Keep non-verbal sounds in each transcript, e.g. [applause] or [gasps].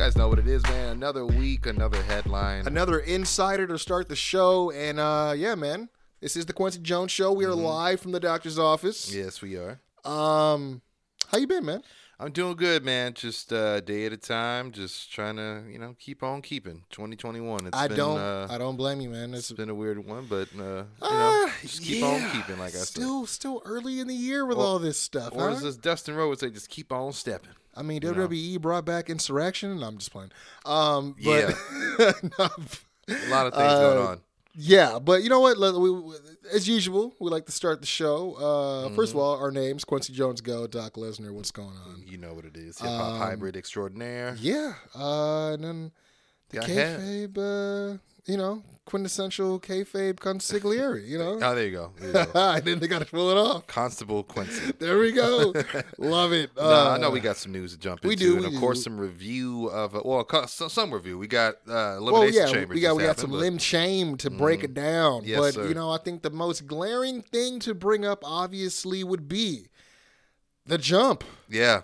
Guys know what it is, man. Another week, another headline. another insider to start the show. And uh, yeah, man, this is the Kwency Jones Show. We are live from the doctor's office. yes, we are. Um, how you been, man? I'm doing good, man. Just uh, day at a time. Just trying to, you know, keep on keeping. 2021. It's I been, don't, Uh, I don't blame you, man. it's It's been a weird one, but uh, you know, Ah, just keep yeah. on keeping. Like I said. still, still early in the year with Or- all this stuff. Or huh? as this Dustin Rowe would say, just keep on stepping. I mean, you know. WWE brought back insurrection. No, I'm just playing. Um, but Yeah. [laughs] No, A lot of things Uh, going on. Yeah, but you know what? We- we- As usual, we like to start the show. Uh, First of Mm-hmm. all, our names: Kwency Jones, Go, Doc Lesnar. What's going on? You know what it is. Hip hop um, hybrid extraordinaire. Yeah, uh, and then the kayfabe, uh, you know, quintessential kayfabe consigliere. You know, [laughs] Oh, there you go. There you go. [laughs] I didn't think I'd pull it off. Constable Kwency. [laughs] There we go. Love it. Uh, I know we got some news to jump we into, do, and of course some review of uh, well, some review. We got uh, Well, elimination yeah, chamber. we got we got some but- limb shame to break it down. Yes, but sir. you know, I think the most glaring thing to bring up obviously would be the jump Yeah,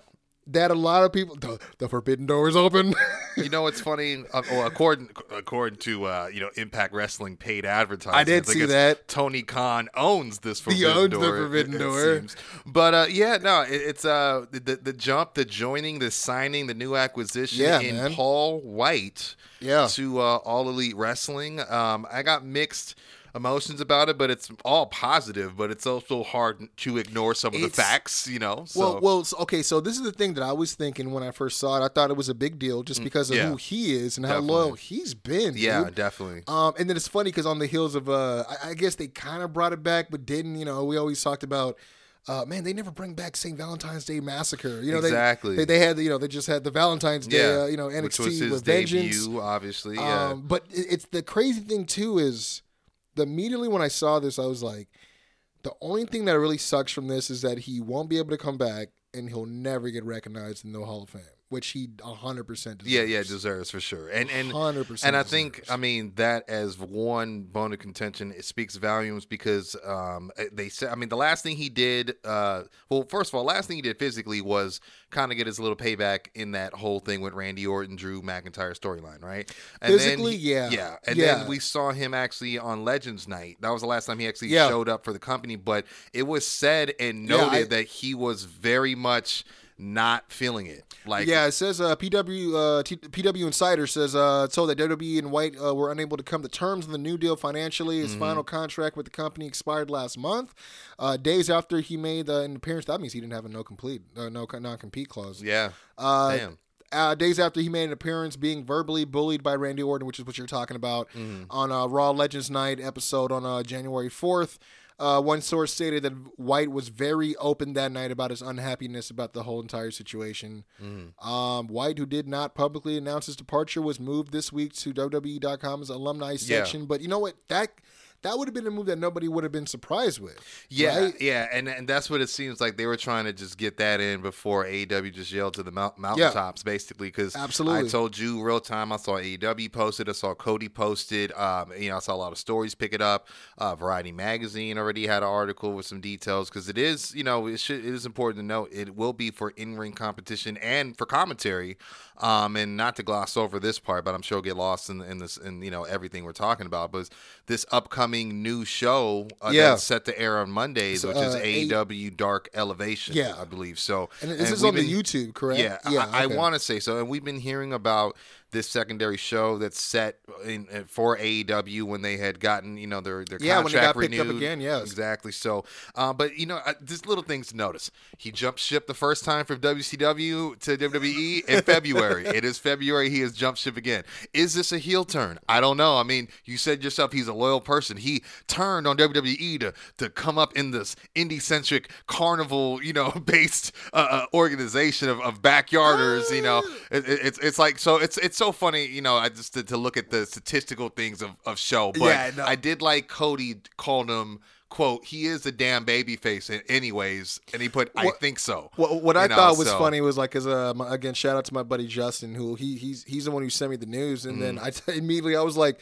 that a lot of people the, the forbidden door is open. [laughs] you know what's funny? Uh, well, according according to uh, you know Impact Wrestling paid advertising, I did see that. Tony Khan owns this forbidden owns the. Forbidden it- it Door. seems. But uh, yeah, no, it, it's uh the, the the jump, the joining, the signing, the new acquisition Yeah, in man. Paul Wight. Yeah. to uh, All Elite Wrestling. Um, I got mixed emotions about it, but it's all positive. But it's also hard to ignore some of the facts, you know. So, Well, well, okay. So this is the thing that I was thinking when I first saw it. I thought it was a big deal just because of Mm, yeah. who he is and how loyal he's been. yeah, dude. definitely. Um, and then it's funny because on the heels of, uh, I, I guess they kind of brought it back, but didn't. You know, we always talked about, uh, man, they never bring back St. Valentine's Day Massacre. You know, Exactly. They, they, had, you know, they just had the Valentine's Day, yeah, uh, you know, NXT with Vengeance. debut, obviously. Yeah, Um, but it- it's the crazy thing too is immediately when I saw this, I was like, the only thing that really sucks from this is that he won't be able to come back and he'll never get recognized in the Hall of Fame, which he hundred percent deserves. yeah, yeah, deserves for sure. And and hundred percent. And I think, I mean, that as one bone of contention, it speaks volumes because um, they said, I mean, the last thing he did, uh, well, first of all, last thing he did physically was kind of get his little payback in that whole thing with Randy Orton, Drew McIntyre storyline, right? And Physically, then he- yeah. yeah, and Yeah. then we saw him actually on Legends Night. That was the last time he actually Yeah. showed up for the company, but it was said and Yeah, noted I- that he was very much not feeling it. Like, yeah, it says uh, PW uh, T- PW Insider says uh, told that WWE and Wight uh, were unable to come to terms on the new deal financially. Mm-hmm. His final contract with the company expired last month. Uh, days after he made the an appearance, that means he didn't have a no complete, uh, no non compete clause. yeah, Uh, damn. uh, days after he made an appearance being verbally bullied by Randy Orton, which is what you're talking about Mm-hmm. on uh, Raw Legends Night episode on uh, January 4th. Uh, one source stated that Wight was very open that night about his unhappiness about the whole entire situation. Mm-hmm. Um, Wight, who did not publicly announce his departure, was moved this week to WWE.com's alumni section. But you know what? That that would have been a move that nobody would have been surprised with. Yeah, right? yeah, and and that's what it seems like they were trying to just get that in before AEW just yelled to the mount, mountaintops, basically. Because Absolutely. I told you real time. I saw AEW posted. I saw Cody posted. Um, you know, I saw a lot of stories pick it up. Uh, Variety magazine already had an article with some details because it is, you know, it should it is important to note it will be for in ring competition and for commentary. Um, and not to gloss over this part, but I'm sure get lost in in this in you know everything we're talking about. But this upcoming new show uh, Yeah. that's set to air on Mondays, So, which is uh, A- Dark Elevation, Yeah. I believe. So, And this is we've on the YouTube, correct? Yeah, Yeah, I, I want to say so. And we've been hearing about this secondary show that's set in, uh, for AEW when they had gotten you know their their Yeah, when they contract got picked up renewed. again, yes. exactly. So, uh, but you know, uh, just little things to notice. He jumped ship the first time from WCW to WWE in February. it is February. He has jumped ship again. Is this a heel turn? I don't know. I mean, you said yourself he's a loyal person. he turned on WWE to to come up in this indie centric carnival, you know, [laughs] based uh, uh, organization of, of backyarders. You know, [gasps] it, it- it's it's like so it's it's so funny. You know, I just to, to look at the statistical things of of show, but Yeah, no. I did like Cody called him. "Quote: He is a damn baby face, anyways," and he put, "I What- think so." What, what I know, thought was so- funny was like, cause uh, again, shout out to my buddy Justin, who he he's he's the one who sent me the news, and then I t- [laughs] immediately I was like,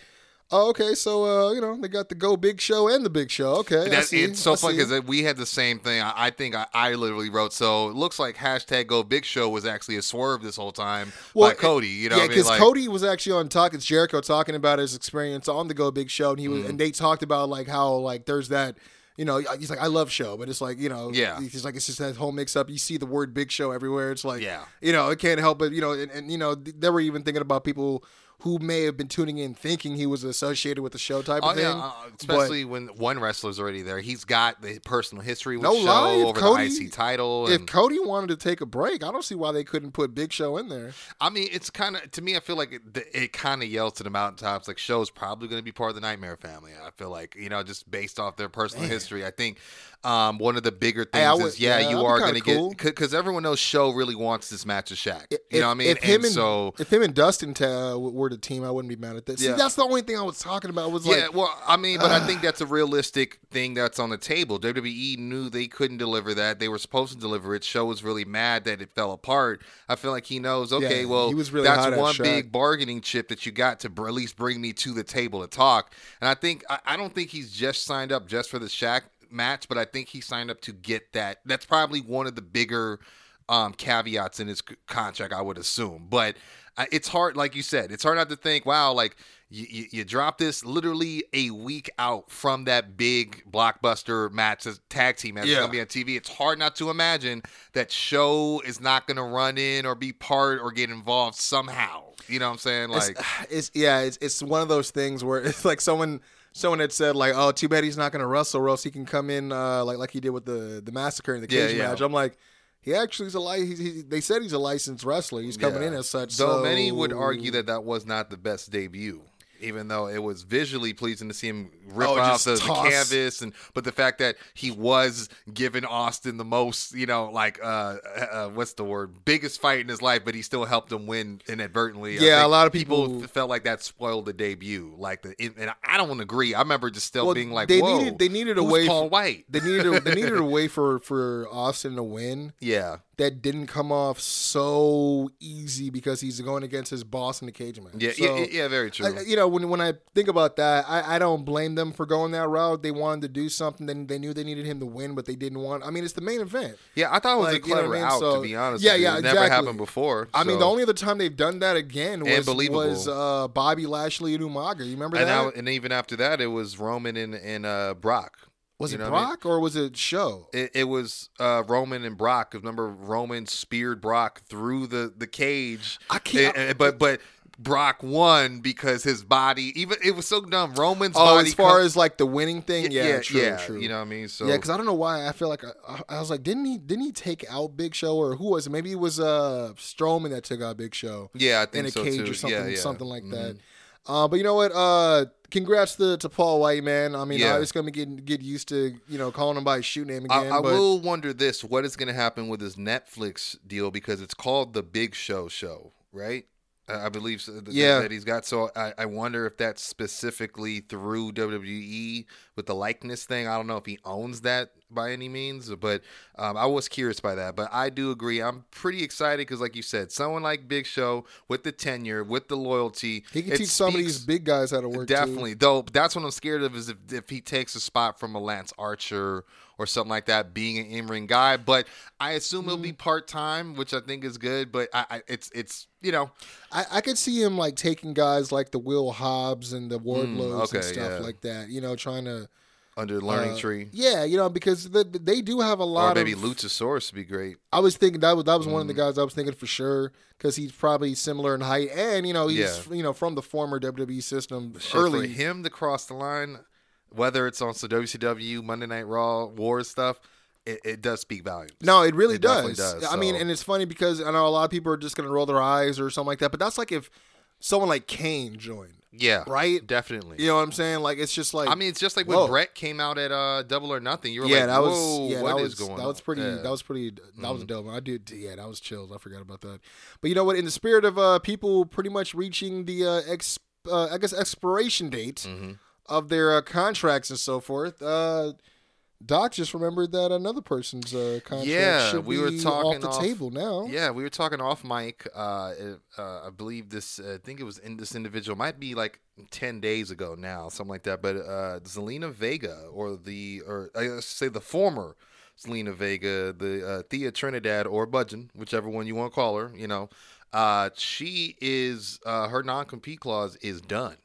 oh, okay, so uh, you know they got the Go Big Show and the Big Show, okay, That, it's so I funny because we had the same thing. I, I think I, I literally wrote. So it looks like hashtag Go Big Show was actually a swerve this whole time by Cody. You know, yeah, what I mean? because Like, Cody was actually on Talk Is Jericho talking about his experience on the Go Big Show, and he Mm-hmm. was, and they talked about like how like there's that. You know, he's like, I love show, but it's like, you know, Yeah. He's like, it's just that whole mix up. You see the word big show everywhere. It's like, Yeah. you know, it can't help but, you know, and, and you know, they were even thinking about people who may have been tuning in thinking he was associated with the show type Oh, of yeah, thing. uh, But- especially when one wrestler's already there. He's got the personal history with No show lie, over Cody- the IC title. if Cody wanted to take a break, I don't see why they couldn't put Big Show in there. I mean, it's kind of to me. I feel like it, it kind of yells to the mountaintops. Like show's probably going to be part of the Nightmare family. I feel like you know, just based off their personal history. I think um, one of the bigger things Hey, I is yeah, yeah, you are going to cool. get because everyone knows show really wants this match with Shaq. If- you know what I mean? If him and, and, so if him and Dustin ta- were the team, I wouldn't be mad at that. See, that's the only thing I was talking about. Was yeah, like, well, I mean, but I think that's a realistic thing that's on the table. WWE knew they couldn't deliver that. They were supposed to deliver it. Show was really mad that it fell apart. I feel like he knows. Okay, Yeah, well, he was really that's one big bargaining chip that you got to br- at least bring me to the table to talk. And I think I, I don't think he's just signed up just for the Shaq match, but I think he signed up to get that. That's probably one of the bigger um, caveats in his c- contract, I would assume. But it's hard, like you said, it's hard not to think, wow, like you, you, you drop this literally a week out from that big blockbuster match, this tag team match Yeah. going to be on TV. It's hard not to imagine that show is not going to run in or be part or get involved somehow. You know what I'm saying? Like, [sighs] it's yeah, it's it's one of those things where it's like someone someone had said like, oh, too bad he's not going to wrestle, or else he can come in uh, like like he did with the the massacre in the Yeah, cage yeah. match. I'm like. He actually is a li- he's, he, They said he's a licensed wrestler. He's coming Yeah. in as such. Though so- many would argue that that was not the best debut, even though it was visually pleasing to see him rip Oh, off the, the canvas, and but the fact that he was giving Austin the most, you know, like uh, uh what's the word, biggest fight in his life, but he still helped him win inadvertently. Yeah, a lot of people- f- felt like that spoiled the debut. Like the, and I don't agree. I remember just still Well, being like, they Whoa, needed they needed a way. Paul for, Wight. they needed a, they [laughs] needed a way for for Austin to win Yeah, that didn't come off so easy because he's going against his boss in the cage match. yeah, So, yeah, yeah, very true. I, you know, when when I think about that, I, I don't blame them for going that route. They wanted to do something, then they knew they needed him to win, but they didn't want. I mean, it's the main event. yeah, I thought it was like, a you know clever I mean? out, So- to be honest. Yeah, yeah, it never exactly. happened before. I mean, the only other time they've done that again was was uh, Bobby Lashley and Umaga. You remember and that? now, and even after that, it was Roman and, and uh, Brock. was you it what I mean? Brock or was it Show? It, it was uh, Roman and Brock. Remember, Roman speared Brock through the, the cage. I can't- but but Brock won because his body. Even it was so dumb. Roman's Oh, body. as far as like the winning thing, yeah, yeah, true, yeah, true. You know what I mean? So Yeah, because I don't know why I feel like I, I was like, didn't he? Didn't he take out Big Show or who was it? Maybe it was uh Strowman that took out Big Show yeah, I think in a so cage too. or something, yeah, yeah. something like Mhm. that. Uh, but you know what? Uh, congrats to, to Paul Wight, man. I mean, Yeah. I was gonna get get used to you know calling him by his shoe name I, again. I but will wonder this: what is going to happen with his Netflix deal because it's called the Big Show Show, right? I believe so, th- Yeah. that he's got. So I, I wonder if that's specifically through WWE with the likeness thing. I don't know if he owns that by any means, but um, I was curious by that. But I do agree. I'm pretty excited because, like you said, someone like Big Show with the tenure, with the loyalty, he can teach some of these big guys how to work. too. Definitely, though. That's what I'm scared of is if, if he takes a spot from a Lance Archer or something like that, being an in-ring guy. But I assume he'll be Mm. part time, which I think is good. But I, I it's it's you know I, I could see him like taking guys like the Will Hobbs and the Wardlows Mm, okay, and stuff yeah. like that. You know, trying to under the learning uh, tree. Yeah, you know, because the, they do have a Or lot maybe of. Luchasaurus would be great. I was thinking that was that was one of the Mm. guys I was thinking for sure because he's probably similar in height and you know he's you know from the former WWE system Shit, early. for him to cross the line, whether it's on so WCW, Monday Night Raw, War stuff, it, it does speak volumes. No, it really It does. does, I mean, and it's funny because I know a lot of people are just going to roll their eyes or something like that, but that's like if someone like Kane joined, Yeah, right? Definitely. You know what I'm saying? Like it's just like I mean, it's just like Whoa. when Bret came out at uh, Double or Nothing. You were yeah, like, that "Whoa, was yeah, what that is was going that was pretty Yeah. that was pretty that was Mhm. dope. I did yeah, that was chills. I forgot about that. But you know what? In the spirit of uh people pretty much reaching the uh, ex uh, I guess expiration date Mhm. of their uh, contracts and so forth. Uh, Doc just remembered that another person's uh, contract Yeah, should we be were talking off the off- table now. Yeah, we were talking off mic. Uh, uh, I believe this. Uh, I think it was in this individual. Might be like ten days ago now, something like that. But uh, Zelina Vega, or the, or I say the former Zelina Vega, the uh, Thea Trinidad or Budgen, whichever one you want to call her. You know, uh, she is uh, her non compete clause is done.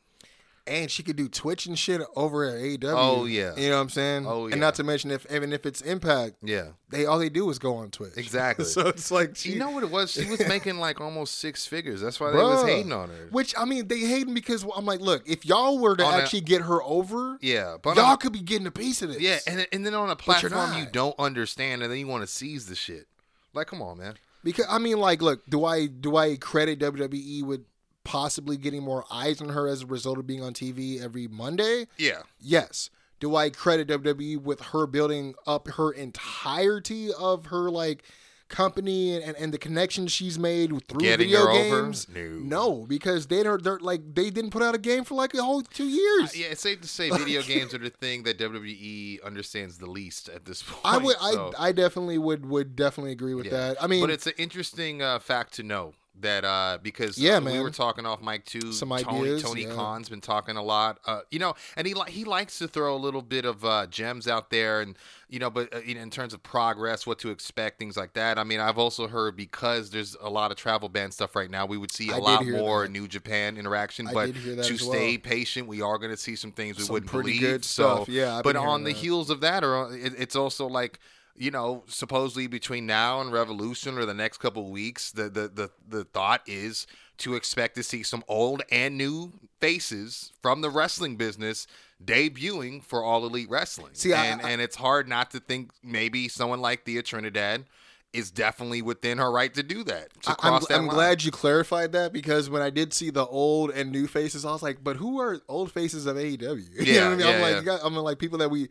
And she could do Twitch and shit over at AEW. Oh, yeah. you know what I'm saying. Oh, yeah, and not to mention if even if it's Impact, Yeah, they all they do is go on Twitch. Exactly. [laughs] so it's like she, you know what it was? She was [laughs] making like almost six figures. That's why they was hating on her. Which I mean, they hating because I'm like, look, if y'all were to On a- actually get her over, Yeah, but y'all on- could be getting a piece of this. Yeah, and and then on a platform you don't understand, and then you want to seize the shit. Like, come on, man. because I mean, like, look, do I do I credit WWE with possibly getting more eyes on her as a result of being on TV every Monday? Yeah, Yes. Do I credit WWE with her building up her entirety of her like company and, and the connections she's made through Getting video games? No. no. because they don't. They're like they didn't put out a game for like a whole two years. yeah. It's safe to say video games are the thing that WWE understands the least at this [laughs] point. I would. so- I I definitely would would definitely agree with Yeah. that. I mean, but it's an interesting uh, fact to know that uh, because Yeah, uh, we were talking off mic too. Some Tony ideas, Tony yeah. Khan's been talking a lot, uh, you know, and he li- he likes to throw a little bit of uh, gems out there, and you know, but uh, in terms of progress, what to expect, things like that. I mean, I've also heard because there's a lot of travel ban stuff right now, we would see a I lot more that. New Japan interaction. I but did hear that to well. stay patient, we are going to see some things we Some wouldn't pretty believe. good so, stuff. Yeah, I've but on the heels of that, or it, it's also like you know, supposedly between now and Revolution or the next couple of weeks, the, the the the thought is to expect to see some old and new faces from the wrestling business debuting for All Elite Wrestling. See, and I- and it's hard not to think maybe someone like Thea Trinidad is definitely within her right to do that. To I- I'm, that I'm glad you clarified that because when I did see the old and new faces, I was like, but who are old faces of AEW? [laughs] you Yeah, know what I mean? I'm yeah, like, yeah. you got, I'm like people that we.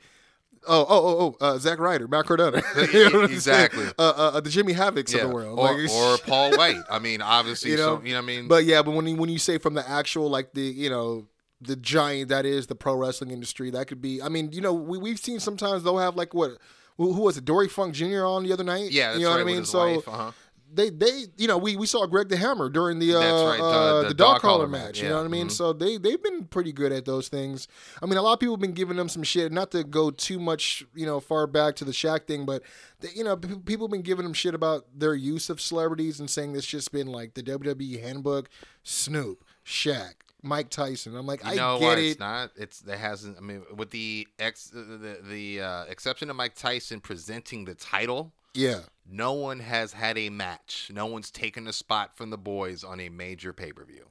Oh, oh, oh, oh, uh, Zack Ryder, Matt Cardona. [laughs] You know what I'm saying? exactly. Uh, uh, uh, the Jimmy Havocs Yeah. of the world. Or, Like, or [laughs] Paul Wight. I mean, obviously, You you know, know, you know what I mean? But yeah, but when you, when you say from the actual like the you know the giant that is the pro wrestling industry, that could be. I mean, you know, we we've seen sometimes they'll have like what who, was it, Dory Funk Jr. on the other night? yeah, that's you know right, what I mean. So wife, uh-huh. They they you know we we saw Greg the Hammer during the uh, right, the- uh, the the, dog dog collar collar match. match, You know what I mean? mhm. So they they've been pretty good at those things. I mean, a lot of people have been giving them some shit. Not to go too much you know far back to the Shaq thing, but they, you know people have been giving them shit about their use of celebrities and saying this just been like the WWE handbook. Snoop, Shaq, Mike Tyson. I'm like, You I know get it. It's not. It's there hasn't. I mean, with the ex, the the uh, exception of Mike Tyson presenting the title, Yeah. no one has had a match. No one's taken a spot from the boys on a major pay per view.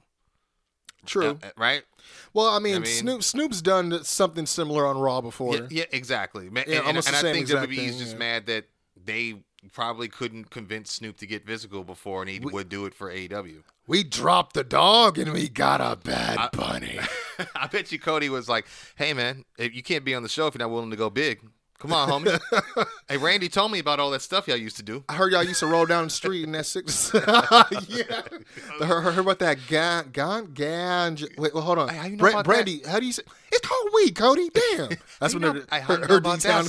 True. right? well, I mean, mean- Snoop Snoop's done something similar on Raw before. Yeah, yeah, exactly. Yeah, and, almost and I think exact WWE is thing, just yeah. mad that they probably couldn't convince Snoop to get physical before, and he would do it for AEW. We dropped the dog and we got a bad bunny. [laughs] I bet you Cody was like, "Hey man, if you can't be on the show if you're not willing to go big. Come on, homie. [laughs] hey, Randy told me about all that stuff y'all used to do. I heard y'all used to roll down the street in that six. [laughs] [laughs] yeah. I heard, heard about that gan gan gan. Wait, well, hold on. Hey, how you know Bra- about Brandy, how do you say? It's called weed, Cody. Damn. That's when know- her, hey, her, her about D-town,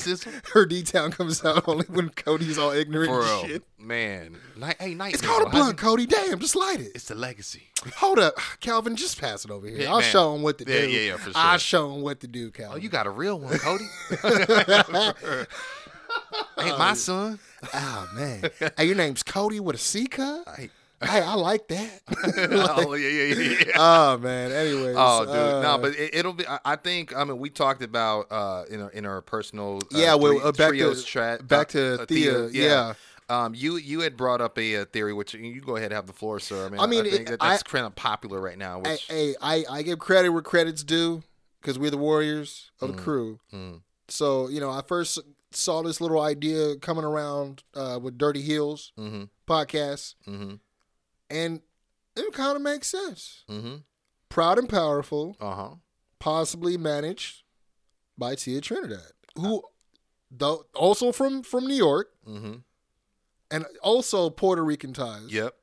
her comes out only when Cody's all ignorant For and real, shit. man. Hey, night. It's called a blunt, Cody. Damn, just light it. It's the legacy. Hold up, Calvin. Just pass it over here. Yeah, I'll man. show him what to Yeah, do. yeah, yeah, for sure. I'll show him what to do, Calvin. Oh, you got a real one, [laughs] Cody. [laughs] Ain't my son. Oh man. hey, your name's Cody with a C cut? Hey. Hey, I like that. [laughs] oh yeah, yeah, yeah. yeah. oh man. Anyways. Oh, dude, uh, no, but it, it'll be. I, I think. I mean, we talked about uh, in our in our personal. Uh, Yeah, well, three- uh, back to- chat, back uh, to uh, Thea, yeah. Um, you you had brought up a, uh theory, which you go ahead and have the floor, sir. I mean, I mean, think it- that that's I- kind of popular right now. Hey, Which hey, I, I give credit where credit's due because we're the warriors of the crew. mm. So you know, I first saw this little idea coming around uh, with Dirty Heels mm-hmm, podcast, mm-hmm. and it kind of makes sense. Mm-hmm. Proud and powerful, Uh huh. possibly managed by Thea Trinidad, who though also from from New York Mm-hmm. And also Puerto Rican ties. Yep.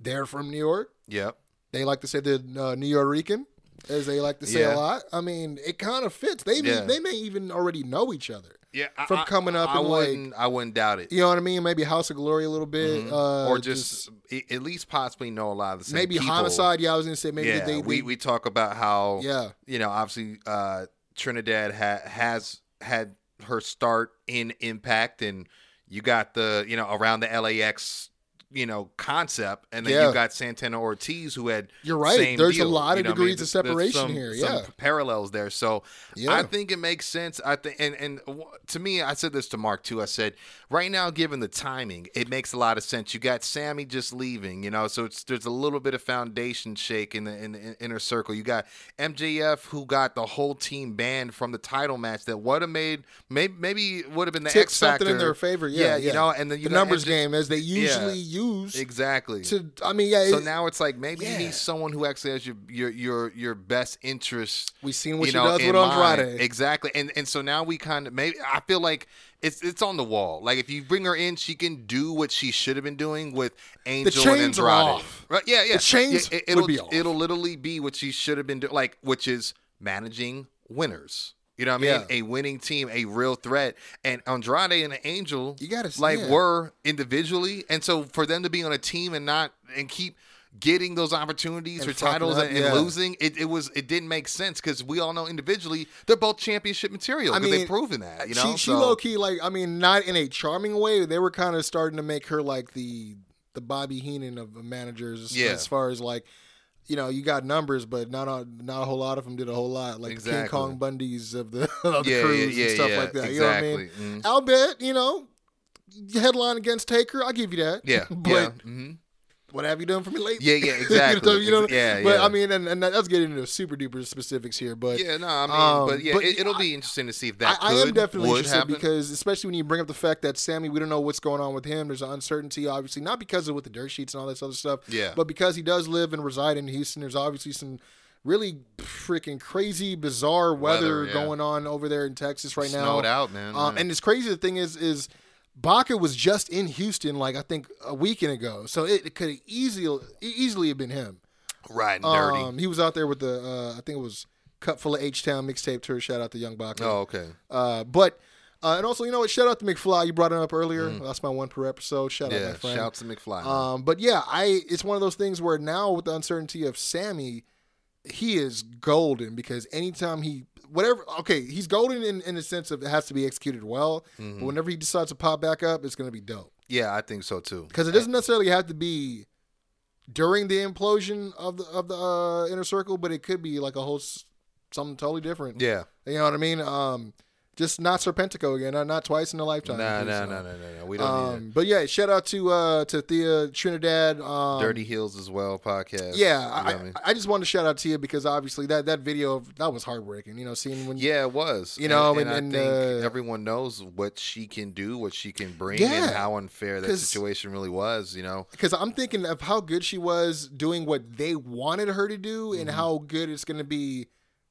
They're from New York. Yep. They like to say they're uh, Nuyorican, as they like to say Yeah. a lot. I mean, it kind of fits. They may, they may even already know each other. Yeah. I- From coming up I and, like- wouldn't. I wouldn't doubt it. You know what I mean? Maybe House of Glory a little bit, Mhm. uh, or just, i- at least possibly know a lot of the same maybe people. homicide. Yeah, I was gonna say maybe yeah, they, they we we talk about how yeah you know obviously uh, Trinidad ha- has had her start in Impact, and you got the you know around the LAX you know concept, and then Yeah. you got Santana Ortiz who had You're right. There's a deal, lot you of know what I mean? degrees of separation some- here, some yeah. parallels there. So Yeah. I think it makes sense. I think, and and to me, I said this to Mark too. I said, right now, given the timing, it makes a lot of sense. You got Sammy just leaving, you know, so it's there's a little bit of foundation shake in the, in the inner circle. You got MJF who got the whole team banned from the title match that would have made maybe maybe would have been the tick X factor something in their favor. Yeah, you know, and then you the numbers MJ game as they usually use exactly. to. I mean, yeah. so it- now it's like maybe you need someone who actually has your your your your best interest we've seen what you she know, does with mind. Andrade. Exactly. And and so now we kind of maybe I feel like it's it's on the wall. Like if you bring her in, she can do what she should have been doing with Angel and chains are Andrade. off. Right? Yeah, yeah. The chains Yeah, it, will be off. it'll literally be what she should have been doing, like which is managing winners. You know what I mean? Yeah. A winning team, a real threat, and Andrade and Angel, You gotta- like yeah. were individually, and so for them to be on a team and not and keep getting those opportunities And for titles up, and, and yeah. losing, it, it was it didn't make sense because we all know individually they're both championship material. I mean, they've proven that. You know, she, she So- low key like I mean, not in a charming way. They were kind of starting to make her like the the Bobby Heenan of managers. Yeah. As far as like, you know, you got numbers, but not a not a whole lot of them did a whole lot. Like the King Kong Bundys of the [laughs] of the Yeah, yeah, crews yeah, and stuff yeah, like that. You know what I mean? exactly. Mhm. I'll bet you know. Headline against Taker, I'll give you that. Yeah, [laughs] but yeah, hmm what have you done for me lately? yeah, yeah, [laughs] exactly. you know, yeah, But yeah. I mean, and, and that's getting into super duper specifics here. But yeah, no, I mean, um, but yeah, but it, it'll I- be interesting to see if that I, I am definitely interested happen. because, especially when you bring up the fact that Sammy, we don't know what's going on with him. There's uncertainty, obviously, not because of with the dirt sheets and all this other stuff, Yeah. but because he does live and reside in Houston. There's obviously some really freaking crazy, bizarre weather, Weather, yeah. going on over there in Texas right now. snowed out, man. Um, yeah. and it's crazy. The thing is, is Baca was just in Houston, like I think a weekend ago, so it, it could easily easily have been him. Right, dirty. Um, he was out there with the, uh, I think it was Cup Full of H Town mixtape tour. Shout out to Young Baca. oh, okay. Uh, but uh, and also, you know what? Shout out to McFly. You brought it up earlier. That's my one per episode. Shout out, Mm. Yeah, my friend. shout to McFly. Um, but yeah, I it's one of those things where now with the uncertainty of Sammy, he is golden because anytime he whatever okay, he's golden in, in the sense of it has to be executed well. Mm-hmm. But whenever he decides to pop back up, it's gonna be dope. yeah, I think so too. Because it doesn't necessarily have to be during the implosion of the of the uh, inner circle, but it could be like a whole something totally different. Yeah. You know what I mean? Um, just not Serpentico again, not, not twice in a lifetime. No, no, no, no, no, no. We don't need Um, but yeah, shout out to uh to Thea Trinidad. Um. Dirty Heels as well podcast. Yeah, I, I mean? I just wanted to shout out to you because obviously that that video that was heartbreaking. You know, seeing when Yeah, it was. You know, and, and- I and, think uh, everyone knows what she can do, what she can bring, Yeah, and how unfair that situation really was. You know, because I'm thinking of how good she was doing what they wanted her to do, Mm-hmm. and how good it's going to be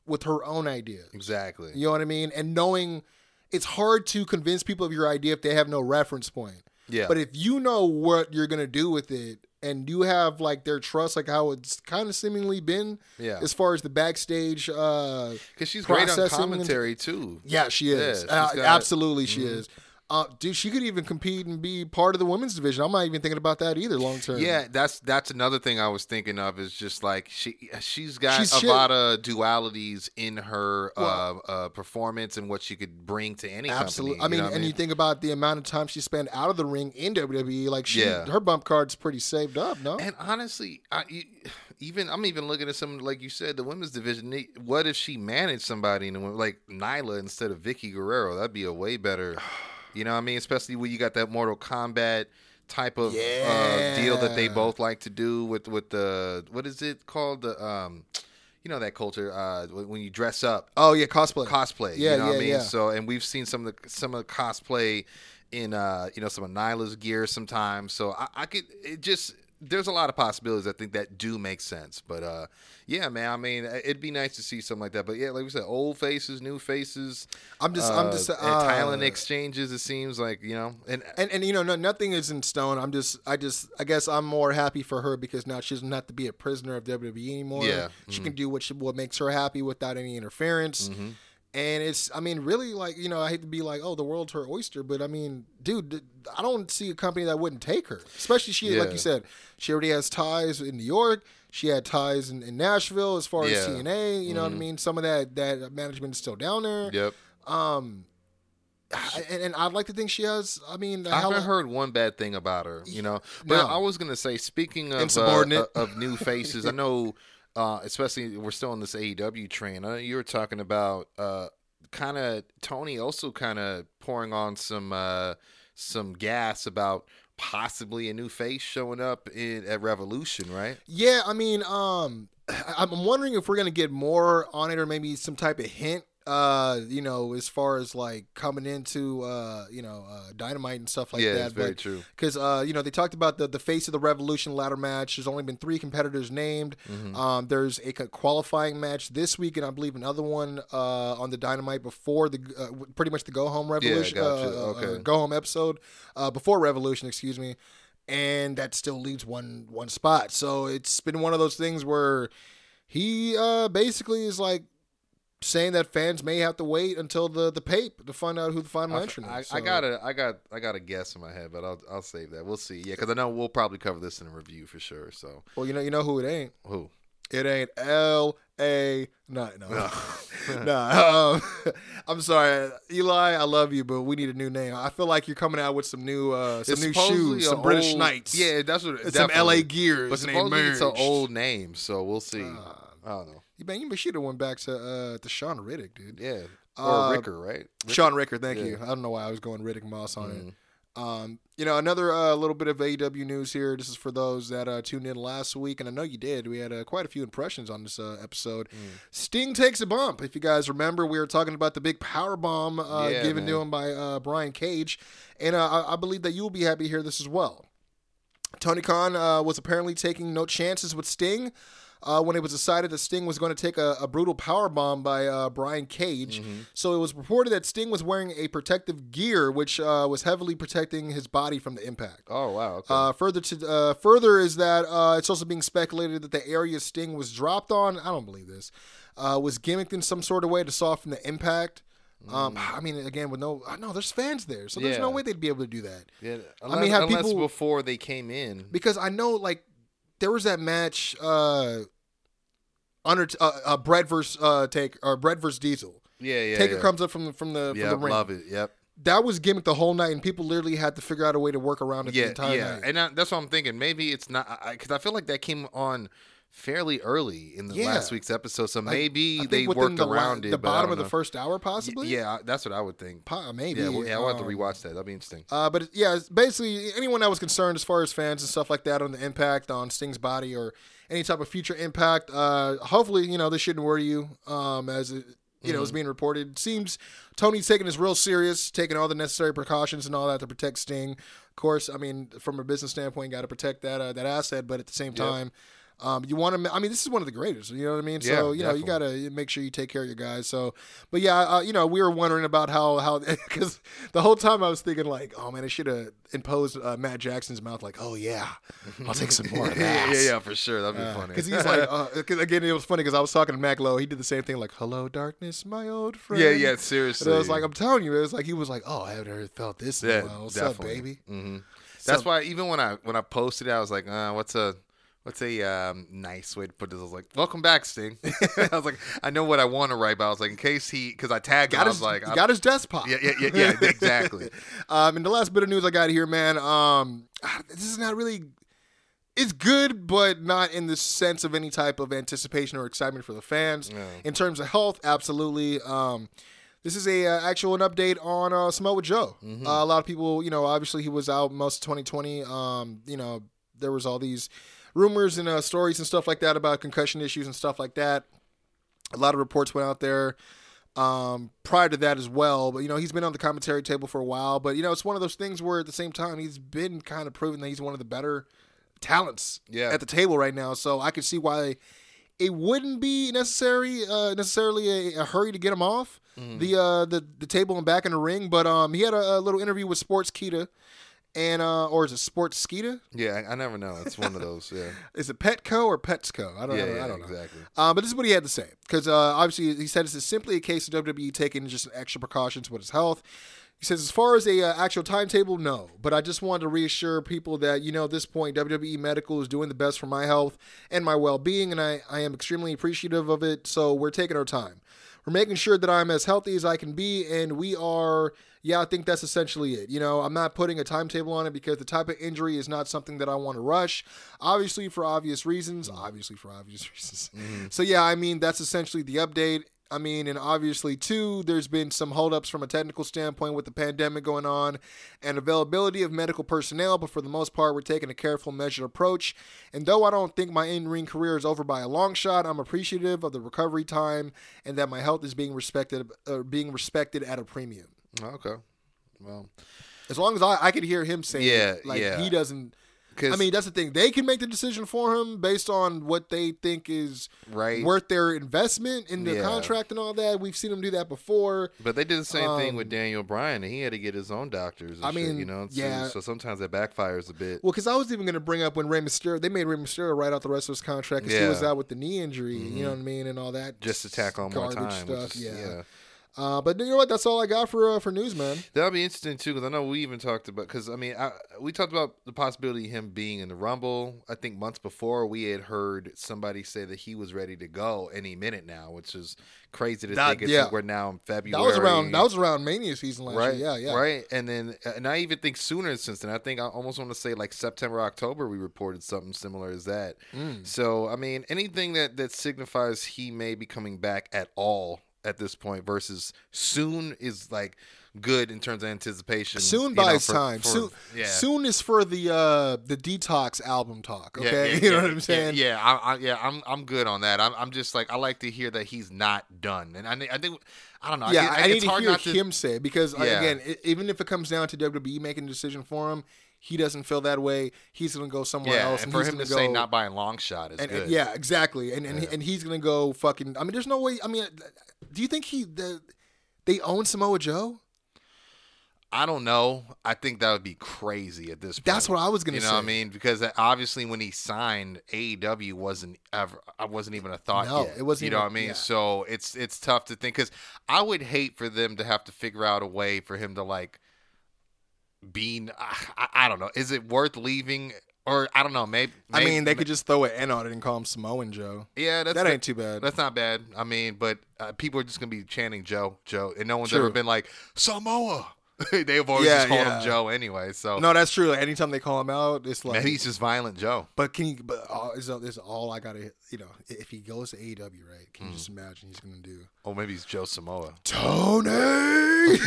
with her own idea. exactly. You know what I mean? And knowing it's hard to convince people of your idea if they have no reference point. Yeah, But if you know what you're gonna do with it, and you have like their trust, like how it's kind of seemingly been, Yeah. as far as the backstage. uh because she's great on processing and- commentary too. Yeah, she is. Yeah, Uh, Mm-hmm. absolutely, she is. Uh, dude, she could even compete and be part of the women's division. I'm not even thinking about that either long term. Yeah, that's that's another thing I was thinking of is just like she she's got She's a shit. lot of dualities in her Well- uh, uh, performance and what she could bring to any absolutely. company. I mean, you know what and you think about the amount of time she spent out of the ring in WWE, like she, Yeah. her bump card's pretty saved up. No, And honestly, I, even I'm even looking at some like you said, the women's division. What if she managed somebody in the women- like Nyla instead of Vickie Guerrero? That'd be a way better. [sighs] [sighs] [sighs] You know what I mean? Especially when you got that Mortal Kombat type of uh, deal that they both like to do with with the what is it called the um. You know that culture uh, when you dress up, oh yeah, cosplay. cosplay. Yeah, you know what I yeah, mean. yeah. So, and we've seen some of the some of the cosplay in uh, you know some of Nyla's gear sometimes. So I, I could it just there's a lot of possibilities I think that do make sense. But uh, yeah, man. I mean, it'd be nice to see something like that. But yeah, like we said, old faces, new faces. I'm just- I'm just, and uh, talent exchanges. It seems like you know, and And and you know, no, nothing is in stone. I'm just, I just, I guess I'm more happy for her because now she doesn't have to be a prisoner of WWE anymore. Yeah, she can do what she, what makes her happy without any interference. Mm-hmm. And it's, I mean, really, like you know, I hate to be like, oh, the world's her oyster, but I mean, dude, I don't see a company that wouldn't take her. Especially she, like you said, she already has ties in New York. She had ties in, in Nashville as far as Yeah. Mm-hmm. TNA. You know what I mean? Some of that that management is still down there. yep. Um, I- and, and I'd like to think she has. I mean, I haven't heard one bad thing about her, you know. But No. I was gonna say, speaking of uh, of new faces, I know, uh, especially we're still on this AEW train. I know you were talking about uh, kind of Tony also kind of pouring on some uh, some gas about possibly a new face showing up in at Revolution, right? Yeah, I mean, um, [clears throat] I'm wondering if we're gonna get more on it, or maybe some type of hint. Uh, you know, as far as like coming into uh, you know, uh, dynamite and stuff like Yeah, that. it's very true. Because uh, you know, they talked about the the face of the Revolution ladder match. There's only been three competitors named. Mm-hmm. Um, there's a qualifying match this week, and I believe another one uh on the Dynamite before the uh, pretty much the Go Home Revolution. yeah, gotcha. uh, uh, Okay. Go Home episode uh, before Revolution, excuse me and that still leaves one one spot. So it's been one of those things where he uh, basically is like saying that fans may have to wait until the the pape to find out who the final I, entrant I, is. I So- got a, I got, I got a guess in my head, but I'll, I'll save that. We'll see. Yeah, because I know we'll probably cover this in a review for sure. So Well, you know, you know who it ain't. who? It ain't L A. No, no, no. [laughs] Um, [laughs] I'm sorry, Eli. I love you, but we need a new name. I feel like you're coming out with some new, uh, some It's new shoes, a some British old- Knights. Yeah, that's what. and some. LA gears. But supposedly it's an old name, so we'll see. Uh, I don't know. You man, you should have went back to uh to Sean Riddick, dude. Yeah, or Uh, Ricker, right? Ricker? Sean Ricker, thank Yeah. you. I don't know why I was going Riddick Moss on Mhm. it. Um, you know, another uh, little bit of AEW news here. This is for those that uh, tuned in last week, and I know you did. We had uh, quite a few impressions on this uh, episode. Mm. Sting takes a bump. If you guys remember, we were talking about the big power bomb uh, Yeah, given to him by uh, Brian Cage, and uh, I, I believe that you will be happy to hear this as well. Tony Khan uh, was apparently taking no chances with Sting. Uh, when it was decided that Sting was going to take a, a brutal power bomb by uh, Brian Cage. Mm-hmm. So it was reported that Sting was wearing a protective gear, which uh, was heavily protecting his body from the impact. Oh wow. Okay. Uh, further to uh, further is that uh, it's also being speculated that the area Sting was dropped on, I don't believe this, uh, was gimmicked in some sort of way to soften the impact. Um, I mean, again, with no, no, there's fans there, so there's no Mm. Way they'd be able to do that. yeah, I mean, have unless people- before they came in. because I know like there was that match uh under uh, uh Bret versus uh take or Bret versus Diesel. Yeah, yeah. Taker yeah. comes up from the from the Yeah, from the ring. love it. Yep. That was gimmick the whole night, and people literally had to figure out a way to work around it the Yeah, entire yeah. night. And I, that's what I'm thinking. Maybe it's not because I, feel like that came on fairly early in the Yeah. last week's episode, so Like, maybe they worked the, la- around it. the bottom of the first hour, Y- possibly. Yeah, that's what I would think. Po- maybe. Yeah, well, yeah, I'll have to Um, rewatch that. That'd be interesting. Uh, but yeah, basically anyone that was concerned as far as fans and stuff like that on the impact on Sting's body or any type of future impact. Uh, hopefully, you know this shouldn't worry you. Um, as it, you know, is being reported. Seems Tony's taking this real serious, taking all the necessary precautions and all that to protect Sting. Of course, I mean, from a business standpoint, got to protect that uh, that asset, but at the same time. Um, you want to. I mean, this is one of the greatest. You know what I mean. Yeah, So you know, you gotta make sure you take care of your guys. So, but yeah, uh, you know, we were wondering about how how [laughs] because the whole time I was thinking like, oh man, I should have imposed uh, Matt Jackson's mouth like, oh yeah, I'll take some more of [laughs] yeah, that. yeah, yeah, for sure. That'd be funny. Because he's like, [laughs] uh, 'cause again, it was funny because I was talking to Mac Lowe. He did the same thing, like, "Hello, darkness, my old friend." yeah, yeah, And seriously. I was like, I'm telling you, it was like he was like, "Oh, I haven't heard felt this in yeah, a while. What's definitely. up, baby?" hmm That's why even when I when I posted it, I was like, uh, what's a what's a um, nice way to put this? I was like, welcome back, Sting. [laughs] I was like, I know what I want to write, but I was like, in case he, because I tagged him, Got I his, was like, I- got his desk pop. yeah, yeah, yeah, yeah, exactly. [laughs] um, and the last bit of news I got here, man. Um, this is not really. It's good, but not in the sense of any type of anticipation or excitement for the fans. In terms of health, absolutely. Um, this is a uh, actual an update on uh, Samoa Joe. Mm-hmm. Uh, a lot of people, you know, obviously he was out most of 2020. Um, you know, there was all these rumors and uh, stories and stuff like that about concussion issues and stuff like that. A lot of reports went out there um, prior to that as well. But you know, he's been on the commentary table for a while. But you know, it's one of those things where at the same time he's been kind of proven that he's one of the better talents Yeah. at the table right now. So I could see why it wouldn't be necessary uh, necessarily a, a hurry to get him off Mm-hmm. the uh, the the table and back in the ring. But um, he had a, a little interview with Sportskeeda. And uh, or is it Sports Skeeta? Yeah, I, I never know. It's one of those. Yeah. [laughs] Is it Petco or Petsco? I don't, Yeah, I don't, yeah, I don't know. exactly. Uh, but this is what he had to say. Because uh, obviously, he said this is simply a case of WWE taking just extra precautions with his health. He says, as far as a uh, actual timetable, no. But I just wanted to reassure people that, you know, at this point, WWE Medical is doing the best for my health and my well being, and I, I am extremely appreciative of it. So we're taking our time. We're making sure that I'm as healthy as I can be, and we are. Yeah, I think that's essentially it. You know, I'm not putting a timetable on it because the type of injury is not something that I want to rush. Obviously, for obvious reasons. Mm-hmm. Obviously, for obvious [laughs] reasons. Mm-hmm. So, yeah, I mean, that's essentially the update. I mean, and obviously, too, there's been some holdups from a technical standpoint with the pandemic going on and availability of medical personnel, but for the most part, we're taking a careful, measured approach. And though I don't think my in ring career is over by a long shot, I'm appreciative of the recovery time and that my health is being respected, uh, being respected at a premium. Okay. Well, As long as I, I could hear him saying, Yeah, like yeah. he doesn't. Because I mean, that's the thing. They can make the decision for him based on what they think is right. worth their investment in the Yeah. contract and all that. We've seen them do that before. But they did the same thing with Um, Daniel Bryan, and he had to get his own doctors. And I shit, mean, you know, so, yeah. So sometimes that backfires a bit. Well, because I was even going to bring up when Rey Mysterio, they made Rey Mysterio write out the rest of his contract because he was out with the knee injury. You know what I mean, and all that. just to tack on more time. which is- yeah. Uh, but you know what? That's all I got for uh, for news, man. That'll be interesting too, because I know we even talked about. Because I mean, I, we talked about the possibility of him being in the Rumble. I think months before we had heard somebody say that he was ready to go any minute now, which is crazy to That- think. It's yeah. like we're now in February. That was around that was around Mania season last right, year. Yeah, yeah. right. And then, and I even think sooner since then. I think I almost want to say like September, October. We reported something similar as that. Mm. So I mean, anything that that signifies he may be coming back at all at this point versus soon is like good in terms of anticipation. Soon you buys know, for- time. for- soon, yeah. soon is for the uh the detox album talk. Yeah, Okay, yeah, [laughs] you know yeah, what I'm saying? Yeah, yeah, I, I, yeah. I'm, I'm good on that. I'm, I'm just like I like to hear that he's not done, and I, I think, I don't know. Yeah, I, I, it's need to hard hear him say because uh, Yeah. again, i even if it comes down to WWE making a decision for him, he doesn't feel that way. He's gonna go somewhere Yeah, else, and for him to gonna say not by a long shot is and, good. and- yeah, exactly. And and, and he's gonna go fucking. I mean, there's no way. I mean, do you think he the, they own Samoa Joe? I don't know. I think that would be crazy at this point. That's what I was gonna You know say. what I mean? Because uh, obviously when he signed AEW wasn't ever I wasn't even a thought No, yet. it wasn't You know what I mean? yeah. So it's it's tough to think cuz I would hate for them to have to figure out a way for him to like being I, I don't know. Is it worth leaving or I don't know, maybe, I mean, they maybe- could just throw an N on it and call him Samoan Joe. Yeah, that's that ain't too bad. That's not bad. I mean, but uh, people are just gonna be chanting Joe, Joe, and no one's True. ever been like Samoa. [laughs] They've always Yeah, just called yeah. him Joe anyway. So No, that's true. Anytime they call him out, it's like maybe he's just violent Joe. But can you? But uh, is, is all I gotta? You know, if he goes to AEW, right? Can you Hmm. just imagine he's gonna do Oh, maybe he's Joe Samoa. Tony? [laughs]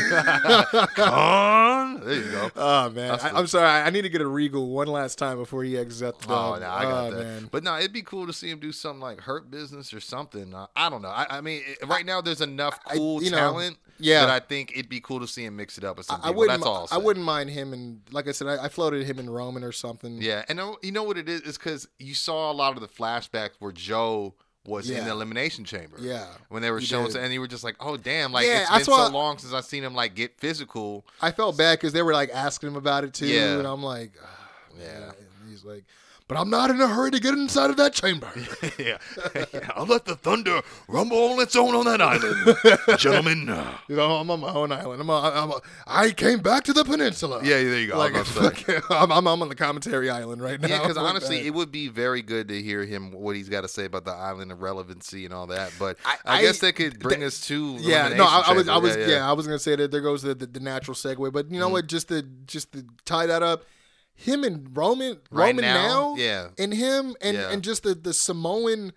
Con. There you go. [laughs] oh man, I, I'm sorry. I need to get a Regal one last time before he exits out the Oh no, I got Oh, that. man. But no, it'd be cool to see him do something like Hurt Business or something. Uh, I don't know. I, I mean, it- right now there's enough I- cool you know, talent yeah. that I think it'd be cool to see him mix it up I, I wouldn't. That's all. I wouldn't mind him and like I said, I, I floated him in Roman or something. Yeah, and uh, you know what it is? Is because you saw a lot of the flashbacks where Joe was in the elimination chamber. Yeah, When they were showing, and you were just like, "Oh damn!" Like Yeah, it's been so long since I've seen him like get physical. I felt bad because they were like asking him about it too, Yeah. and I'm like, ah, Yeah. man. And he's like, but I'm not in a hurry to get inside of that chamber. [laughs] yeah. I'll let the thunder rumble on its own on that island, [laughs] gentlemen. You know, I'm on my own island. I'm, on, I'm on, I came back to the peninsula. Yeah, there you go. Like, I'm about to say. I'm, I'm, I'm on the commentary island right now. Yeah, because [laughs] honestly, that. it would be very good to hear him what he's got to say about the island of relevancy and all that. But I, I- guess that could bring th- us to yeah, no, I, I was, I was, yeah, yeah. I was gonna say that there goes the, the, the natural segue, but you know Mm-hmm. what? Just to just to tie that up, him and Roman, Right Roman now? now, Yeah. and him and Yeah. and just the the Samoan,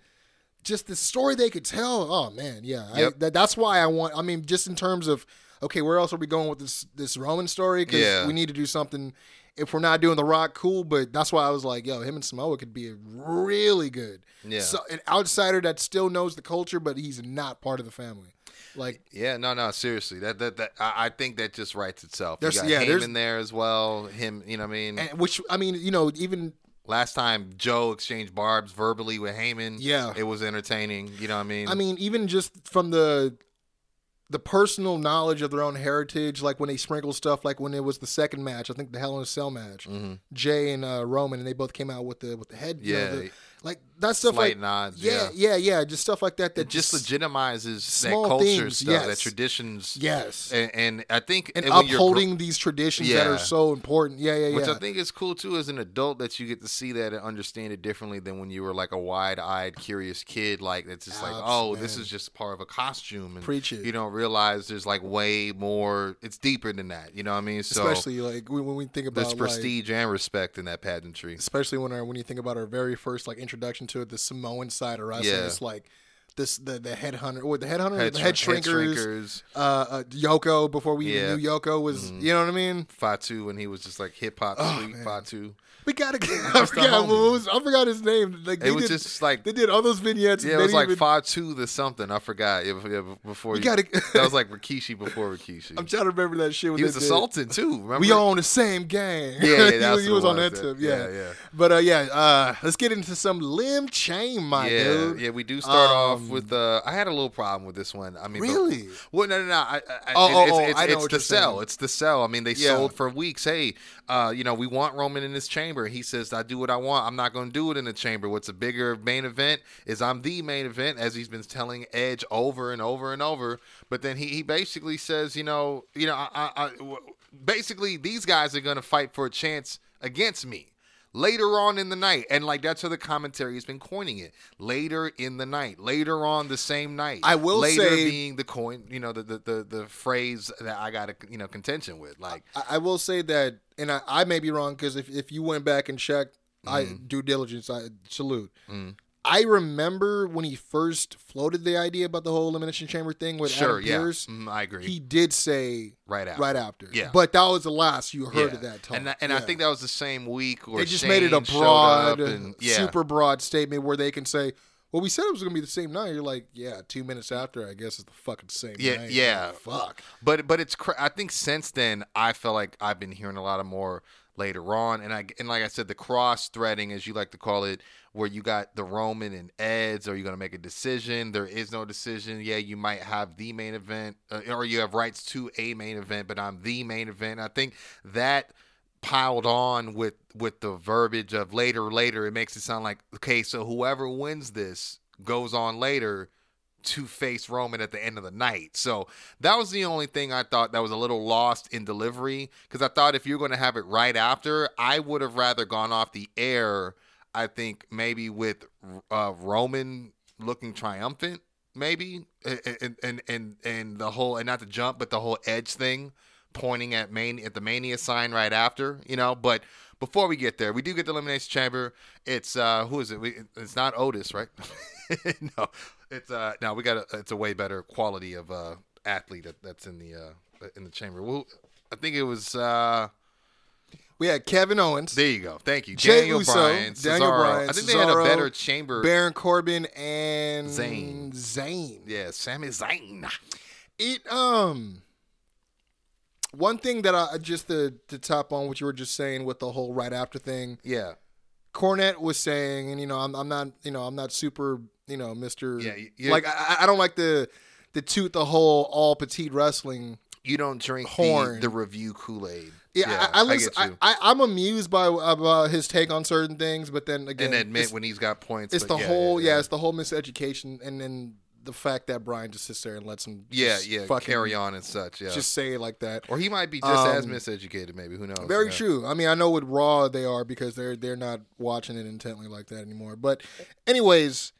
just the story they could tell. Oh man, yeah, I, that, that's why I want. I mean, just in terms of okay, where else are we going with this this Roman story? Because Yeah. we need to do something. If we're not doing the Rock, cool, but that's why I was like, yo, him and Samoa could be really good. Yeah. so an outsider that still knows the culture, but he's not part of the family. Like Yeah, no, no, seriously. That that, that I, I think that just writes itself. You got yeah, there's- Heyman there as well. Him, you know what I mean? and which I mean, you know, even Last time Joe exchanged barbs verbally with Heyman, Yeah. it was entertaining. You know what I mean? I mean, even just from the the personal knowledge of their own heritage, like when they sprinkle stuff, like when it was the second match, I think the Hell in a Cell match, Mm-hmm. Jay and uh, Roman, and they both came out with the with the head, you know, Yeah. the- like that stuff, Slight like nods, yeah, yeah. yeah, yeah, just stuff like that. That it just legitimizes small that culture things, stuff, that traditions. yes, And, and I think and gr- upholding these traditions that are so important. Yeah, yeah, yeah. Which I think is cool too as an adult that you get to see that and understand it differently than when you were like a wide eyed, curious kid. Like it's just like, Abs, oh, this is just part of a costume. And Preach it. You don't realize there's like way more. It's deeper than that. You know what I mean? So especially like when, we think about there's like, prestige and respect in that pageantry. especially when our, when you think about our very first like introduction to it, the Samoan side of wrestling. Yeah. It's like this the the headhunter or the headhunter, Head the head shrink- head shrinkers, shrinkers. uh, uh, Yoko before we Yeah. even knew Yoko was. You know what I mean? Fatu when he was just like hip hop Oh, sweet man. Fatu. We gotta. [laughs] I forgot. Was, I forgot his name. Like they It was did, just like they did all those vignettes. yeah, it was like even, Fatu the something. I forgot. Yeah, yeah, before We you, gotta- [laughs] that was like Rikishi before Rikishi. I'm trying to remember that shit. when he was did. Sultan too. Remember? We all on the same gang. Yeah, yeah, [laughs] he, that's he what was it on that yeah. tip. Yeah, Yeah, yeah. But uh, yeah, uh, let's get into some limb chain, my yeah, dude. yeah, we do start off Um, with. Uh, I had a little problem with this one. I mean, but- Really? well, no, no, no. I, I, Oh, it- oh, it's, oh, it's, I know it's the sell. saying. It's the sell. I mean, they sold for weeks. Hey, uh, you know, we want Roman in this chamber. He says, "I do what I want. I'm not going to do it in the chamber." What's a bigger main event is I'm the main event, as he's been telling Edge over and over and over. But then he, he basically says, you know, you know, I, basically these guys are going to fight for a chance against me later on in the night. And like that's how the commentary has been coining it. Later in the night. Later on the same night. I will later say- being the coin you know the, the the the phrase that i got a you know contention with. Like I, I will say that, and I, I may be wrong because if, if you went back and checked, I Mm-hmm. due diligence, I salute. I remember when he first floated the idea about the whole elimination chamber thing with sure Adam yeah Pearce. Mm, i agree He did say Right after. right after. Yeah. but that was the last you heard Yeah. of that talk. and, that- and i think that was the same week or they just made it a broad, and, yeah super broad statement where they can say, "Well, we said it was going to be the same night." You're like, "Yeah, two minutes after, I guess it's the fucking same Yeah, night." yeah. Fuck. But but it's cra- I think since then I feel like I've been hearing a lot of more later on, and I and like I said, the cross threading, as you like to call it, where you got the Roman and Eds, are you going to make a decision? There is no decision. Yeah, you might have the main event, uh, or you have rights to a main event, but I'm the main event. I think that piled on with with the verbiage of later later it makes it sound like okay so whoever wins this goes on later to face Roman at the end of the night. So that was the only thing I thought that was a little lost in delivery because I thought if you're going to have it right after, I would have rather gone off the air. I think maybe with uh, Roman looking triumphant, maybe, and and and and the whole and not the jump, but the whole edge thing, pointing at main at the mania sign right after, you know. But before we get there, we do get the elimination chamber. It's uh who is it? We, it's not Otis, right? [laughs] no, it's uh no, we got a it's a way better quality of uh athlete that, that's in the uh in the chamber. Well, I think it was uh We had Kevin Owens, there you go. Thank you, Jay Daniel Uso, Bryan, Daniel Bryan, I think they had a better chamber. Baron Corbin, and Zayn. Zayn. yeah, Sami Zayn. It um one thing that I just to to top on what you were just saying with the whole right after thing. Yeah, Cornette was saying, and you know, I'm I'm not you know I'm not super you know Mister Yeah, you- like I, I don't like the the toot the whole All Elite Wrestling. you don't drink Horn. the, the review Kool Aid. Yeah, I, I listen. I. I, I'm amused by about his take on certain things, but then again, and admit when he's got points. it's the yeah, whole yeah, yeah, it's the whole miseducation, and then the fact that Brian just sits there and lets him yeah, yeah, fucking carry on and such. Yeah, just say it like that. or he might be just as Um, miseducated. Maybe who knows? Very Yeah. true. I mean, I know with Raw they are because they're they're not watching it intently like that anymore. But, anyways,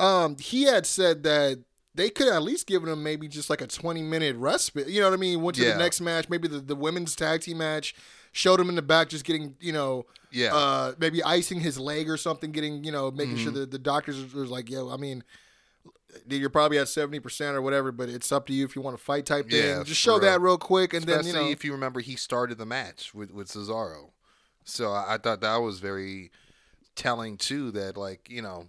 um, he had said that they could at least given him maybe just like a twenty minute respite. You know what I mean? Went to Yeah. the next match, maybe the, the women's tag team match. Showed him in the back, just getting you know, Yeah. uh, maybe icing his leg or something. Getting you know, making Mm-hmm. sure that the doctors was like, yo, I mean. You're probably at seventy percent or whatever, but it's up to you if you want to fight type thing. Yeah, Just show that real. real quick, and Especially then you know, if you remember, he started the match with with Cesaro, so I, I thought that was very telling too. That like you know,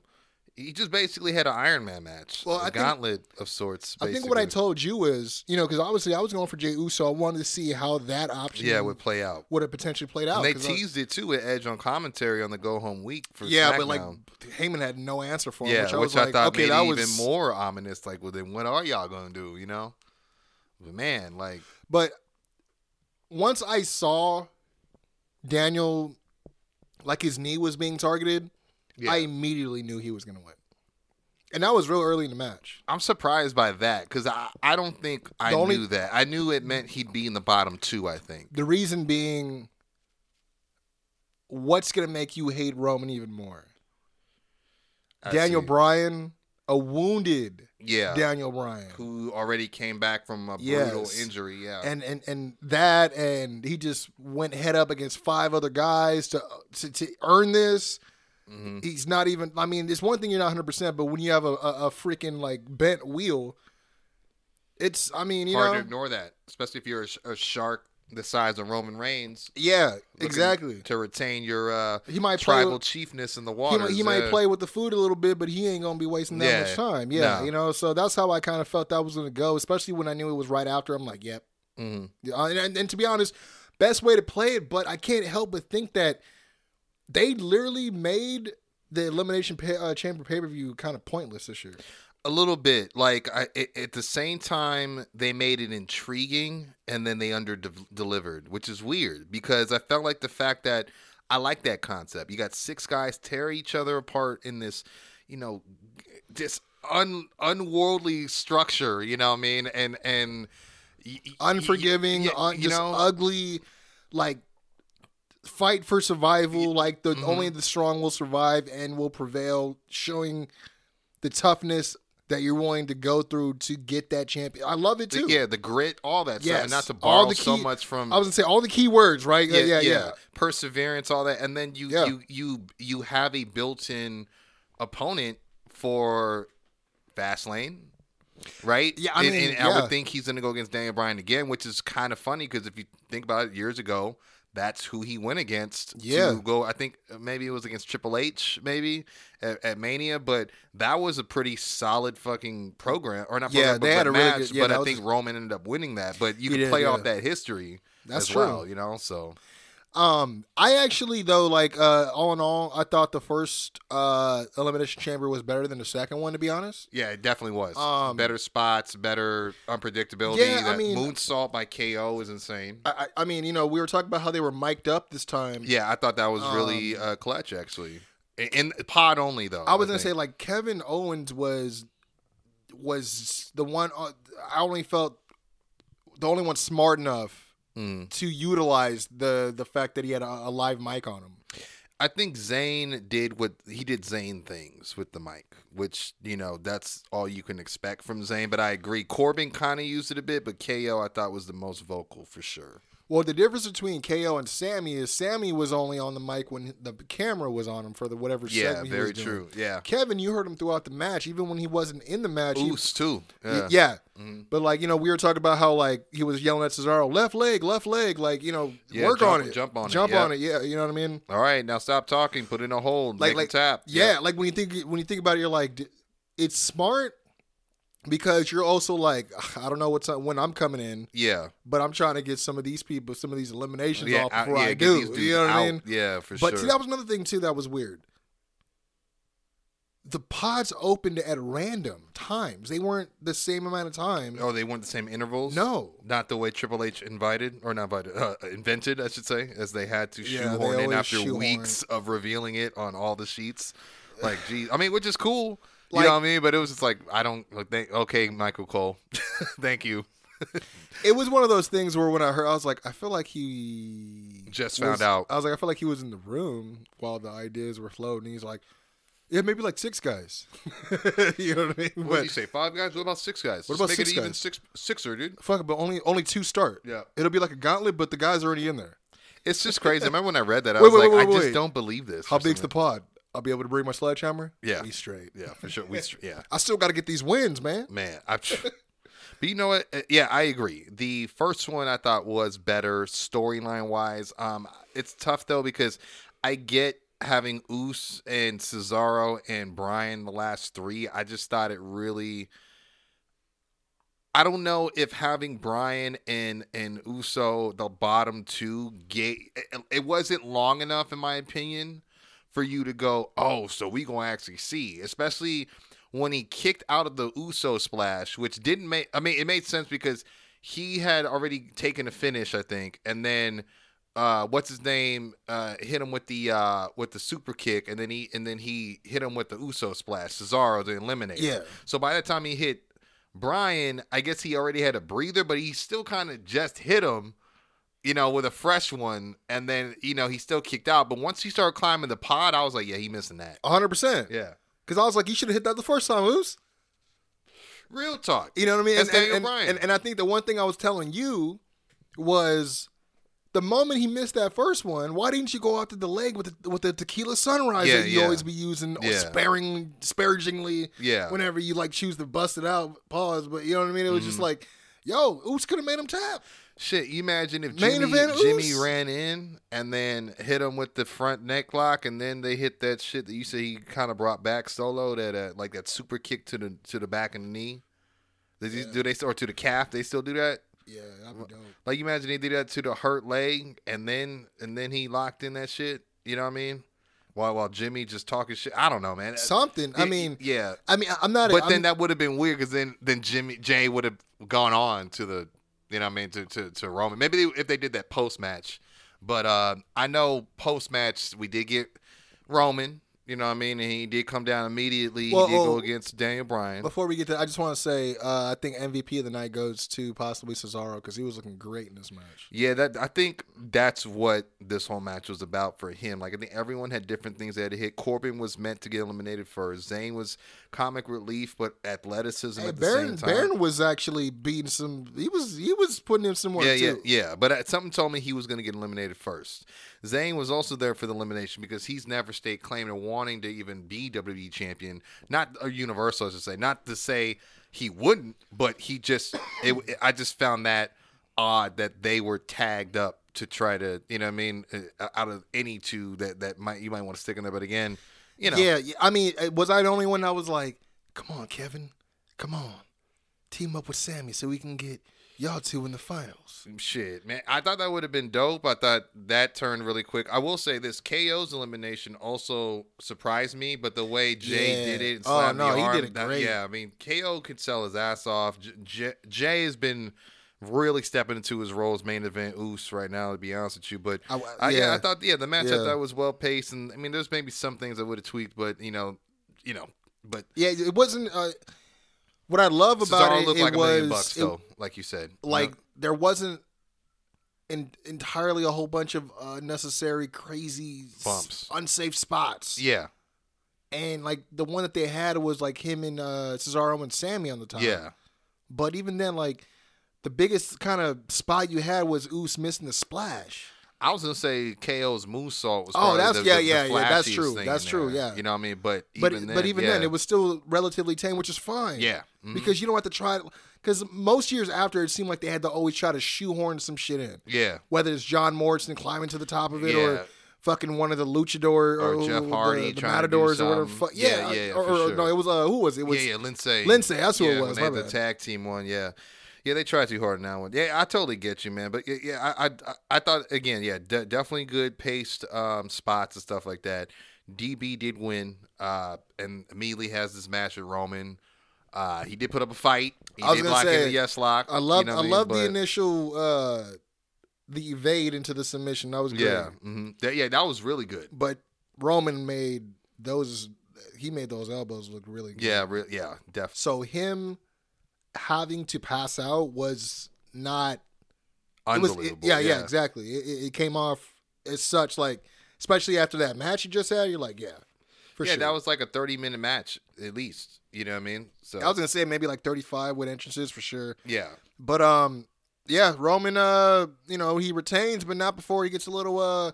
He just basically had an Iron Man match. Well, a I think- gauntlet of sorts. I think what I told you is, you know, because obviously I was going for Jey Uso. I wanted to see how that option Yeah, would play out. would have potentially played out. And they teased it too with Edge on commentary on the Go Home Week for yeah, but like SmackDown. Heyman had no answer for him. yeah, which I, which was I like, thought okay, made that was even more ominous. Like, well, then what are y'all gonna do? You know? But man, like, But once I saw Daniel, like his knee was being targeted, yeah. I immediately knew he was going to win. And that was real early in the match. I'm surprised by that because I, I don't think I only- knew that. I knew it meant he'd be in the bottom two. I think. The reason being, what's going to make you hate Roman even more? I Daniel see. Bryan, a wounded yeah, Daniel Bryan. who already came back from a brutal Yes. injury. Yeah, and and and that and he just went head up against five other guys to to, to earn this hmm he's not even i mean it's one thing you're not 100% but when you have a, a, a freaking like bent wheel it's i mean you know. hard know to ignore that, especially if you're a, a shark the size of Roman Reigns. yeah exactly To retain your uh, he might tribal with, chiefness in the he, water. might, he might play with the food a little bit but he ain't gonna be wasting that Yeah, much time yeah no. you know so that's how i kind of felt that was gonna go especially when i knew it was right after i'm like yep hmm Yeah, and, and, and to be honest, best way to play it. But I can't help but think that they literally made the elimination pay, uh, chamber pay per view kind of pointless this year. A little bit. Like I, a- at the same time, they made it intriguing, and then they under delivered, which is weird because I felt like the fact that I like that concept. You got six guys tear each other apart in this, you know, this un unworldly structure. You know what I mean? And and y- y- Unforgiving, yeah, un, you know, ugly, like fight for survival. Like the Mhm. only the strong will survive and will prevail, showing the toughness that you're willing to go through to get that champion. I love it too. yeah, the grit, all that stuff, and not to All borrow the so key- much from I was gonna say all the key words, right? Yeah, yeah, yeah. Perseverance, all that, and then you Yeah. you you you have a built-in opponent for Fastlane, right? Yeah, I mean, and I yeah. would think he's going to go against Daniel Bryan again, which is kind of funny because if you think about it, years ago. That's who he went against. Yeah. To go, I think uh, maybe it was against Triple H, maybe at, at Mania, but that was a pretty solid fucking program, or not? Yeah, program, they but, had but a really match, good- yeah, but I think Roman ended up winning that. But you can did, play off that history That's as true. well, you know. So Um, I actually though, like, uh, all in all, I thought the first uh elimination chamber was better than the second one. To be honest, Yeah, it definitely was. Um, better spots, better unpredictability. Yeah, I that mean- moonsault by KO is insane. I, I, I mean, you know, we were talking about how they were mic'd up this time. Yeah, I thought that was really uh, clutch actually. In, in pod only though. Um, I was gonna think. say like Kevin Owens was was the one. Uh, I only felt the only one smart enough Mm. to utilize the the fact that he had a, a live mic on him. I think Zayn did what he did Zayn things with the mic, which you know that's all you can expect from Zayn. But I agree, Corbin kind of used it a bit, but KO I thought was the most vocal for sure. Well, the difference between KO and Sami is Sami was only on the mic when the camera was on him for the whatever Yeah, segment he very was doing. true. Yeah, Kevin, you heard him throughout the match, even when he wasn't in the match. he- Oos too. he- Yeah. yeah. Mhm. But like you know, we were talking about how like he was yelling at Cesaro, left leg, left leg, like you know, Yeah, work jump- on it, jump on it, jump yeah. on it. Yeah, you know what I mean. All right, now stop talking. Put in a hold. Like like tap. Yeah, Yep. like when you think when you think about it, you're like, it's smart because you're also like, I don't know what's when I'm coming in, Yeah. but I'm trying to get some of these people, some of these eliminations Yeah, off I- before yeah, I do. You know what I mean? Yeah, for But sure. But see, that was another thing too that was weird. The pods opened at random times. They weren't the same amount of time. oh, they weren't the same intervals. No. not the way Triple H invited or not invited, uh, invented, I should say, as they had to Yeah, shoehorn in after shoehorn. weeks of revealing it on all the sheets. Like, geez, I mean, which is cool. You know what I mean? But it was just like, I don't. Like, okay, Michael Cole, [laughs] thank you. It was one of those things where when I heard, I was like, I feel like he Just was- found out. I was like, I feel like he was in the room while the ideas were floating. He's like, yeah, maybe like six guys. [laughs] you know what I mean? What But did you say? Five guys? What about six guys? What Just about make six it even guys? six sixer, dude? fuck it, but only only two start. Yeah. It'll be like a gauntlet, but the guys are already in there. It's just crazy. I remember when I read that, I [laughs] Wait, was wait, like, wait, I just don't believe this. How big's the pod? I'll be able to bring my sledgehammer. Yeah. be straight. Yeah, for sure. We, str- yeah. [laughs] I still got to get these wins, man. Man, I, [laughs] but you know what? Uh, Yeah, I agree. The first one I thought was better storyline wise. Um, it's tough though because I get having Oos and Cesaro and Brian the last three, I just thought it really. I don't know if having Brian and and Uso the bottom two gay it, it wasn't long enough in my opinion for you to go oh so we gonna actually see especially when he kicked out of the Uso splash which didn't make I mean it made sense because he had already taken a finish I think and then uh what's his name uh hit him with the uh with the super kick and then he and then he hit him with the Uso splash Cesaro to eliminate. Yeah. so by the time he hit Brian, I guess he already had a breather, but he still kind of just hit him, you know, with a fresh one, and then you know he still kicked out. But once he started climbing the pod, I was like, yeah, he missing that. 100%. Yeah, Because I was like, you should have hit that the first time, Oos. real talk. You know what I mean? And, and, and, and I think the one thing I was telling you was the moment he missed that first one, why didn't you go after the leg with the with the tequila sunrise Yeah, that you yeah. always be using Yeah. sparing disparagingly Yeah. whenever you like choose to bust it out, pause. But you know what I mean? It was Mm-hmm. just like, yo, Oos could have made him tap. Shit, you imagine if Main Jimmy, event Jimmy ran in and then hit him with the front neck lock, and then they hit that shit that you say he kind of brought back solo, that uh, like that super kick to the to the back of the knee. Does he, do they or to the calf? They still do that? Yeah, that'd be dope. Like you imagine he did that to the hurt leg, and then and then he locked in that shit. You know what I mean? While while Jimmy just talking shit. I don't know, man. Something. I mean, yeah. I mean, I'm not. But I'm, then that would have been weird because then then Jimmy Jey would have gone on to the you know what I mean to to, to Roman. Maybe they, if they did that post match, but uh, I know post match we did get Roman. You know what I mean? And he did come down immediately. Well, he did go against Daniel Bryan. Before we get to, I just want to say, uh, I think MVP of the night goes to possibly Cesaro because he was looking great in this match. Yeah, that I think that's what this whole match was about for him. Like I think everyone had different things they had to hit. Corbin was meant to get eliminated first. Zayn was comic relief, but athleticism Hey, at the Baron, same time. Baron was actually beating some. He was he was putting in some work yeah, yeah, too. yeah. But uh, something told me he was going to get eliminated first. Zayn was also there for the elimination because he's never stayed claim to wanting to even be WWE champion, not a Universal, I should say. Not to say he wouldn't, but he just. [coughs] It, I just found that odd that they were tagged up to try to, you know, what I mean, uh, out of any two that that might you might want to stick in there. But again, you know, Yeah, I mean, uh, was I the only one that was like, "Come on, Kevin, come on, team up with Sami so we can get y'all two in the finals." Shit, man. I thought that would have been dope. I thought that turned really quick. I will say this KO's elimination also surprised me, but the way Jey Yeah. did it and Oh, no, he arm, did it that- great. yeah, I mean, KO could sell his ass off. J- J- Jey has been really stepping into his role as main event oos right now, to be honest with you. But I- I, yeah. yeah. I thought, yeah, the match I thought was well paced. And I mean, there's maybe some things I would have tweaked, but, you know, you know, but Yeah, it wasn't. Uh, what I love about Cesaro it, looked it like a was million bucks, it- though, like you said. like No- there wasn't in, entirely a whole bunch of unnecessary, crazy, Bumps. unsafe spots. yeah, and like the one that they had was like him and uh, Cesaro and Sami on the top. yeah. but even then, like the biggest kind of spot you had was Oos missing the splash. I was gonna say KO's moonsault was. Oh, that's- the, yeah, the, the yeah, yeah, that's true. That's true, there. yeah. you know what I mean. But But then, but even yeah. then, it was still relatively tame, which is fine. yeah, mhm. because you don't have to try. Because most years after, it seemed like they had to always try to shoehorn some shit in. yeah, Whether it's John Morrison climbing to the top of it, Yeah. or fucking one of the luchador Or or, Jeff Hardy the, do matadors or whatever. yeah, Yeah, yeah, or, or- sure. no, it was uh, who was it? It was yeah, yeah. Lince, Lince, that's who it was, When they had the bad. tag team one, yeah, yeah. They tried too hard on that one. Yeah, I totally get you, man. But yeah, yeah I, I, I thought again, yeah, de- definitely good paced um, spots and stuff like that. DB did win, uh, and immediately has this match with Roman. Uh, he did put up a fight. He I was did gonna lock in say, the yes lock. I love you know I love the initial uh the evade into the submission. That was great. Yeah, hmm that, yeah, that was really good. But Roman made those he made those elbows look really good. Yeah, re- yeah, definitely. So him having to pass out was not it was it- Unbelievable. yeah, yeah, exactly. It, it, came off as such like especially after that match you just had, you're like, yeah. For yeah, sure. that was like a thirty-minute match at least. You know what I mean? So I was gonna say maybe like 35 with entrances for sure. yeah, But um, yeah, Roman, uh, you know, he retains, but not before he gets a little uh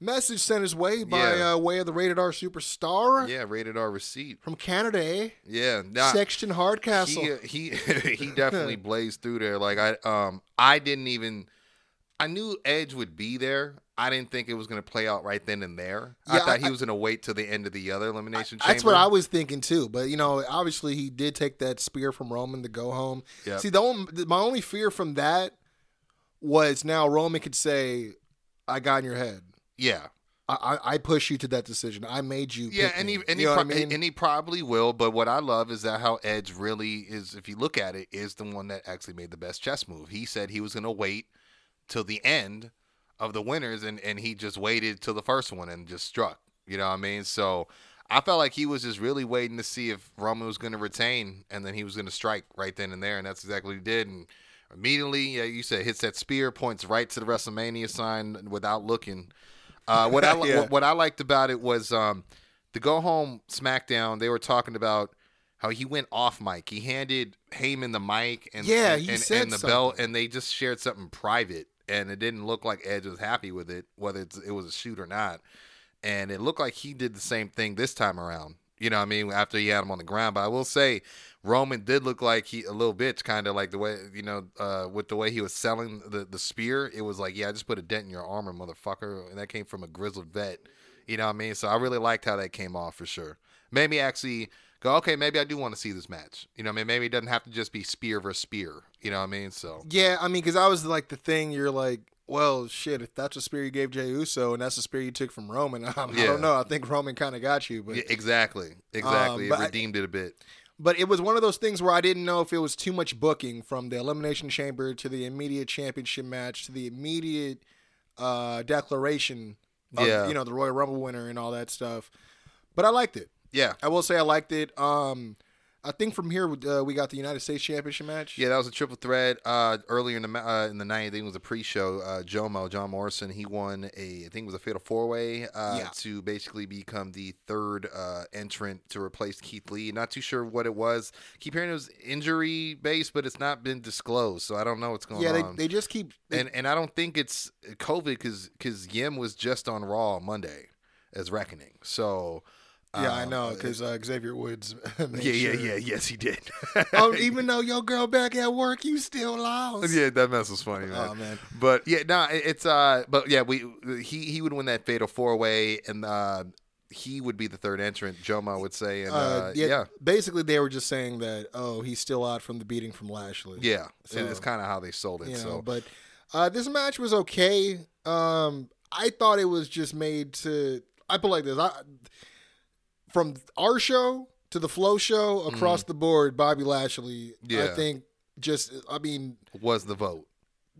message sent his way by Yeah. uh, way of the rated R superstar yeah, rated R receipt. from Canada, eh? Yeah, nah, Sexton Hardcastle. he he [laughs] he definitely [laughs] blazed through there. Like I um I didn't even I knew Edge would be there. I didn't think it was going to play out right then and there. Yeah, I thought he was going to wait till the end of the other elimination chamber. That's what I was thinking too. But you know, obviously he did take that spear from Roman to go home. Yep. See, the only, my only fear from that was now Roman could say, "I got in your head. Yeah. I, I, pushed you to that decision. I made you." Yeah, and me." he and he, know pro- what I mean? and he probably will. But what I love is that how Edge really is. If you look at it, is the one that actually made the best chess move. He said he was going to wait till the end of the winners, and and he just waited till the first one and just struck. You know what I mean? So I felt like he was just really waiting to see if Roman was going to retain, and then he was going to strike right then and there, and that's exactly what he did. And immediately, yeah, you said hits that spear, points right to the WrestleMania sign without looking. Uh, what I [laughs] Yeah. what, what I liked about it was um, the go home SmackDown. They were talking about how he went off mic. He handed Heyman the mic and Yeah, and, he and, said and the belt, and they just shared something private. And it didn't look like Edge was happy with it, whether it's, it was a shoot or not. And it looked like he did the same thing this time around. You know I mean? After he had him on the ground. But I will say, Roman did look like he a little bitch, kind of like the way you know, uh, with the way he was selling the the spear. It was like, yeah, I just put a dent in your armor, motherfucker, and that came from a grizzled vet. You know what I mean? So I really liked how that came off for sure. Made me actually go, okay, maybe I do want to see this match. You know, I mean, maybe it doesn't have to just be spear versus spear. You know what I mean? So Yeah, I mean, because I was like the thing. You're like, well, shit. If that's a spear you gave Jey Uso, and that's the spear you took from Roman, [laughs] I, I Yeah. don't know. I think Roman kind of got you, but yeah, exactly, exactly, Um, it I- redeemed it a bit. but it was one of those things where I didn't know if it was too much booking from the elimination chamber to the immediate championship match to the immediate uh, declaration. Of, Yeah. you know the Royal Rumble winner and all that stuff. But I liked it. Yeah, I will say I liked it. Um, I think from here uh, we got the United States Championship match. Yeah, that was a triple threat. Uh, earlier in the uh, in the night, I think it was a pre-show. Uh, Jomo, John Morrison, he won a, I think it was a fatal four-way uh, Yeah. to basically become the third uh, entrant to replace Keith Lee. Not too sure what it was. Keep hearing it was injury based, but it's not been disclosed, so I don't know what's going on. yeah. They, they just keep they- and and I don't think it's COVID because because Yim was just on Raw Monday as Reckoning. So yeah, I um, know because uh, Xavier Woods. [laughs] yeah, yeah, sure- yeah, yes, he did. oh, [laughs] even though your girl back at work, you still lost. Yeah, that mess was funny, man. Oh man. But yeah, no, it- it's uh, but yeah, we he he would win that fatal four way, and uh, he would be the third entrant. Jomo would say, and uh, Uh, yeah, yeah, yeah, Basically, they were just saying that oh, he's still out from the beating from Lashley. yeah. So- it's kind of how they sold it. you know. so But uh, this match was okay. Um, I thought it was just made to. I put like this. I, from our show to the Flow show across the board, Bobby Lashley. Yeah. I Mm-hmm. Think just. I mean, was the vote?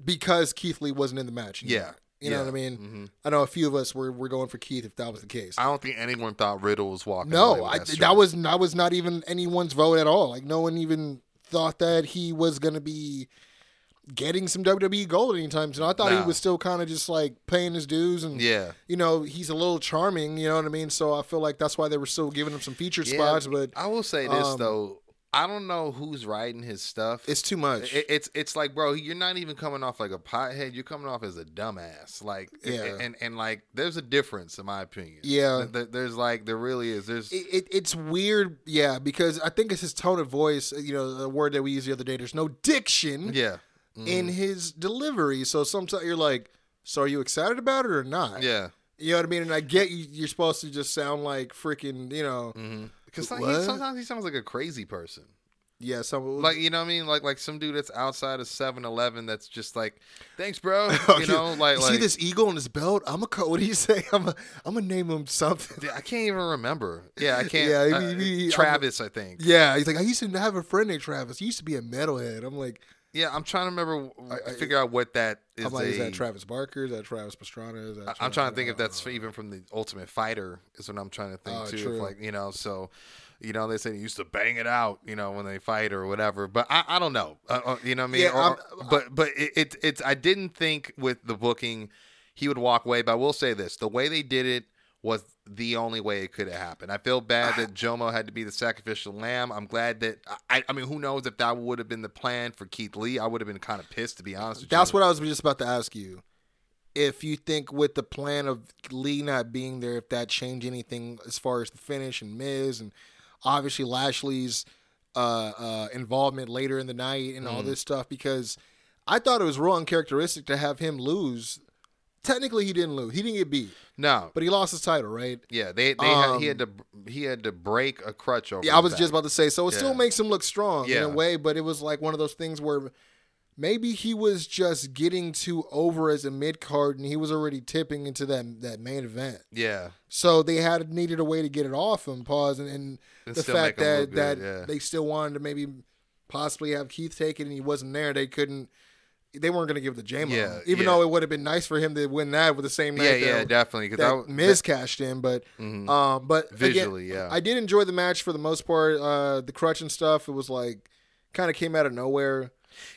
because Keith Lee wasn't in the match. anymore. Yeah, You know yeah. what I mean? Mhm. I know a few of us were, were going for Keith if that was the case. I don't think anyone thought Riddle was walking. No, I, that, that was that was not even anyone's vote at all. Like no one even thought that he was gonna be getting some WWE gold anytime soon. I thought No. he was still kind of just like paying his dues, and yeah. you know he's a little charming. You know what I mean? So I feel like that's why they were still giving him some featured Yeah, spots. But I will say this um, though, I don't know who's writing his stuff. it's too much. It, it's it's like, bro, you're not even coming off like a pothead. You're coming off as a dumbass. Like, Yeah. and and like, there's a difference in my opinion. Yeah. There- there's like, there really is. There's it, it, it's weird, yeah, because I think it's his tone of voice. You know, the word that we used the other day. There's no diction yeah, in his delivery. So sometimes you're like, so are you excited about it or not? yeah. You know what I mean? And I get you, you're supposed to just sound like freaking, you know, Because What? sometimes he sounds like a crazy person. yeah, some Like you know what I mean? Like like some dude that's outside of 7-Eleven that's just like, thanks, bro. [laughs] Oh, You know, like you like see this eagle on his belt? I'm a co- [laughs] what do you say? I'm a, I'm gonna name him something. I can't even remember. Yeah, I can't. Yeah, uh, he- he- he- Travis, I think. Yeah, he's like I used to have a friend named Travis. He used to be a metalhead. I'm like, Yeah, I'm trying to remember, I- figure out what that is. I'm like, is that Travis Barker? Is that Travis Pastrana? Is that I- I'm trying to think if that's even from the Ultimate Fighter. Is what I'm trying to think Oh, too. If like you know, so you know they say they used to bang it out, you know, when they fight or whatever. But I, I don't know. Uh, uh, you know what I mean? Yeah, Or- but but it, it it's I didn't think with the booking he would walk away. But I will say this: the way they did it was the only way it could have happened. I feel bad that Jomo had to be the sacrificial lamb. I'm glad that I, I mean, who knows if that would have been the plan for Keith Lee? I would have been kind of pissed to be honest with That's you. what I was just about to ask you. If you think with the plan of Lee not being there, if that changed anything as far as the finish and Miz and obviously Lashley's uh, uh, involvement later in the night and Mm. all this stuff, because I thought it was real uncharacteristic to have him lose technically he didn't lose. He didn't get beat, No, but he lost his title, right? yeah, they they had, he Um, had to he had to break a crutch over. Yeah, I was back. just about to say. So it still makes him look strong in a way, but it was like one of those things where maybe he was just getting too over as a mid card, and he was already tipping into that that main event. Yeah, So they had needed a way to get it off him. Pause and, and And the fact that look that yeah. they still wanted to maybe possibly have Keith take it, and he wasn't there. They couldn't. They weren't going to give the to J-Mo, Yeah, even yeah. though it would have been nice for him to win that with the same night yeah, that, yeah, definitely. Because that Miz cashed in. But Mhm. um, but again, Visually, yeah. I did enjoy the match for the most part. Uh, the crutch and stuff, it was like kind of came out of nowhere.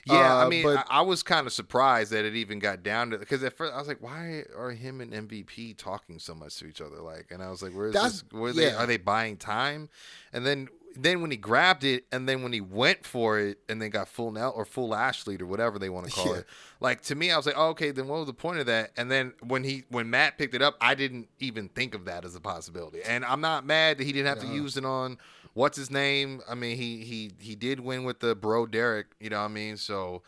Yeah, I Uh, mean, but- I, I was kind of surprised that it even got down to because at first I was like, why are him and MVP talking so much to each other? Like, and I was like, where's this? Where they yeah. are they buying time? And then then when he grabbed it, and then when he went for it, and then got full Nell or full Ashley or whatever they want to [laughs] call Yeah. it. Like to me, I was like, oh, okay, then what was the point of that? And then when he when Matt picked it up, I didn't even think of that as a possibility. And I'm not mad that he didn't have to use it on what's his name. I mean, he he he did win with the bro Derek. You know what I mean? So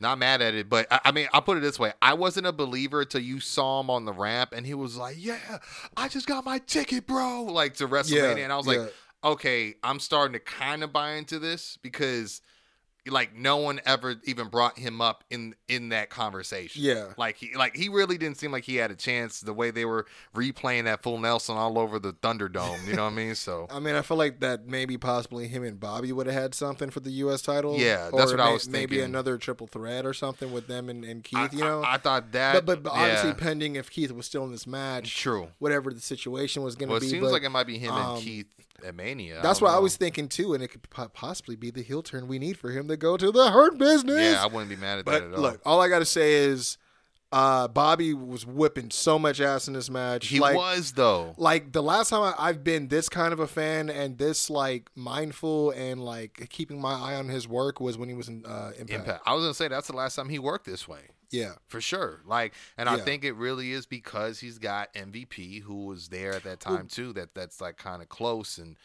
not mad at it, but I, I mean, I'll put it this way: I wasn't a believer till you saw him on the ramp, and he was like, "Yeah, I just got my ticket, bro!" Like to WrestleMania, Yeah, and I was yeah. like, "Okay, I'm starting to kind of buy into this because." Like no one ever even brought him up in in that conversation. Yeah. like he like he really didn't seem like he had a chance. The way they were replaying that full Nelson all over the Thunderdome, you know what I mean? So [laughs] I mean, I feel like that maybe possibly him and Bobby would have had something for the U.S. title. Yeah, that's what I may- was Maybe another triple threat or something with them and, and Keith. I, you know, I, I thought that, but, but obviously yeah. pending if Keith was still in this match, true. whatever the situation was going to be. Well, it seems but like it might be him um, and Keith at Mania. that's don't what I was thinking too, and it could possibly be the heel turn we need for him to go to the Hurt Business. Yeah, I wouldn't be mad at But that at all. look, all I got to say is, uh, Bobby was whipping so much ass in this match. he like, was though. like the last time I, I've been this kind of a fan and this like mindful and like keeping my eye on his work was when he was in uh, Impact. Impact. I was gonna say that's the last time he worked this way. Yeah, For sure. Like and I think it really is because he's got MVP who was there at that time too, that that's like kind of close and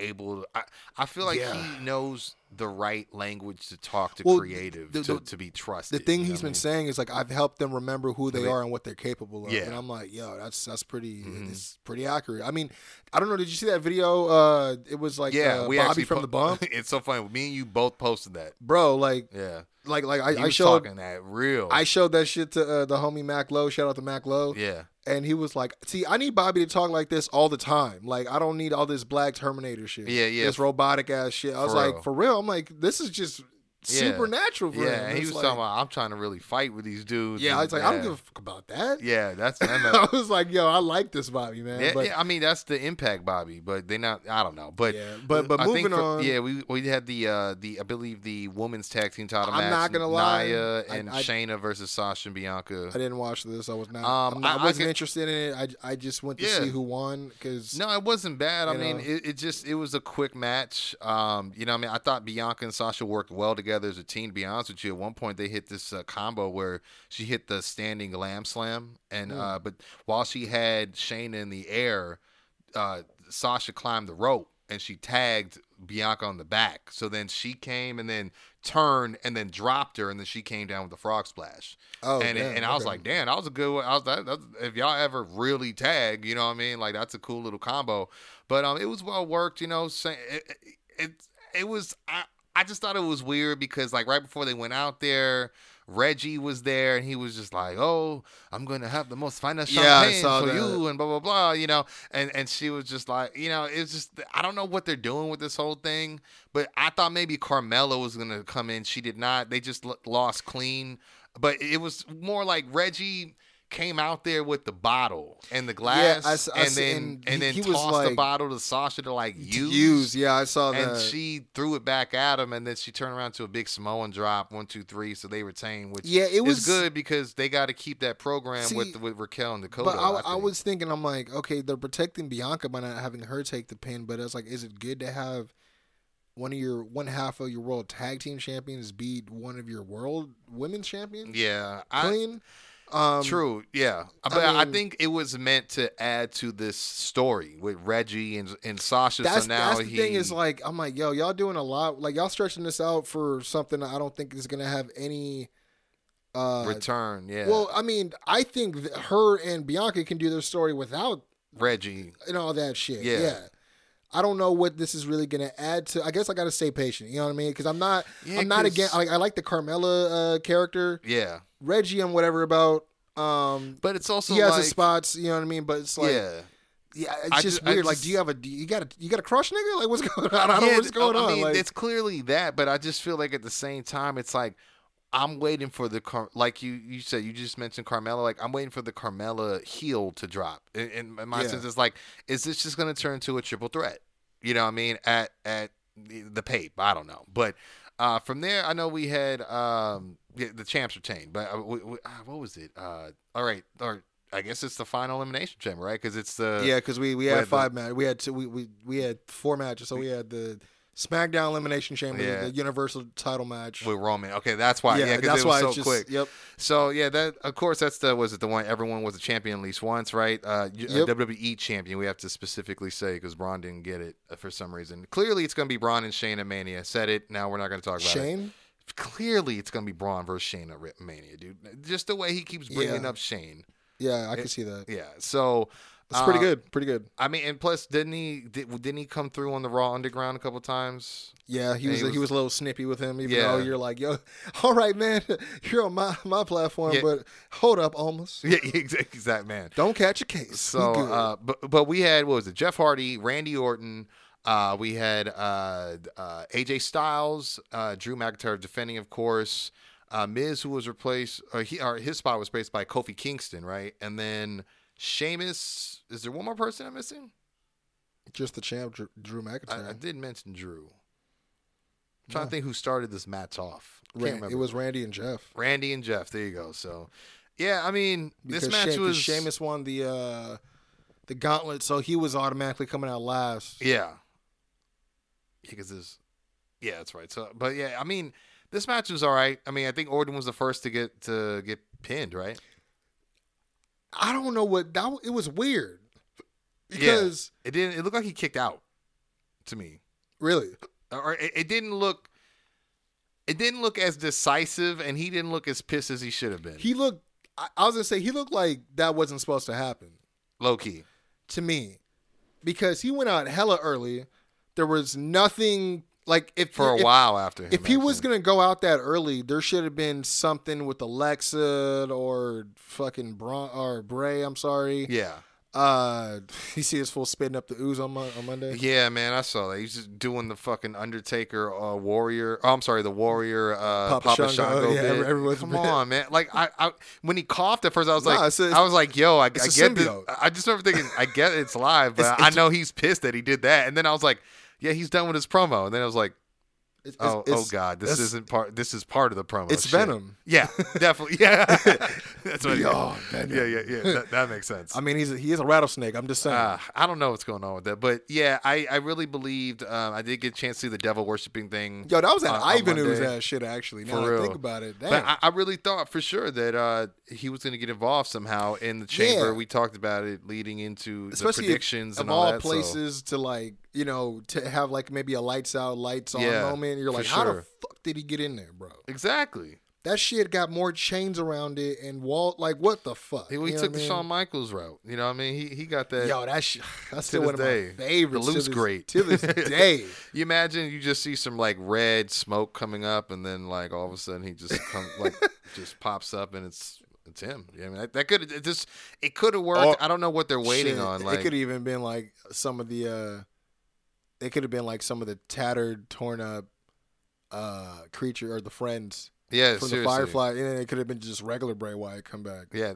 able to, I, I feel like Yeah. he knows the right language to talk to Well, creative the- to, the- to be trusted. the thing you know he's been mean? saying is like I've helped them remember who they They- are and what they're capable of. Yeah. And I'm like, yo, that's that's pretty Mhm. it's pretty accurate. I mean, I don't know. Did you see that video? Uh, it was like yeah, uh, we Bobby from po- the bump, [laughs] it's so funny. Me and you both posted that. bro. Like Yeah, like like I, I showed talking that real. I showed that shit to uh, the homie Mac Low. Shout out to Mac Low. yeah, And he was like, "See, I need Bobby to talk like this all the time. Like, I don't need all this Black Terminator shit. Yeah, yeah. This robotic ass shit." I was For like, real. "For real?" I'm like, "This is just. Supernatural for yeah. him." And he was like- talking about I'm trying to really fight with these dudes. Yeah, I was like, "I don't yeah. give a fuck about that." Yeah, that's [laughs] and I was like, "Yo, I like this Bobby man." yeah, but yeah, I mean that's the impact, Bobby. But they not. I don't know. But Yeah, but- but I think moving for- on- Yeah, we we had the uh the I believe the women's tag team title I'm match. not gonna lie, I- and I- Shayna versus Sasha and Bianca. I didn't watch this. I was not. Um, I'm not- I- I, I wasn't could- interested in it. I, I just went to Yeah. see who won because No, it wasn't bad. I mean, it, it just it was a quick match. Um, you know, I mean, I thought Bianca and Sasha worked well together as a team. To be honest with you, at one point they hit this uh, combo where she hit the standing lamb slam, and Mm. uh, but while she had Shayna in the air, uh, Sasha climbed the rope and she tagged Bianca on the back. So then she came and then turned and then dropped her, and then she came down with the frog splash. oh, and damn, and I was like, damn, that was a good one. I was that, that's, if y'all ever really tag, you know what I mean? Like that's a cool little combo. But um, it was well worked. You know, it, it it it was. I I just thought it was weird because like right before they went out there. Reggie was there and he was just like, "Oh, I'm going to have the most finest I champagne saw for that. you," and blah blah blah, you know. And and she was just like, you know, it's just I don't know what they're doing with this whole thing, but I thought maybe Carmella was going to come in. She did not. They just lost clean but it was more like Reggie came out there with the bottle and the glass, I s- I and then and and, he- then he was tossed the bottle to Sasha to like use. use. Yeah, I saw that. And she threw it back at him, and then she turned around to a big Samoan drop, one, two, three. So they retain, which Yeah, it was- good because they got to keep that program See, with with Raquel and Dakota. But I, I think. was thinking, I'm like, okay, they're protecting Bianca by not having her take the pin. But it's like, is it good to have one of your one half of your world tag team champions beat one of your world women's champions yeah, I, clean? Um, True, yeah, but I, mean- think it was meant to add to this story with Reggie and and Sasha. That's, so now that's the he, thing is like I'm like yo y'all doing a lot like y'all stretching this out for something I don't think is gonna have any uh, return. Yeah. Well, I mean, I think her and Bianca can do their story without Reggie. and all that shit. Yeah. Yeah. I don't know what this is really gonna add to. I guess I gotta stay patient. You know what I mean? Because I'm not. Yeah, I'm not again. Like I like the Carmella uh, character. Yeah. Reggie, I'm whatever about. Um, But it's also he has like, his spots. You know what I mean? But it's like, yeah, yeah. it's I just weird. like, just- do you have a? You got a? You got a crush, nigga? Like, what's [laughs] going on? I don't know what's going I on. mean, like, it's clearly that, but I just feel like at the same time, it's like I'm waiting for the Car- like you you said you just mentioned Carmella. Like I'm waiting for the Carmella heel to drop. In, in in my Yeah. sense, it's like, is this just going to turn into a triple threat? You know what I mean? At at the Pape, I don't know, but. Uh, from there, I know we had um, yeah, the champs retained, but uh, we, we, uh, what was it? Uh, all right, or I guess it's the final elimination chamber, right? Because it's the yeah, because we we we had had the- five matches. We had two. We, we we had four matches. So we had the SmackDown Elimination Chamber, Yeah. the Universal Title match. with Roman. Okay, that's why. Yeah, because that's it why so it's just, quick. Yep. So yeah, that of course that's the was it the one everyone was a champion at least once, right? Uh, Yep. WWE champion. We have to specifically say because Braun didn't get it uh, for some reason. Clearly, it's going to be Braun and Shane at Mania. Said it. Now we're not going to talk about it. Shane. Clearly, it's going to be Braun versus Shane at Mania, dude. Just the way he keeps bringing Yeah. up Shane. Yeah, I can see that. Yeah. So It's pretty uh, good. Pretty good. I mean, and plus, didn't he did, didn't he come through on the Raw Underground a couple times? Yeah, he was, he he was- was a little snippy with him, even Yeah. though you're like, yo, [laughs] all right, man, [laughs] you're on my, my platform, Yeah. but hold up, almost. [laughs] Yeah, exact, exact man. Don't catch a case. So, uh, but but we had what was it? Jeff Hardy, Randy Orton. Uh, we had uh, uh, AJ Styles, uh, Drew McIntyre defending, of course. Uh, Miz, who was replaced, or he, or his spot was replaced by Kofi Kingston, right? And then Sheamus. Is there one more person I'm missing? just the champ, Drew, Drew McIntyre. I, I did mention Drew. I'm trying No. to think who started this match off. Ran- remember. it was Randy and Jeff. Randy and Jeff. There you go. So, yeah, I mean, Because this match She- was Sheamus won the uh, the gauntlet, so he was automatically coming out last. Yeah. Because this, yeah, that's right. So, but yeah, I mean, this match was all right. I mean, I think Orton was the first to get to get pinned, right? I don't know what that. It was weird Yeah. because It didn't. It looked like he kicked out to me, really, uh, or it, it didn't look. It didn't look as decisive, and he didn't look as pissed as he should have been. he looked. I, I was gonna say he looked like that wasn't supposed to happen. Low key. to me because he went out hella early. There was nothing like if For a if, while after him. If he was gonna go out that early, there should have been something with Alexa or fucking Braun or Bray. I'm sorry. yeah, Uh, [laughs] you see his full spitting up the ooze on, on Monday. yeah, man, I saw that. He's just doing the fucking Undertaker uh, Warrior. Oh, I'm sorry, the Warrior uh, Papa Papa, Shango, Shango. yeah, Come bit. on, man. Like I, I, when he coughed at first, I was Nah, like, it's a- I was like, yo, I, I it's get this. I just remember thinking, I get it's live, [laughs] but It's- I know he's pissed that he did that. And then I was like, yeah, he's done with his promo. And then I was like, It's, oh, it's- oh god, this isn't part. This is part of the promo. It's Shit. Venom. Yeah, [laughs] definitely. Yeah, [laughs] [laughs] that's what. Yo, yeah, Venom. yeah, yeah, yeah. That, that makes sense. I mean, he's a, he is a rattlesnake. I'm just saying. Uh, I don't know what's going on with that, but yeah, I, I really believed. Um, I did get a chance to see the devil worshiping thing. Yo, that was that on- on Ivan ooze Monday. ass shit. Actually, now For that I real. think about it, damn. But I, I really thought for sure that uh, he was going to get involved somehow in the chamber. Yeah. We talked about it leading into especially the if- predictions of and all, all that. so- places to like you know to have like maybe a lights out lights on Yeah, moment you're like how the fuck did he get in there bro exactly. that shit got more chains around it and walt like what the fuck He, he took the mean? Shawn Michaels route. You know what I mean? He he got that. yo that shit [laughs] that's still one of day. my favorites The to loose this- grate. to this [laughs] day You imagine you just see some like red smoke coming up, and then like all of a sudden he just come, like [laughs] just pops up, and it's it's him. Yeah, I mean that, that could it just it could have worked. Or- I don't know what they're waiting Shit, on. Like, it could have even been like some of the uh it could have been like some of the tattered torn up uh creature or the friends yeah, from seriously. the firefly and then it could have been just regular bray wyatt come back Yeah,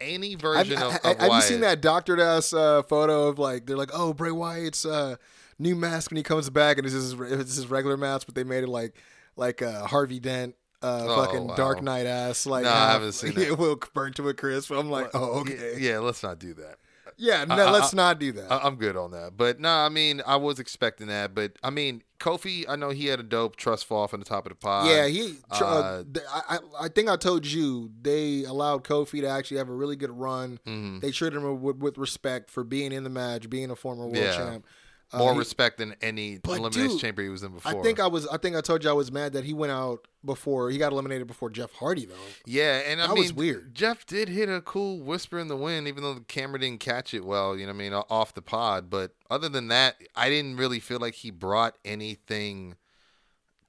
any version of, ha- of have you seen that doctored ass uh, photo of like they're like, oh Bray Wyatt's uh, new mask when he comes back and it's his it's his regular mask, but they made it like like uh, Harvey Dent, uh, Oh, fucking wow. Dark Knight ass. Like No, I haven't seen [laughs] that. It will burn to a crisp. I'm like, oh okay, Yeah, let's not do that. Yeah. No, I- I- let's not do that. I, I'm good on that. But no, I mean, I was expecting that. But I mean, Kofi, I know he had a dope trust fall from the top of the pod. yeah, he. uh, uh, I, I I think I told you they allowed Kofi to actually have a really good run. Mhm. They treated him with, with respect for being in the match, being a former world Yeah. champ. Uh, More he- respect than any elimination dude, chamber he was in before. I think I was. I think I told you I was mad that he went out before he got eliminated before Jeff Hardy though. Yeah, and I That mean, was weird. Jeff did hit a cool whisper in the wind, even though the camera didn't catch it well. You know, what I mean, off the pod. But other than that, I didn't really feel like he brought anything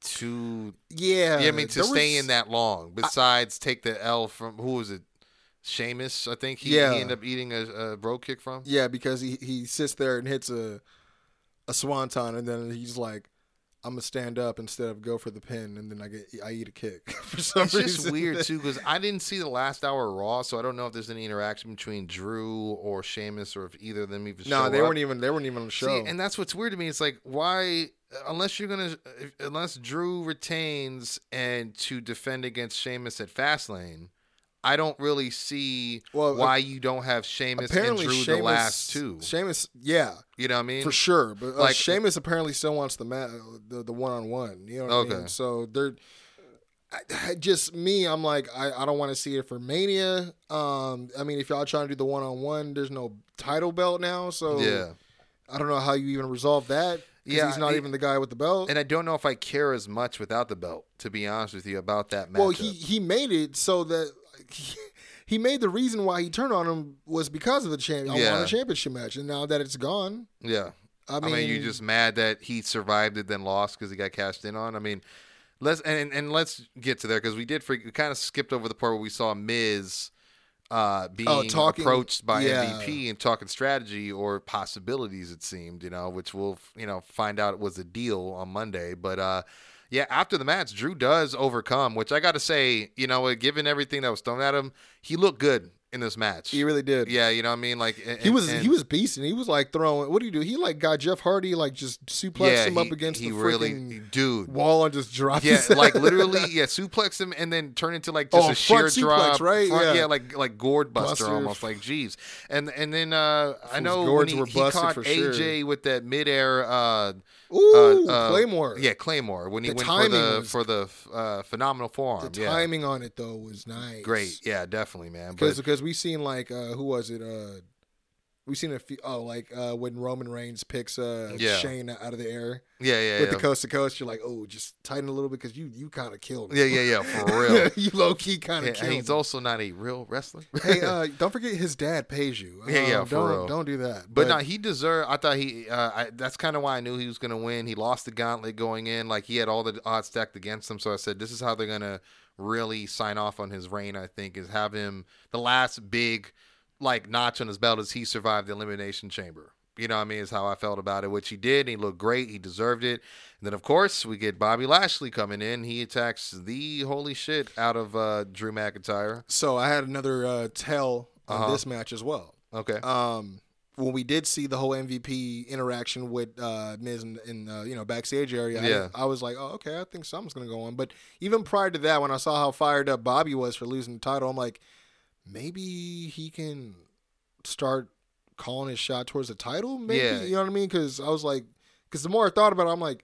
to. Yeah, yeah, I mean, to stay was- in that long. Besides, take the L from who was it? Sheamus, I think he, Yeah. he ended up eating a, a bro kick from. Yeah, because he he sits there and hits a a swanton, and then he's like, "I'm gonna stand up instead of go for the pin," and then I get I eat a kick [laughs] for some It's reason. just weird too because I didn't see the last hour Raw, so I don't know if there's any interaction between Drew or Sheamus or if either of them even. No, show they up. weren't even they weren't even on the show. See, and that's what's weird to me. It's like why, unless you're gonna, unless Drew retains and to defend against Sheamus at Fastlane, I don't really see Well, why you don't have Sheamus and Drew Sheamus, the last two. Sheamus, yeah, You know what I mean? for sure. But uh, like- Sheamus apparently still wants the ma- the the one on one. You know what I mean? So they're I, I- just me. I'm like I, I don't want to see it for Mania. Um, I mean, if y'all trying to do the one on one, there's no title belt now, so Yeah. I don't know how you even resolve that. Yeah, he's not even the guy with the belt. And I don't know if I care as much without the belt, to be honest with you, about that match. Well, he he made it so that [laughs] he, made the reason why he turned on him was because of the champ. I Yeah. won a championship match, and now that it's gone, yeah. I I mean, mean, you just mad that he survived it then lost because he got cashed in on. I mean, let's and and let's get to there because we did freak, we kind of skipped over the part where we saw Miz uh, being Oh, talking- approached by yeah. MVP and talking strategy or possibilities. It seemed, you know, which we'll you know find out it was a deal on Monday, but. uh yeah, after the match, Drew does overcome, which I got to say, you know, given everything that was thrown at him, he looked good in this match. he really did. yeah, you know what I mean? Like He was and- he was beasting. He was like throwing. What do you do? He like got Jeff Hardy like just suplexed him up against he the really, freaking dude. wall and just dropped. Yeah, like [laughs] literally, yeah, suplex him and then turn into like just Oh, a sheer suplex, drop, right? front- Yeah. like like gourd buster, Buster. almost like geez. And and then uh I know when he, were he caught for sure. AJ with that midair uh, Ooh, uh, uh, Claymore. yeah, Claymore when he The went for timing the was- for the uh, phenomenal forearm. The yeah, timing on it though was nice. great. Yeah, definitely, man. Because because we seen like uh who was it uh we seen a few oh like uh when Roman Reigns picks uh Yeah. Shane out of the air yeah, yeah, with yeah. the coast to coast you're like oh just tighten a little bit because you you kind of killed him yeah, yeah, yeah, for [laughs] real. you low key kind Yeah, of and he's him. also not a real wrestler. hey [laughs] uh don't forget his dad pays you Yeah, yeah, Um, for don't real. don't do that But, no, he deserved. I thought he. Uh, I, that's kind of why I knew he was going to win. He lost the gauntlet going in. Like he had all the odds stacked against him. So I said, this is how they're going to really sign off on his reign. I think is have him the last big like notch on his belt is he survived the elimination chamber. You know what I mean? Is how I felt about it, which he did. He looked great. He deserved it. And then, of course, we get Bobby Lashley coming in. He attacks the holy shit out of uh, Drew McIntyre. so I had another uh tell on Uh-huh. this match as well Okay. um when we did see the whole MVP interaction with uh, Miz in, in uh, you know backstage area, I- Yeah. I, was like, oh okay, I think something's gonna go on. But even prior to that, when I saw how fired up Bobby was for losing the title, I'm like, maybe he can start calling his shot towards the title. Maybe Yeah. you know what I mean? Because I was like, because the more I thought about it, I'm like,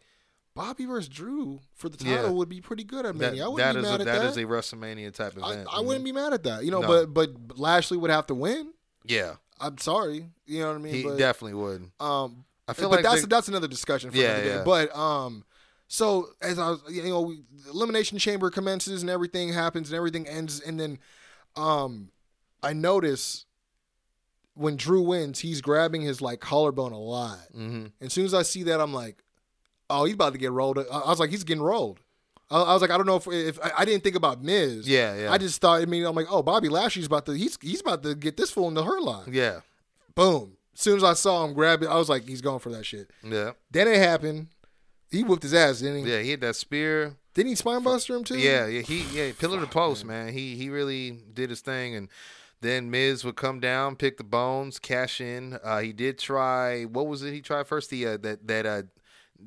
Bobby versus Drew for the title Yeah. would be pretty good at that, I wouldn't be mad a, at that that. is a WrestleMania type I, event. I Mhm. wouldn't be mad at that, you know. No. But but Lashley would have to win. Yeah, I'm sorry, you know what I mean. he but, definitely would. um, I feel but like that's they- that's another discussion for Yeah, another day. yeah. But um, so as I was, you know, elimination chamber commences and everything happens and everything ends, and then um, I notice when Drew wins, he's grabbing his like collarbone a lot. hmm And as soon as I see that, I'm like, oh, he's about to get rolled. I I was like, he's getting rolled. I I was like, I don't know if if I, I didn't think about Miz. Yeah, yeah. I just thought. I mean, I'm like, oh, Bobby Lashley's about to. He's he's about to get this fool into her line. Yeah, Boom. As soon as I saw him grab it, I was like, he's going for that shit. yeah, Then it happened. He whooped his ass, didn't he? yeah. He hit that spear. Didn't he spine buster him too? Yeah, yeah. He yeah, pillar to post, man. He he really did his thing, and then Miz would come down, pick the bones, cash in. Uh, he did try. What was it? He tried first the uh, that that uh.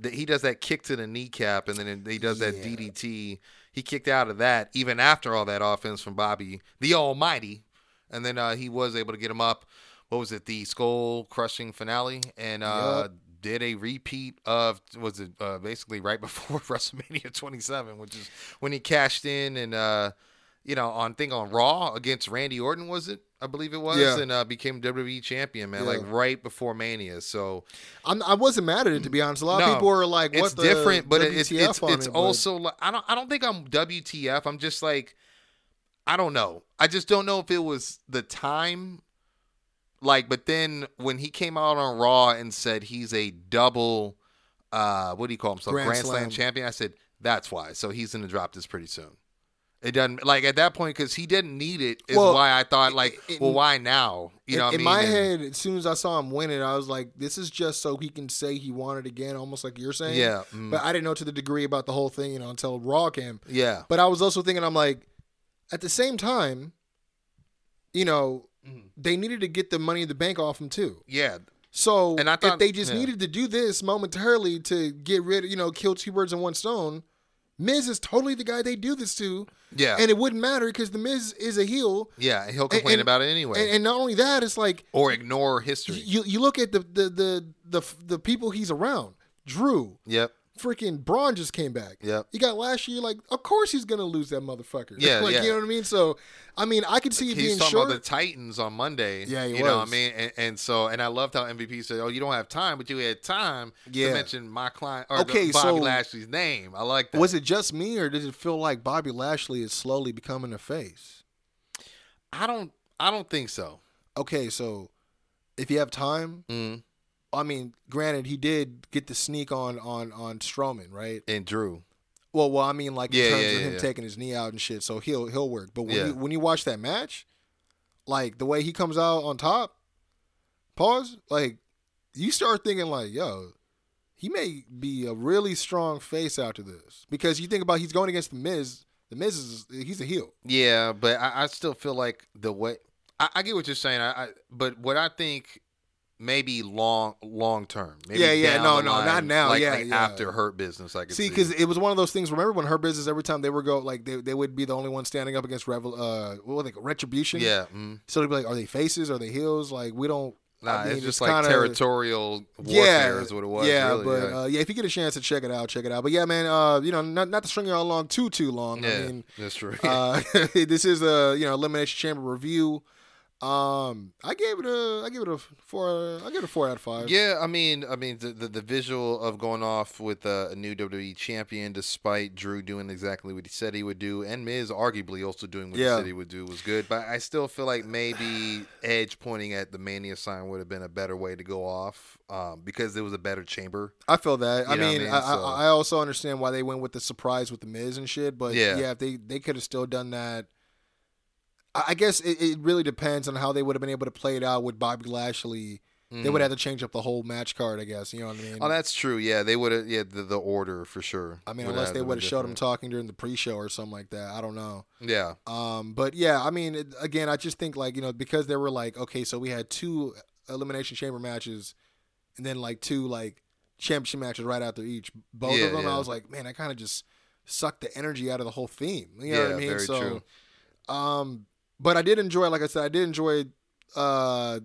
That he does that kick to the kneecap and then he does that Yeah. DDT. He kicked out of that even after all that offense from Bobby, the Almighty, and then uh, he was able to get him up. What was it? The skull crushing finale, and uh, Yup. Did a repeat of was it uh, basically right [laughs] before [laughs] WrestleMania 27, which is when he cashed in and uh, you know, on thing on Raw against Randy Orton was it? I believe it was, Yeah. and uh, became WWE champion, man, Yeah. like right before Mania. So I'm, I wasn't mad at it to be honest. A lot of people are like, "What's different, but it- it's it's on it's it, also like I don't I don't think I'm WTF. I'm just like I don't know. I just don't know if it was the time. Like, but then when he came out on Raw and said he's a double, uh, what do you call himself, Grand Grand, Slam. Slam. champion, I said that's why. So he's gonna drop this pretty soon. It doesn't like at that point because he didn't need it. Is Well, why I thought like, it- well, why now? You in, know, what I in mean? my And- head, as soon as I saw him win it, I was like, "This is just so he can say he won it again," almost like you're saying. Yeah, mm. But I didn't know to the degree about the whole thing, you know, until Raw came. yeah, But I was also thinking, I'm like, at the same time, you know, Mm-hmm. they needed to get the money in the bank off him too. yeah, So And I if they just yeah. needed to do this momentarily to get rid of, you know, kill two birds in one stone, Miz is totally the guy they do this to. yeah, And it wouldn't matter because the Miz is a heel. yeah. He'll complain and- about it anyway, And, and not only that, it's like or ignore history. you you look at the the the the, the people he's around. Drew, yep. Freaking Braun just came back. Yep. You got last year, like, of course he's gonna lose that motherfucker. Yeah, [laughs] like yeah. you know what I mean. So, I mean, I could see it He's being talking short. about the Titans on Monday. Yeah, he you know what I mean. And, and so, and I loved how MVP said, "Oh, you don't have time, but you had time Yeah. to mention my client or Okay, Bobby so- Lashley's name." I like that. Was it just me, or did it feel like Bobby Lashley is slowly becoming a face? I don't. I don't think so. Okay, so if you have time, Mm. I mean, granted, he did get the sneak on on on Strowman, right? And Drew. Well, well, I mean, like in Yeah, terms yeah, of yeah, him taking his knee out and shit, so he'll he'll work. But when you when you watch that match, like the way he comes out on top, pause, like you start thinking like, yo, he may be a really strong face after this because you think about he's going against the Miz. The Miz is he's a heel. Yeah, but I, I still feel like the way I, I get what you're saying. I, I but what I think maybe long long term. Maybe Yeah, yeah, no, no, line, not now, Like, yeah, like yeah. after hurt business. I could See, because it was one of those things. Remember when Hurt Business every time they were go like they, they would be the only one standing up against Revel uh what were they retribution. yeah. Mm. So they'd be like, are they faces? Are they heels? Like we don't. Nah, I mean, it's just like kinda- territorial warfare is what it was. Yeah, really, but yeah. Uh, yeah, if you get a chance to check it out, check it out. But yeah, man, uh, you know, not not to string y'all along too too long. yeah, I mean, that's true. uh, [laughs] this is a you know elimination chamber review. Um, I gave it a, I give it a four, I give it a four out of five. Yeah, I mean, I mean, the the, the visual of going off with uh, a new WWE champion, despite Drew doing exactly what he said he would do, and Miz arguably also doing what Yeah. he said he would do, was good. But I still feel like maybe Edge pointing at the Mania sign would have been a better way to go off, um, because it was a better chamber. I feel that. I what I mean, mean? I, So- I, I also understand why they went with the surprise with the Miz and shit. But Yeah. yeah, if they they could have still done that. I, guess it, it really depends on how they would have been able to play it out with Bobby Lashley. They would have to change up the whole match card, I guess. You know what I mean? Mm. Oh, that's true. Yeah, they would have. Yeah, the, the order for sure. I mean, unless they would have showed him talking during the pre-show or something like that. I don't know. Yeah, Um, but yeah, I mean, it, again, I just think like you know because they were like, okay, so we had two elimination chamber matches, and then like two like championship matches right after each. Both Yeah, of them, yeah. I was like, man, I kind of just sucked the energy out of the whole theme. You know Yeah, what I mean? very so, true. um, but I did enjoy, like I said, I did enjoy uh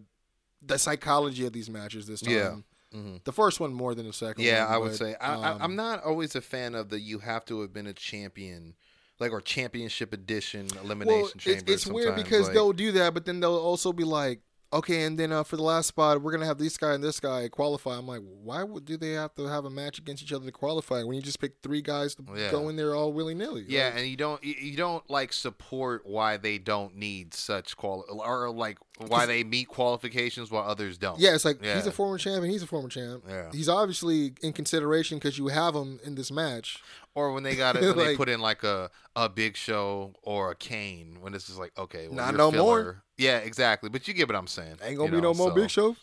the psychology of these matches this time. Yeah. Mhm. The first one more than the second. Yeah, one, I would but, say I, I, um, I'm not always a fan of the you have to have been a champion, like or championship edition elimination well, chamber. it's, it's weird because like- they'll do that, but then they'll also be like, okay, and then uh, for the last spot, we're gonna have this guy and this guy qualify. I'm like, why would do they have to have a match against each other to qualify when you just pick three guys to Yeah. go in there all willy nilly? Yeah, and you don't you, you don't like support why they don't need such quali or like why they meet qualifications while others don't. Yeah, it's like Yeah. he's a former champion. He's a former champ. Yeah. He's obviously in consideration because you have him in this match. Or when they got it, [laughs] when they put in like a a Big Show or a Kane, when it's just like okay, well, Not no more. Yeah, exactly. But you get what I'm saying. Ain't gonna you be know, no more so- Big Show.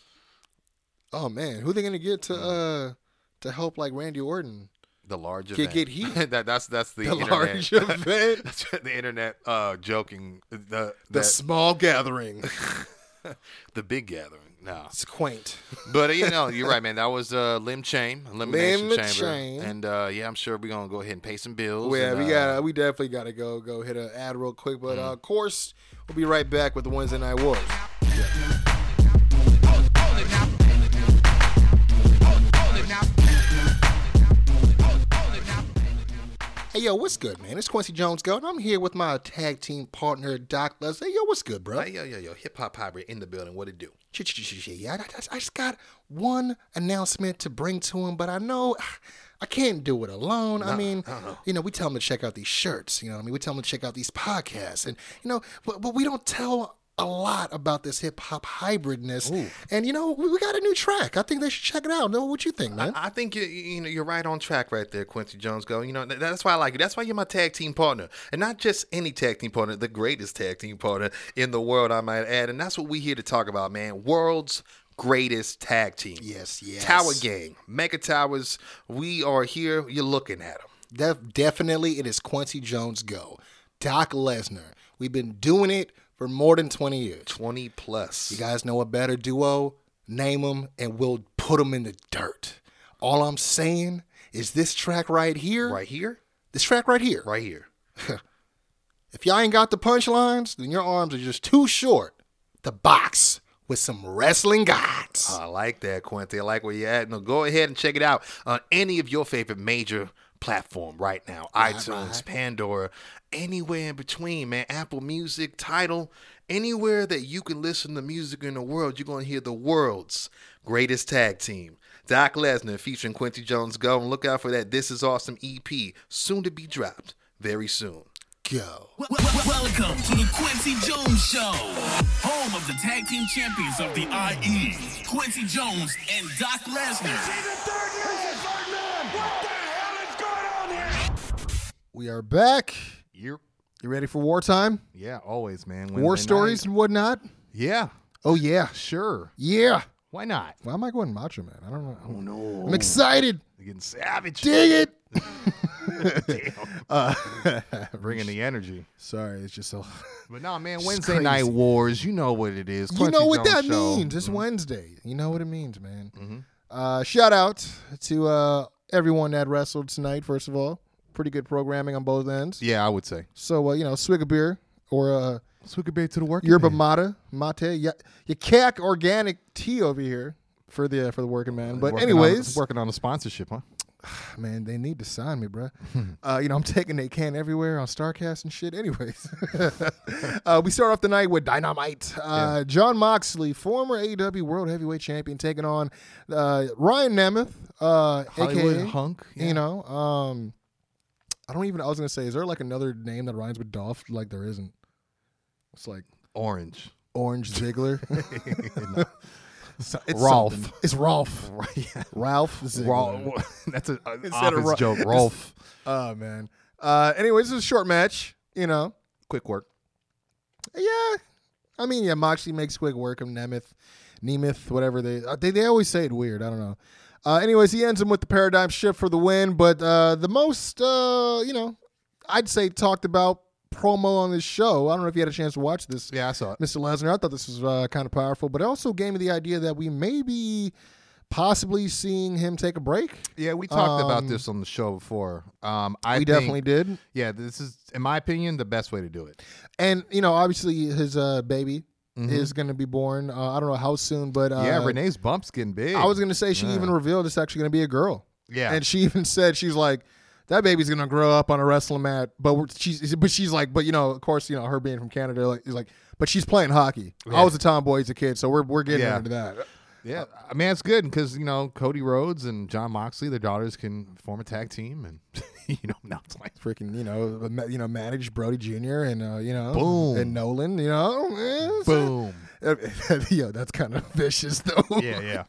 Oh man, who they gonna get to Mm. uh to help like Randy Orton? The large event. get heat. [laughs] that that's that's the, The internet. large [laughs] event. That's the internet uh, joking. The The that- small gathering. [laughs] the big gathering. No, It's quaint. but uh, you know, you're right, man. That was uh, Lim Chain, Elimination Lim Chamber, Chain. and uh, yeah, I'm sure we're gonna go ahead and pay some bills. Yeah, and, we uh, got we definitely got to go go hit an ad real quick. But Mm-hmm. uh, of course, we'll be right back with the Wednesday Night Wars. Hey, yo, what's good, man? It's Kwency Jones Go, and I'm here with my tag team partner, Doc Leslie. Hey, yo, what's good, bro? Hey, yo, yo, yo, hip hop hybrid in the building. What it do? Yeah, I, I- I just got one announcement to bring to him, but I know [sighs] I can't do it alone. I mean, you know, we tell him to check out these shirts. You know, what I mean, we tell him to check out these podcasts, and you know, but, but we don't tell a lot about this hip hop hybridness. And you know, we, we got a new track. I think they should check it out. Know what you think, man? I think you you know you're right on track right there, Kwency Jones. Go, you know that- that's why I like you. That's why you're my tag team partner, and not just any tag team partner, the greatest tag team partner in the world, I might add. And that's what we here to talk about, man. World's greatest tag team. Yes, yes. Tower Gang, Mega Towers. We are here. You're looking at them. Def- definitely, it is Kwency Jones Go. Doc Lesnar. We've been doing it for more than 20 years. Twenty plus. You guys know a better duo? Name them and we'll put them in the dirt. All I'm saying is this track right here, right here, this track right here. right here. [laughs] If y'all ain't got the punchlines, then your arms are just too short to box with some wrestling gods. I like that, Kwency. I like where you're at. No, go ahead and check it out on any of your favorite major platform right now. iTunes, Pandora, anywhere in between, man. Apple Music, Tidal, anywhere that you can listen to music in the world, you're going to hear the world's greatest tag team. Doc Lesnar featuring Kwency Jones Go. And look out for that This Is Awesome EP, soon to be dropped very soon. Go. Wel- wel- Welcome to the Kwency Jones Show, home of the tag team champions of the IE, Kwency Jones and Doc Lesnar. We are back. You're, You ready for wartime? yeah, always, man. War stories night. and whatnot? Yeah, Oh, yeah. sure. Yeah. Why not? Why am I going macho, man? I don't know. Oh no, I'm excited. You're getting savage. Dig it. [laughs] Uh, [laughs] bringing the energy. Sorry, it's just so. [laughs] But no, man, It's Wednesday night wars. You know what it is. You know what Jones that Show. Mm-hmm. means. It's Wednesday. You know what it means, man. Uh, shout out to uh, everyone that wrestled tonight, first of all. Pretty good programming on both ends. Yeah, I would say. So, uh, you know, swig a beer or uh, Swig a beer to the work. yerba mate, mate, ya- yak organic tea over here for the uh, for the working man. But anyways, working on a sponsorship, huh? [sighs] man, they need to sign me, bruh. [laughs] uh, you know, I'm taking they can everywhere on Starrcast and shit. Anyways, [laughs] uh, we start off the night with Dynamite. Uh, Jon Moxley, former AEW World Heavyweight Champion, taking on uh, Ryan Nemeth, uh, Hollywood aka hunk. You know, um, I don't even. I was gonna say, is there like another name that rhymes with Dolph? Like there isn't. It's like orange. Orange Ziggler. [laughs] So- It's Rolf. something. It's Rolf. [laughs] yeah. Ralph Ziggler. Rolf. [laughs] That's an of office Ro- joke. Rolf. Oh man. Uh, anyways, this is a short match. You know. Quick work. Yeah. I mean, yeah, Moxley makes quick work of Nemeth, Nemeth, whatever they uh, they they always say it weird. I don't know. Uh, anyways, he ends him with the paradigm shift for the win. But uh, the most, uh, you know, I'd say talked about promo on this show. I don't know if you had a chance to watch this, Yeah, I saw it. Mr. Lesnar. I thought this was uh, kind of powerful, but it also gave me the idea that we may be possibly seeing him take a break. Yeah, we talked about Um, this on the show before. Um, I we think- definitely did. Yeah, this is, in my opinion, the best way to do it. And you know, obviously, his uh, baby is going to be born. Uh, I don't know how soon, but uh, Mm-hmm. yeah, Renee's bump's getting big. I was going to say she Yeah. even revealed it's actually going to be a girl. Yeah. and she [laughs] even said she's like. That baby's gonna grow up on a wrestling mat, but she's but she's like, but you know, of course, you know, her being from Canada, like, is like, but she's playing hockey. I was a tomboy as a kid, so we're we're getting Yeah. into that. Yeah, I mean it's good because you know Cody Rhodes and Jon Moxley, their daughters can form a tag team, and [laughs] you know now it's like Freaking, you know, you know, managed Brody Jr. and uh, you know, Boom. and Nolan, you know, boom. [laughs] Yo, that's kind of [laughs] vicious though. Yeah, yeah.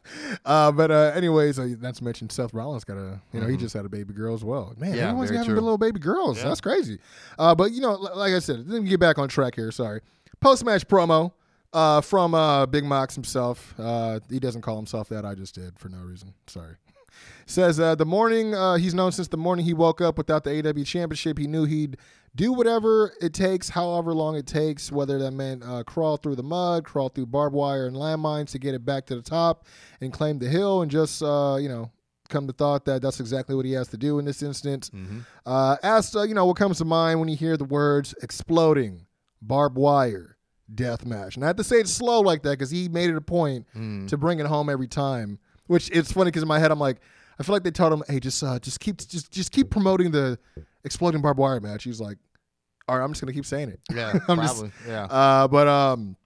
Uh, but uh, anyways, uh, that's mentioned. Seth Rollins got a, you know, he just had a baby girl as well. Man, Mm-hmm. Yeah, everyone's very having little baby girls. That's crazy. Uh, but you know, li- like I said, let me get back on track here. Sorry. Post match promo uh, from uh, Big Mox himself. Uh, he doesn't call himself that. I just did for no reason. Sorry. [laughs] Says uh, the morning uh, he's known since the morning he woke up without the AW championship. He knew he'd do whatever it takes, however long it takes, whether that meant uh, crawl through the mud, crawl through barbed wire and landmines to get it back to the top and claim the hill, and just uh, you know come to thought that that's exactly what he has to do in this instance. Uh, asked, uh, you know, what comes to mind when you hear the words exploding, barbed wire, death match. And I have to say it slow like that because he made it a point to bring it home every time. Which it's funny because in my head I'm like, I feel like they told him, hey, just uh, just keep just just keep promoting the exploding barbed wire match. He's like, all right, I'm just gonna keep saying it. Yeah, [laughs] I'm just- probably. yeah. Uh, but um,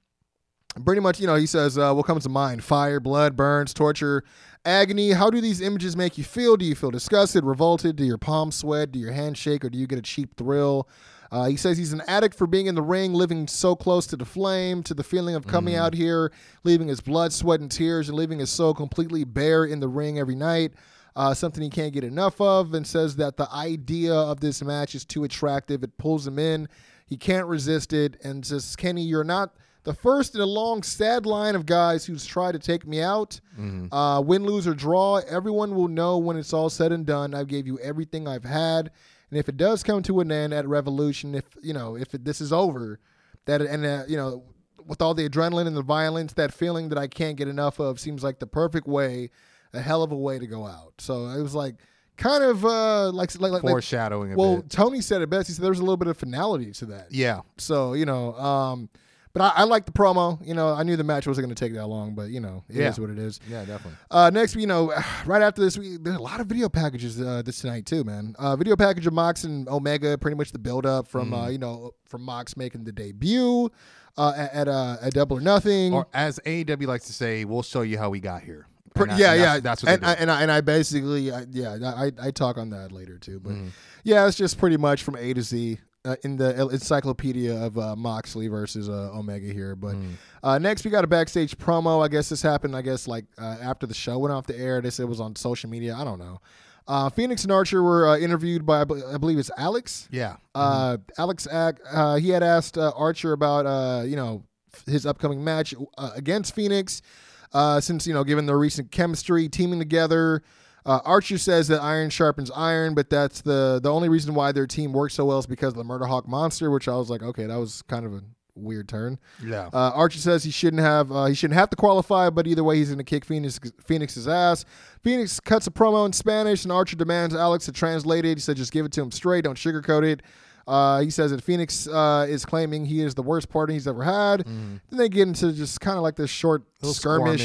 pretty much, you know, he says, uh, "What comes to mind? Fire, blood, burns, torture, agony. How do these images make you feel? Do you feel disgusted, revolted? Do your palms sweat? Do your hands shake, or do you get a cheap thrill?" Uh, he says he's an addict for being in the ring, living so close to the flame, to the feeling of coming out here, leaving his blood, sweat, and tears, and leaving his soul completely bare in the ring every night. Uh, something he can't get enough of, and says that the idea of this match is too attractive. It pulls him in. He can't resist it, and says, "Kenny, you're not the first in a long, sad line of guys who's tried to take me out. Uh, win, lose, or draw, everyone will know when it's all said and done. I gave you everything I've had, and if it does come to an end at Revolution, if you know, if it, this is over, that and uh, you know, with all the adrenaline and the violence, that feeling that I can't get enough of seems like the perfect way, a hell of a way to go out. So it was like." Kind of uh, like like like, like Foreshadowing a well, bit. Tony said it best. He said there was a little bit of finality to that. Yeah. So you know, um, but I, I like the promo. You know, I knew the match wasn't going to take that long, but you know, it is Yeah. what it is. Yeah, definitely. Uh, next, you know, [sighs] right after this, we there's a lot of video packages uh, this tonight too, man. Uh, video package of Mox and Omega, pretty much the build up from Mm. uh, you know from Mox making the debut uh, at at, uh, at Double or Nothing. Or as AEW likes to say, we'll show you how we got here. And yeah, and yeah, that's, That's what and, I, and I and I basically, I, yeah, I I talk on that later too, but Mm-hmm. yeah, it's just pretty much from A to Z uh, in the encyclopedia of uh, Moxley versus uh, Omega here. But Mm. uh, next, we got a backstage promo. I guess this happened. I guess like uh, after the show went off the air. They said it was on social media. I don't know. Uh, Phoenix and Archer were uh, interviewed by I believe it's Alex. yeah. Uh, Alex, uh, he had asked uh, Archer about, uh, you know, his upcoming match uh, against Phoenix. Uh, since you know, given their recent chemistry, teaming together, uh, Archer says that iron sharpens iron, but that's the the only reason why their team works so well is because of the Murder Hawk monster. Which I was like, okay, that was kind of a weird turn. Yeah. Uh, Archer says he shouldn't have uh, he shouldn't have to qualify, but either way, he's going to kick Phoenix Phoenix's ass. Phoenix cuts a promo in Spanish, and Archer demands Alex to translate it. He said, "Just give it to him straight, don't sugarcoat it." Uh, he says that Phoenix uh, is claiming he is the worst partner he's ever had. Then they get into just kind of like this short skirmish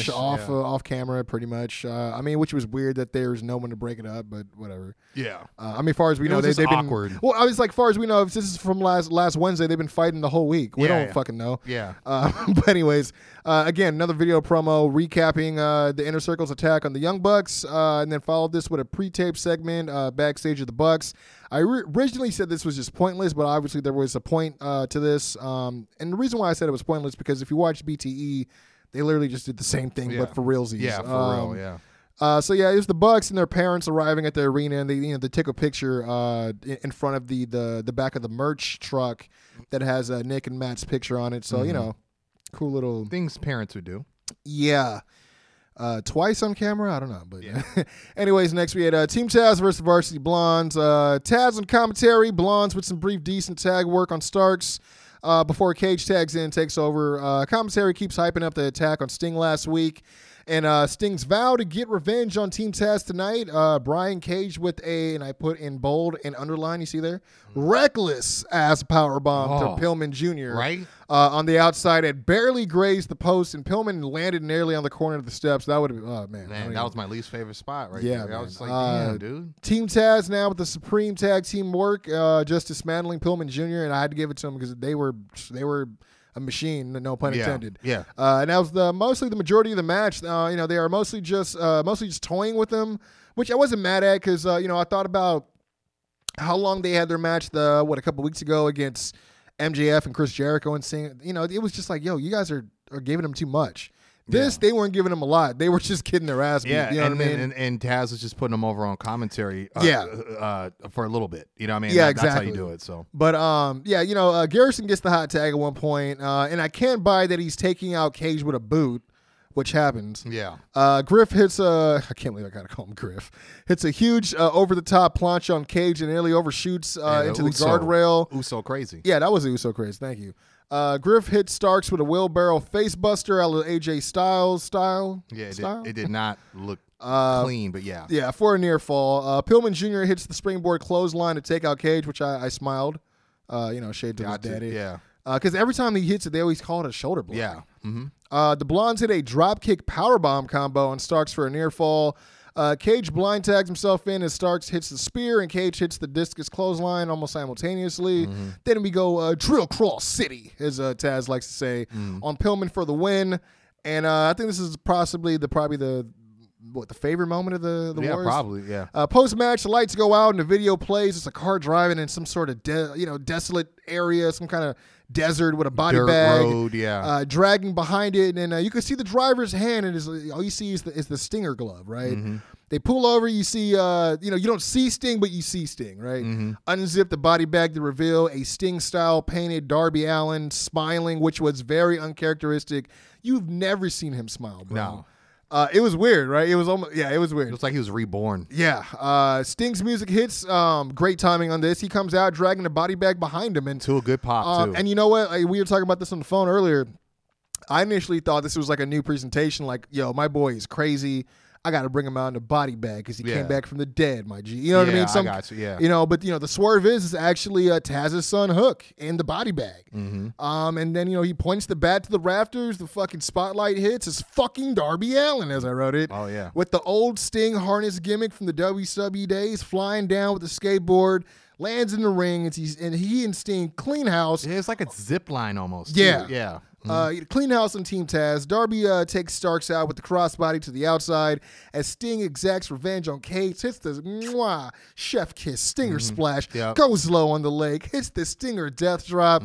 skirmish, off yeah. uh, off camera, pretty much. Uh, I mean, which was weird that there's no one to break it up, but whatever. yeah. Uh, I mean, far as we It know, they, just they've been awkward. Well, I was like, far as we know, if this is from last last Wednesday, they've been fighting the whole week. We Yeah, don't yeah. fucking know. Yeah. Uh, [laughs] but anyways, uh, again, another video promo recapping uh, the Inner Circle's attack on the Young Bucks, uh, and then followed this with a pre-tape segment uh, backstage of the Bucks. I ri- originally said this was just pointless, but obviously there was a point uh, to this. Um, and the reason why I said it was pointless because if you watch BTE, they literally just did the same thing, Yeah. but for realsies. Yeah, for Um, real. Yeah. uh, so yeah, it was the Bucks and their parents arriving at the arena, and they you know they took a picture uh, in front of the, the the back of the merch truck that has uh, Nick and Matt's picture on it. So you know, cool little Things parents would do. yeah. Uh, twice on camera, I don't know, but yeah. [laughs] anyways, next we had uh, Team Taz versus Varsity Blondes. Uh, Taz on commentary, Blondes with some brief decent tag work on Starks. Uh, before Cage tags in, takes over. Uh, commentary keeps hyping up the attack on Sting last week, and uh, Sting's vow to get revenge on Team Taz tonight. Uh, Brian Cage with a, and I put in bold and underline. You see there, reckless ass power bomb Oh, to Pillman Jr. right? uh, on the outside. It barely grazed the post, and Pillman landed nearly on the corner of the steps. That would have been, oh man, Man, even- that was my least favorite spot right Yeah, there. I was just like, Uh, damn, dude. Team Taz now with the Supreme Tag Team work, uh, just dismantling Pillman Jr. and I had to give it to him because they were they were a machine, no pun Yeah, intended. yeah. Uh, and that was the mostly the majority of the match. Uh, you know, they are mostly just uh, mostly just toying with them, which I wasn't mad at because uh, you know I thought about how long they had their match the what a couple weeks ago against MJF and Chris Jericho and seeing you know it was just like yo you guys are are giving them too much. This they weren't giving them a lot. They were [laughs] just getting their ass. Yeah, you know and, what I mean? and, and Taz was just putting them over on commentary. Uh, Yeah. uh, for a little bit. You know what I mean? Yeah, That- That's how exactly. you do it. So But um, yeah, you know, uh, Garrison gets the hot tag at one point, uh, and I can't buy that he's taking out Cage with a boot, which happens. yeah, Uh, Griff hits a I can't believe I gotta call him Griff. Hits a huge uh, over the top planche on Cage and nearly overshoots uh, Yeah, into the Uso- guardrail. Uso crazy. Yeah, that was Uso crazy. Thank you. Uh, Griff hits Starks with a wheelbarrow facebuster out of AJ Styles style. Yeah, it style? did, it did not look [laughs] Uh, clean, but yeah, Yeah, for a near fall. Uh, Pillman Jr. hits the springboard clothesline to take out Cage, which I, I smiled. Uh, you know, shade to his Got to, daddy. yeah, Because every time he hits it, they always call it a shoulder block. yeah. hmm Uh, the Blondes hit a drop kick power bomb combo on Starks for a near fall. Uh, Cage blind tags himself in as Starks hits the spear and Cage hits the discus clothesline almost simultaneously. Mm-hmm. Then we go uh, Drill Claw City, as uh, Taz likes to say, Mm. on Pillman for the win. And uh, I think this is possibly the probably the what the favorite moment of the the yeah, Wars. probably. Yeah. Uh, Post match, the lights go out and the video plays. It's a car driving in some sort of de- you know desolate area, some kind of desert with a body Dirt bag, road, yeah. uh, dragging behind it, and uh, you can see the driver's hand, and all you see is the, is the Stinger glove, right? Mm-hmm. They pull over, you see, uh, you know, you don't see Sting, but you see Sting, right? Mm-hmm. Unzip the body bag to reveal a Sting style painted Darby Allin smiling, which was very uncharacteristic. You've never seen him smile, bro. No. Uh, it was weird, right? It was almost, yeah, it was weird. It looks like he was reborn. Yeah, uh, Sting's music hits. Um, great timing on this. He comes out dragging the body bag behind him, and To a good pop um, too. and you know what? Like, we were talking about this on the phone earlier. I initially thought this was like a new presentation. Like, yo, my boy is crazy. I got to bring him out in a body bag because he Yeah. came back from the dead, my G. You know what I Yeah, mean? I got you, yeah. You know, but you know, the swerve is is actually uh, Taz's son Hook in the body bag. Mm-hmm. Um, and then you know he points the bat to the rafters. The fucking spotlight hits. It's fucking Darby Allin, as I wrote it. Oh, yeah. with the old Sting harness gimmick from the WWE days, flying down with the skateboard, lands in the ring, and, he's, and he and Sting clean house. Yeah, it's like a zip line almost. too. Yeah. Yeah. Uh, clean house on Team Taz. Darby uh, takes Starks out with the crossbody to the outside as Sting exacts revenge on Cage. Hits the mwah, chef kiss, stinger splash. Yep. Goes low on the leg. Hits the stinger death drop.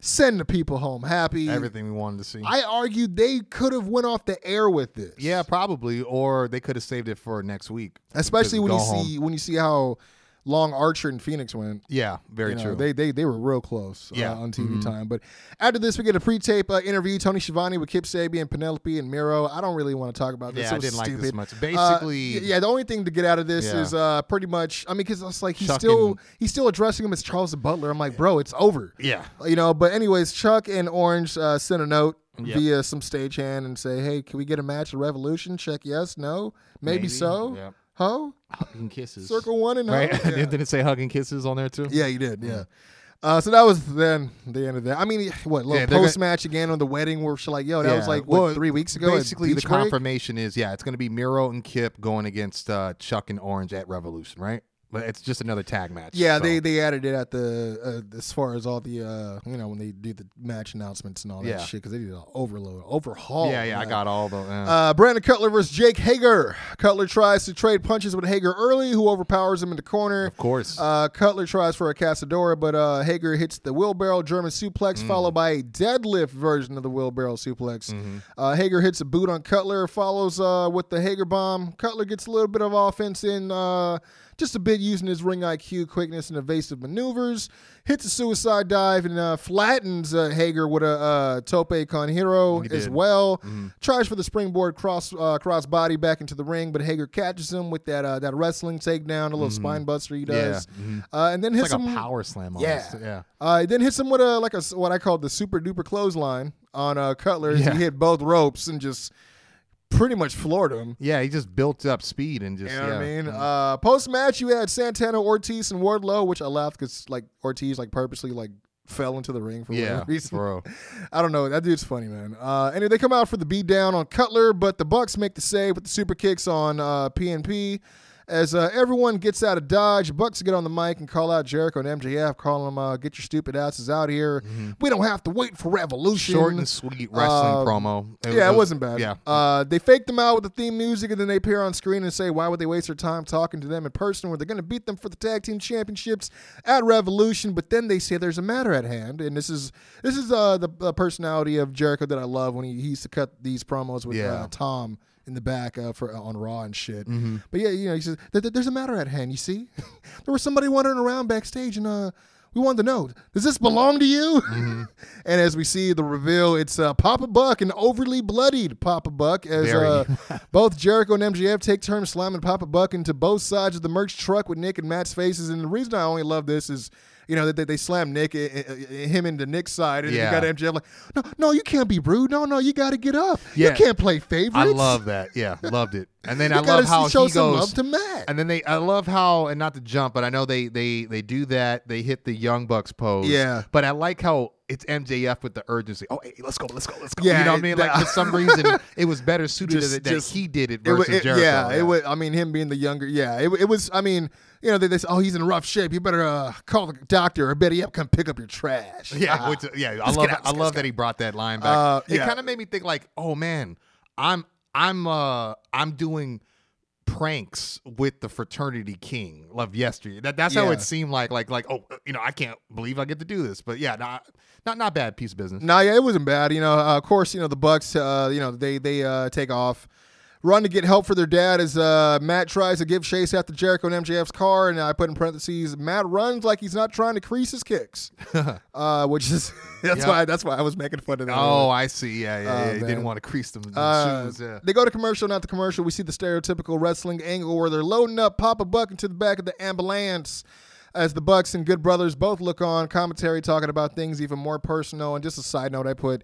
Send the people home happy. Everything we wanted to see. I argued they could have went off the air with this. yeah, probably. Or they could have saved it for next week. especially when you home. see when you see how long Archer and Phoenix went. Yeah, very You know, true. They they they were real close uh, Yeah. Mm-hmm. on TV time. But after this, we get a pre-tape uh, interview. Tony Schiavone with Kip Sabian, Penelope, and Miro. I don't really want to talk about this. Yeah, It I was didn't like this stupid. much. Uh, Basically- yeah. The only thing to get out of this Yeah. is uh, pretty much. I mean, because it's like he's Chuck still and- he's still addressing him as Charles the Butler. I'm like, bro, it's over. yeah. You know, but anyways, Chuck and Orange uh, sent a note Yep. via some stagehand and say, "Hey, can we get a match at Revolution?" Check yes, no, maybe, Maybe, so. yep. Ho, Hugging kisses. circle one and Right? Yeah. [laughs] Didn't it say hugging kisses on there too? Yeah, you did. Yeah. Uh, so that was then the end of that. I mean, what Yeah, post match again on the wedding where she's like, "Yo, that was like what Well, three weeks ago." Basically, the Break? confirmation is yeah, it's going to be Miro and Kip going against uh, Chuck and Orange at Revolution, right? But it's just another tag match. Yeah, so- they they added it at the uh, as far as all the uh, you know when they do the match announcements and all that Yeah. shit because they did an overload overhaul. Yeah, yeah, I got all the. Uh, Uh, Brandon Cutler versus Jake Hager. Cutler tries to trade punches with Hager early, who overpowers him in the corner. of course. Uh, Cutler tries for a Casadora, but uh, Hager hits the wheelbarrow German suplex, Mm. followed by a deadlift version of the wheelbarrow suplex. Mm-hmm. Uh, Hager hits a boot on Cutler, follows uh, with the Hager bomb. Cutler gets a little bit of offense in, uh, just a bit using his ring IQ, quickness, and evasive maneuvers. Hits a suicide dive and uh, flattens uh, Hager with a uh, tope con hilo He as did. Mm-hmm. well. Tries for the springboard cross uh, cross body back into the ring, but Hager catches him with that uh, that wrestling takedown, a little spine buster he Mm-hmm. Yeah. does, uh, and then hits it's like him. a power slam. Yeah, Almost. yeah. Uh, then hits him with a like a what I call the super duper clothesline on uh, Cutler. as Yeah. He hit both ropes and just pretty much floored him. Yeah, he just built up speed and just. You know yeah. what I mean? Uh, Post match, you had Santana, Ortiz, and Wardlow, which I laughed because like Ortiz like purposely like fell into the ring for Yeah, whatever [laughs] reason. bro. I don't know. That dude's funny, man. Uh, anyway, they come out for the beat down on Cutler, but the Bucks make the save with the super kicks on uh, PNP. As uh, everyone gets out of dodge, Bucks get on the mic and call out Jericho and MJF, calling them, uh, "Get your stupid asses out here! We don't have to wait for Revolution." Mm-hmm. Short and sweet wrestling Uh, promo. yeah, it wasn't bad. Yeah. Uh, they faked them out with the theme music, and then they appear on screen and say, "Why would they waste their time talking to them in person when they're going to beat them for the tag team championships at Revolution?" But then they say there's a matter at hand, and this is this is uh, the, the personality of Jericho that I love when he, he used to cut these promos with Yeah. uh, Tom in the back uh, for on Raw and shit. Mm-hmm. But yeah, you know, he says "There- there- there's a matter at hand. You see, [laughs] there was somebody wandering around backstage, and uh, we wanted to know, does this belong to you? Mm-hmm. [laughs] and as we see the reveal, it's uh, Papa Buck, an overly bloodied Papa Buck, as uh, [laughs] both Jericho and MJF take turns slamming Papa Buck into both sides of the merch truck with Nick and Matt's faces. And the reason I only love this is. You know, they, they slam Nick, uh, uh, him into Nick's side, and Yeah. you got MJF like, no, no, you can't be rude. No, no, you got to get up. Yeah. You can't play favorites. I love that. Yeah, loved it. And then I love how show he some goes. love to Matt. And then they, I love how, and not to jump, but I know they they they do that. They hit the Young Bucks pose. Yeah. But I like how it's MJF with the urgency. Oh, hey, let's go, let's go, let's go. Yeah, you know what I mean? Like for some [laughs] reason, it was better suited Just- that, that just- he did it It versus it- Jericho. yeah, it was. I mean, him being the younger. Yeah, it, it was. I mean, you know, they, they say, "Oh, he's in rough shape. You better uh, call the doctor, or better yet, come pick up your trash." Yeah, which, yeah. I Let's love out, I love that he brought that line back. Uh, it yeah. kind of made me think like, oh man, I'm I'm uh I'm doing pranks with the fraternity king of yesterday. That that's how Yeah. it seemed like like like oh you know I can't believe I get to do this. But yeah, not not not bad piece of business. No, yeah, it wasn't bad. You know, uh, of course, you know the Bucks. Uh, you know they they uh, take off, run to get help for their dad as uh, Matt tries to give chase after Jericho and MJF's car, and I put in parentheses, Matt runs like he's not trying to crease his kicks, [laughs] uh, which is [laughs] that's Yeah. why that's why I was making fun of that. Oh, I see. Yeah, yeah, Oh, yeah. He didn't want to crease them, them Uh, shoes. Yeah. They go to commercial, not the commercial. We see the stereotypical wrestling angle where they're loading up Papa Buck into the back of the ambulance as the Bucks and Good Brothers both look on, commentary talking about things even more personal. And just a side note, I put,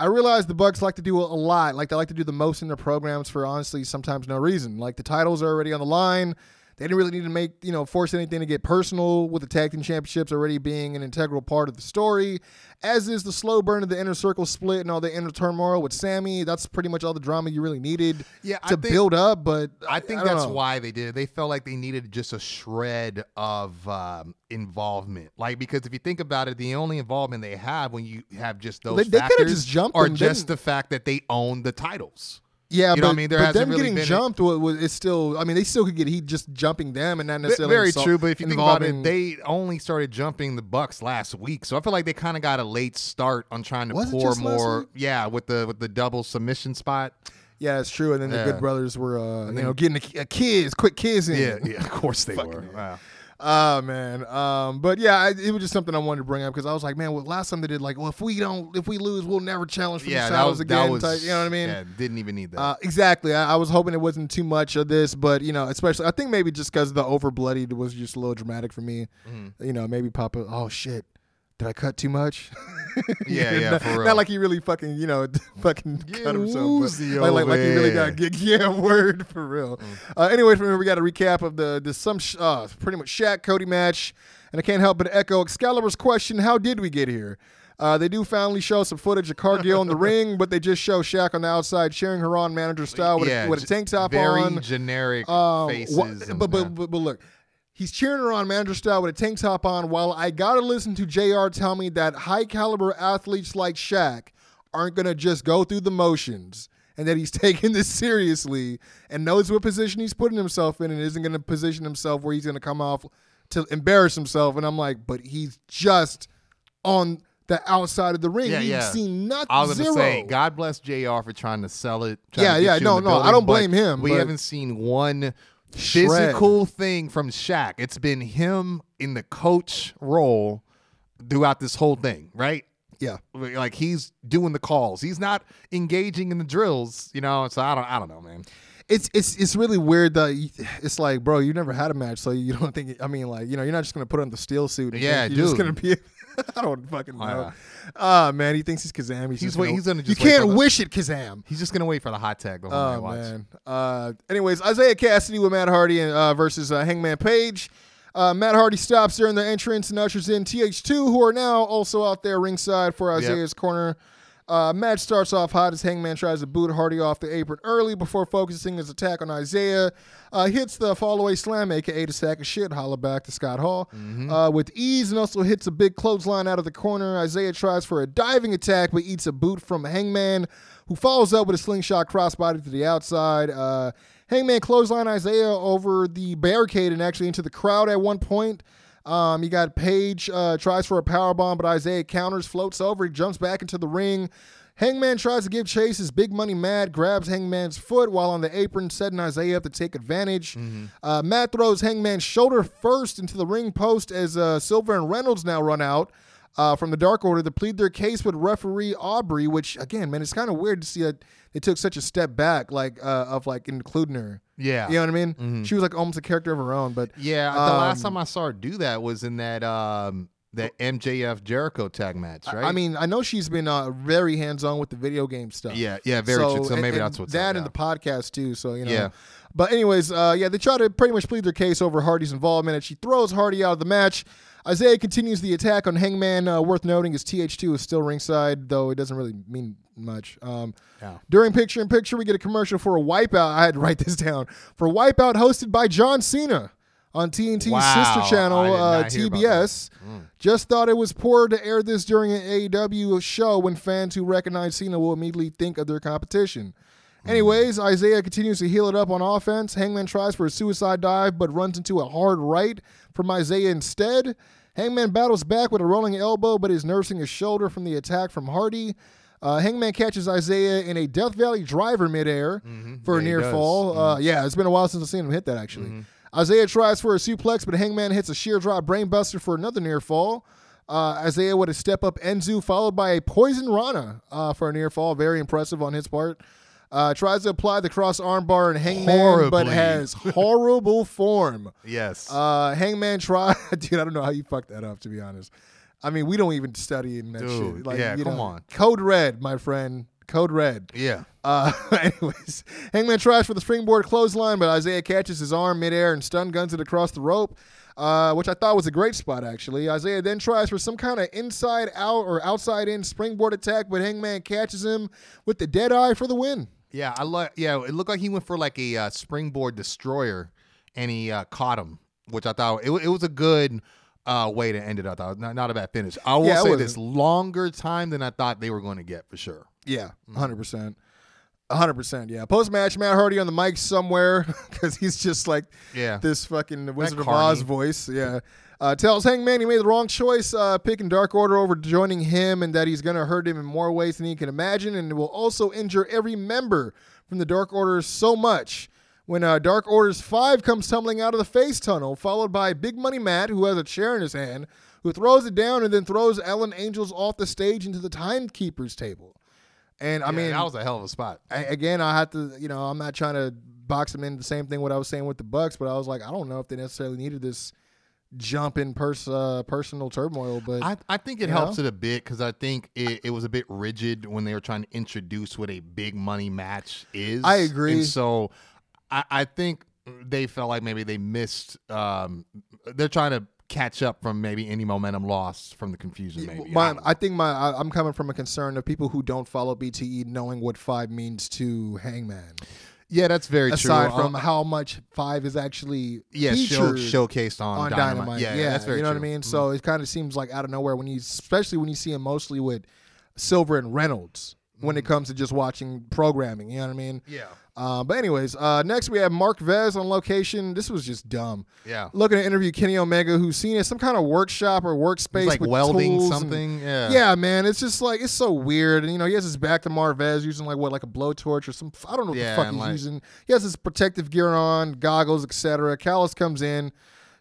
I realize the Bucks like to do a lot. Like they like to do the most in their programs for honestly sometimes no reason. Like the titles are already on the line. They didn't really need to make, you know, force anything to get personal with the tag team championships already being an integral part of the story, as is the slow burn of the inner circle split and all the inner turmoil with Sammy. That's pretty much all the drama you really needed Yeah, to think- build up. But I think don't that's know. why they did it. They felt like they needed just a shred of um, involvement. Like because if you think about it, the only involvement they have when you have just those They- they factors just jumped are them, just the fact that they own the titles. Yeah, You but, know what I mean? There but them really getting jumped was, was it's still. I mean, they still could get heat just jumping them and not necessarily. Very insult- true, but if you think about it, they only started jumping the Bucks last week, so I feel like they kind of got a late start on trying to pour more. Yeah, with the with the double submission spot. yeah, it's true. And then the Good Brothers were, uh, you then- know, getting a, a kiss, quick kiss in. Yeah, yeah, of course they were. Wow. Oh man, um, but yeah, I, it was just something I wanted to bring up because I was like, man, well, last time they did like, well, if we don't, if we lose, we'll never challenge for Yeah, the titles again. was. type- you know what I mean? Yeah, didn't even need that. Uh, exactly. I, I was hoping it wasn't too much of this, but you know, especially I think maybe just because the over bloodied was just a little dramatic for me. Mm-hmm. You know, maybe Papa. Oh shit. Did I cut too much? [laughs] Yeah, yeah, not, for real. Not like he really fucking, you know, [laughs] fucking Get cut himself. But like, like, like he really got get [laughs] yeah word for real. Mm. Uh, anyway, from here we got a recap of the the some sh- uh, pretty much Shaq Cody match, and I can't help but echo Excalibur's question: How did we get here? Uh, they do finally show some footage of Cargill in the ring, but they just show Shaq on the outside cheering her on manager style with, yeah, a, with a tank top very on. generic Um, faces. and- but, but, but but look, he's cheering her on manager style uh, with a tank top on. While I gotta listen to Jr. tell me that high caliber athletes like Shaq aren't gonna just go through the motions, and that he's [laughs] taking this seriously and knows what position he's putting himself in, and isn't gonna position himself where he's gonna come off to embarrass himself. And I'm like, but he's just on the outside of the ring. Yeah, We've yeah. seen nothing. I was zero. gonna say, God bless Jr. for trying to sell it. Yeah, yeah, no, no, I don't blame him, We haven't seen one Shred. physical thing from Shaq. It's been him in the coach role throughout this whole thing, right? Yeah. Like he's doing the calls. He's not engaging in the drills, you know. So I don't, I don't know, man. it's it's it's really weird that you- it's like, bro, you never had a match, so you don't think. I mean, like, you know, you're not just gonna put on the steel suit. And Yeah, you're just gonna be. [laughs] I don't fucking know. Yeah. Ah, man, he thinks he's Kazaam. He's, He's just wait- gonna, he's gonna You just wait can't the- wish it, Kazaam. He's just gonna wait for the hot tag the whole night. Oh Watch. man. Uh, anyways, Isiah Kassidy with Matt Hardy and, uh, versus uh, Hangman Page. Uh, Matt Hardy stops during the entrance and ushers in TH2, who are now also out there ringside for Isiah's corner. Uh, match starts off hot as Hangman tries to boot Hardy off the apron early before focusing his attack on Isiah. Uh, hits the fallaway slam, aka the sack of shit. Holla back to Scott Hall uh, with ease, and also hits a big clothesline out of the corner. Isiah tries for a diving attack, but eats a boot from Hangman, who follows up with a slingshot crossbody to the outside. Uh, Hangman clothesline Isiah over the barricade and actually into the crowd at one point. Um, you got Page uh, tries for a power bomb, but Isiah counters, floats over, he jumps back into the ring. Hangman tries to give chase. His Big Money Matt grabs Hangman's foot while on the apron, setting Isiah up to take advantage. Uh, Matt throws Hangman's shoulder first into the ring post as uh, Silver and Reynolds now run out uh, from the Dark Order to plead their case with referee Aubrey. Which again, man, it's kind of weird to see that they took such a step back, like uh, of like including her. Yeah. you know what I mean. She was like almost a character of her own. But Yeah, the Um, last time I saw her do that was in that um that MJF Jericho tag match, right? I mean, I know she's been uh, very hands on with the video game stuff. yeah, yeah, very true. So and- maybe and that's what's that and the podcast too. So you know. Yeah. But anyways, uh, yeah, they try to pretty much plead their case over Hardy's involvement, and she throws Hardy out of the match. Isiah continues the attack on Hangman. Uh, worth noting is TH2 is still ringside, though it doesn't really mean much. Um, Yeah. During picture in picture, we get a commercial for a Wipeout. [laughs] I had to write this down for Wipeout hosted by John Cena on TNT's Wow, sister channel uh, not hear about TBS. Just thought it was poor to air this during an AEW show when fans who recognize Cena will immediately think of their competition. Anyways, Isiah continues to heal it up on offense. Hangman tries for a suicide dive, but runs into a hard right from Isiah instead. Hangman battles back with a rolling elbow, but is nursing his shoulder from the attack from Hardy. Uh, Hangman catches Isiah in a Death Valley driver midair for a Yeah, he near fall. Uh, yeah, it's been a while since I've seen him hit that actually. Isiah tries for a suplex, but Hangman hits a sheer drop brainbuster for another near fall. Uh, Isiah with a step up Enzu, followed by a poison Rana uh, for a near fall. Very impressive on his part. Uh, tries to apply the cross armbar and Hangman, but has horrible [laughs] form. yes. Uh, Hangman try, [laughs] dude. I don't know how you fucked that up. To be honest, I mean we don't even study in that Dude, shit. Like, yeah, you come know, on. Code red, my friend. Code red. yeah. Uh, [laughs] anyways, Hangman tries for the springboard clothesline, but Isiah catches his arm midair and stun guns it across the rope, uh, which I thought was a great spot, actually. Isiah then tries for some kind of inside out or outside in springboard attack, but Hangman catches him with the dead eye for the win. Yeah, I like. Yeah, it looked like he went for like a uh, springboard destroyer, and he uh, caught him, which I thought it, it was a good uh, way to end it. I thought not, not a bad finish. I will Yeah, say this longer time than I thought they were going to get for sure. Yeah, 100%. 100%. Yeah. Post match, Matt Hardy on the mic somewhere [laughs] because he's just like Yeah. this fucking Wizard of. Oz voice. Yeah. Uh, tells Hangman he made the wrong choice uh, picking Dark Order over joining him and that he's going to hurt him in more ways than he can imagine and it will also injure every member from the Dark Order so much. When uh, Dark Order's 5 comes tumbling out of the face tunnel, followed by Big Money Matt, who has a chair in his hand, who throws it down and then throws Alan Angels off the stage into the timekeeper's table. And I mean, that was a hell of a spot. I, again, I have to, you know, I'm not trying to box them in the same thing what I was saying with the Bucks, but I was like, I don't know if they necessarily needed this jump in pers- uh, personal turmoil, but I, I think it helps know? it a bit because I think it, it was a bit rigid when they were trying to introduce what a big money match is. I agree. And so I, I think they felt like maybe they missed. Um, they're trying to catch up from maybe any momentum lost from the confusion. Maybe my, I I think my I, I'm coming from a concern of people who don't follow BTE knowing what five means to Hangman. Yeah, that's very true. Aside true. from Uh, how much five is actually yeah, show, showcased on, on Dynamite. Dynamite. Yeah, Yeah, that's very you know true. Mm-hmm. what I mean. So it kind of seems like out of nowhere when you, especially when you see him mostly with Silver and Reynolds when it comes to just watching programming. You know what I mean? Mm-hmm. Yeah. Uh, but anyways, uh, next we have Marvez on location. This was just dumb. Yeah. Looking to interview Kenny Omega, who's seen at some kind of workshop or workspace, like with welding tools and- something. yeah. yeah, man, it's just like it's so weird. And you know, he has his back to Marvez using like what, like a blowtorch or some. I don't know what Yeah, the fuck he's like- using. He has his protective gear on, goggles, etc. Callis comes in,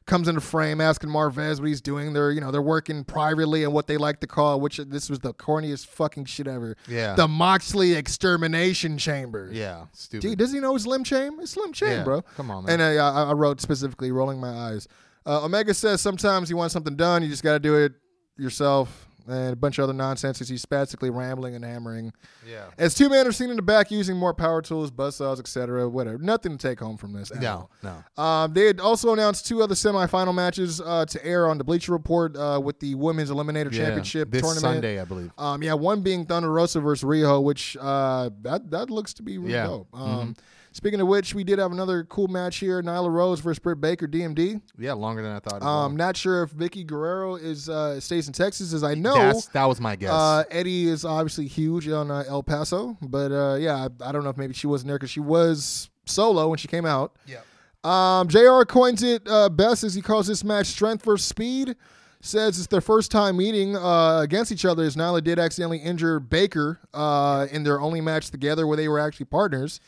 comes into frame, asking Marvez what he's doing. They're you know they're working privately and what they like to call, which this was the corniest fucking shit ever. Yeah. the Moxley extermination chamber. Yeah. Stupid. Dude, does he know Slim Chain? It's Slim Chain, Yeah, bro. come on, man. And uh, I, I wrote specifically, rolling my eyes. Uh, Omega says sometimes you want something done, you just got to do it yourself. And a bunch of other nonsense as he's spastically rambling and hammering. yeah. As two men are seen in the back using more power tools, buzzsaws, etc., whatever. Nothing to take home from this. No. all. No. Um, they had also announced two other semifinal matches uh, to air on the Bleacher Report uh, with the Women's Eliminator Yeah. Championship this tournament. Sunday, I believe. Um, yeah, one being Thunder Rosa versus Riho, which uh, that that looks to be really Yeah. dope. Um, Speaking of which, we did have another cool match here: Nyla Rose versus Britt Baker, DMD. Yeah, longer than I thought. Um, well. not sure if Vickie Guerrero is uh, stays in Texas, as I know. That's, that was my guess. Uh, Eddie is obviously huge on uh, El Paso, but uh, yeah, I, I don't know if maybe she wasn't there because she was solo when she came out. yeah. Um, JR coins it uh, best as he calls this match strength versus speed. Says it's their first time meeting uh, against each other as Nyla did accidentally injure Baker uh, in their only match together where they were actually partners.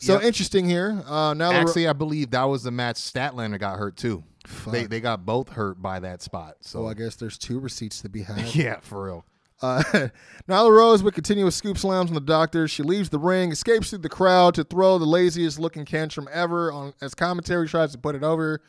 So Yep. interesting here. Uh, Ro- Actually, I believe that was the match Statlander got hurt too. They they got both hurt by that spot. So oh, I guess there's two receipts to be [laughs] had. yeah, for real. Uh, [laughs] Nyla Rose would continue with continuous scoop slams on the doctor. She leaves the ring, escapes through the crowd to throw the laziest looking tantrum ever on as commentary tries to put it over.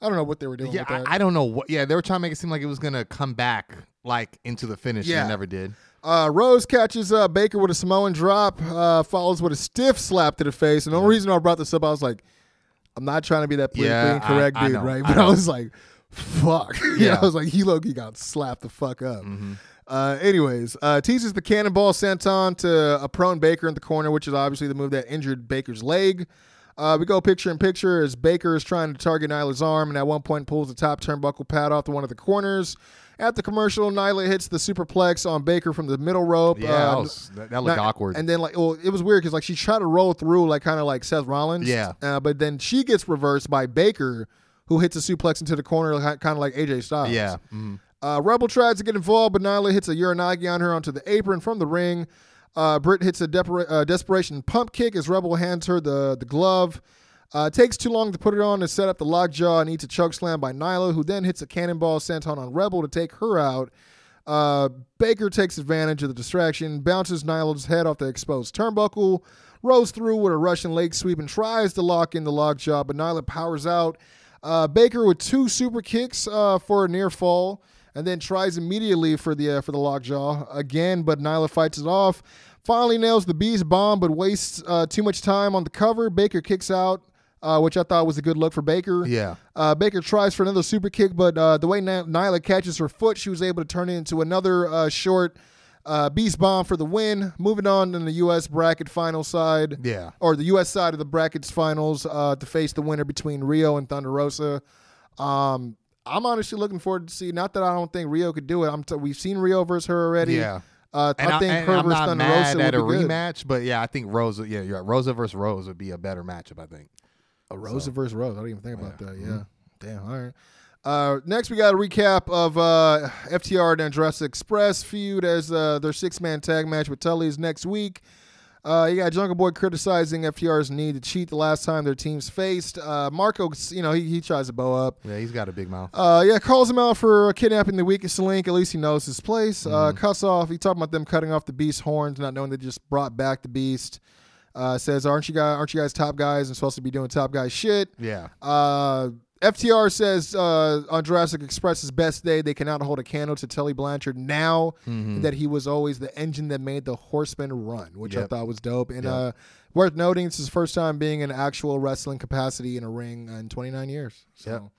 I don't know what they were doing Yeah, with that. I, I don't know what. Yeah, they were trying to make it seem like it was gonna come back like into the finish. Yeah. and it never did. Uh, Rose catches uh, Baker with a Samoan drop, uh, follows with a stiff slap to the face. And the only reason I brought this up, I was like, I'm not trying to be that politically Yeah, incorrect I dude, know, right? But I, know. was like, fuck. [laughs] yeah. I was like, he Loki got slapped the fuck up. Mm-hmm. Uh, anyways, uh, teases the cannonball senton to a prone Baker in the corner, which is obviously the move that injured Baker's leg. Uh, we go picture in picture as Baker is trying to target Nyla's arm, and at one point pulls the top turnbuckle pad off to one of the corners. At the commercial, Nyla hits the superplex on Baker from the middle rope. Yeah, that, Uh, was, that, that looked awkward. And then like, well, it was weird because like she tried to roll through like kind of like Seth Rollins. Yeah. Uh, but then she gets reversed by Baker, who hits a suplex into the corner, kind of like AJ Styles. yeah, mhm. Uh, Rebel tries to get involved, but Nyla hits a Uranagi on her onto the apron from the ring. Uh, Britt hits a depra- uh, desperation pump kick as Rebel hands her the, the glove. Uh, it takes too long to put it on to set up the lockjaw and eats a choke slam by Nyla, who then hits a cannonball senton on Rebel to take her out. Uh, Baker takes advantage of the distraction, bounces Nyla's head off the exposed turnbuckle, rolls through with a Russian leg sweep, and tries to lock in the lockjaw, but Nyla powers out. Uh, Baker with two super kicks uh, for a near fall, and then tries immediately for the uh, for the lockjaw again, but Nyla fights it off. Finally nails the beast bomb, but wastes uh, too much time on the cover. Baker kicks out, uh, which I thought was a good look for Baker. Yeah. Uh, Baker tries for another super kick, but uh, the way Ny- Nyla catches her foot, she was able to turn it into another uh, short uh, beast bomb for the win. Moving on in the U.S. bracket final side, Yeah. or the U.S. side of the brackets finals uh, to face the winner between Riho and Thunder Rosa. Um, I'm honestly looking forward to see. Not that I don't think Riho could do it. I'm t- we've seen Riho versus her already. Yeah. Uh, And I think and her I'm versus not Thunder mad Rosa at a be good. rematch, but yeah, I think Rosa. Yeah, you're right. Rosa versus Rose would be a better matchup. I think. A Rosa versus Rose. I didn't even think about that. Mm-hmm. Yeah. Damn. All right. Uh, next, we got a recap of uh, FTR and Jurassic Express feud as uh, their six man tag match with Tully's next week. Uh, you got Jungle Boy criticizing FTR's need to cheat the last time their teams faced. Uh, Marco, you know, he, he tries to bow up. Yeah, he's got a big mouth. Uh, yeah, calls him out for kidnapping the weakest link. At least he knows his place. Mm-hmm. Uh, cuts off. He talking about them cutting off the beast's horns, not knowing they just brought back the beast. Uh, says, "Aren't you guys? Aren't you guys top guys and supposed to be doing top guy shit?" yeah. Uh, FTR says uh, on Jurassic Express's best day, they cannot hold a candle to Tully Blanchard now that he was always the engine that made the Horsemen run, which I thought was dope. And Yep. uh, worth noting, it's his first time being in actual wrestling capacity in a ring in 29 years. So.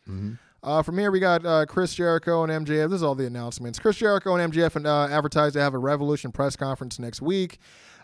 Uh, from here, we got uh, Chris Jericho and MJF. This is all the announcements. Chris Jericho and MJF and, uh, advertised to have a Revolution press conference next week.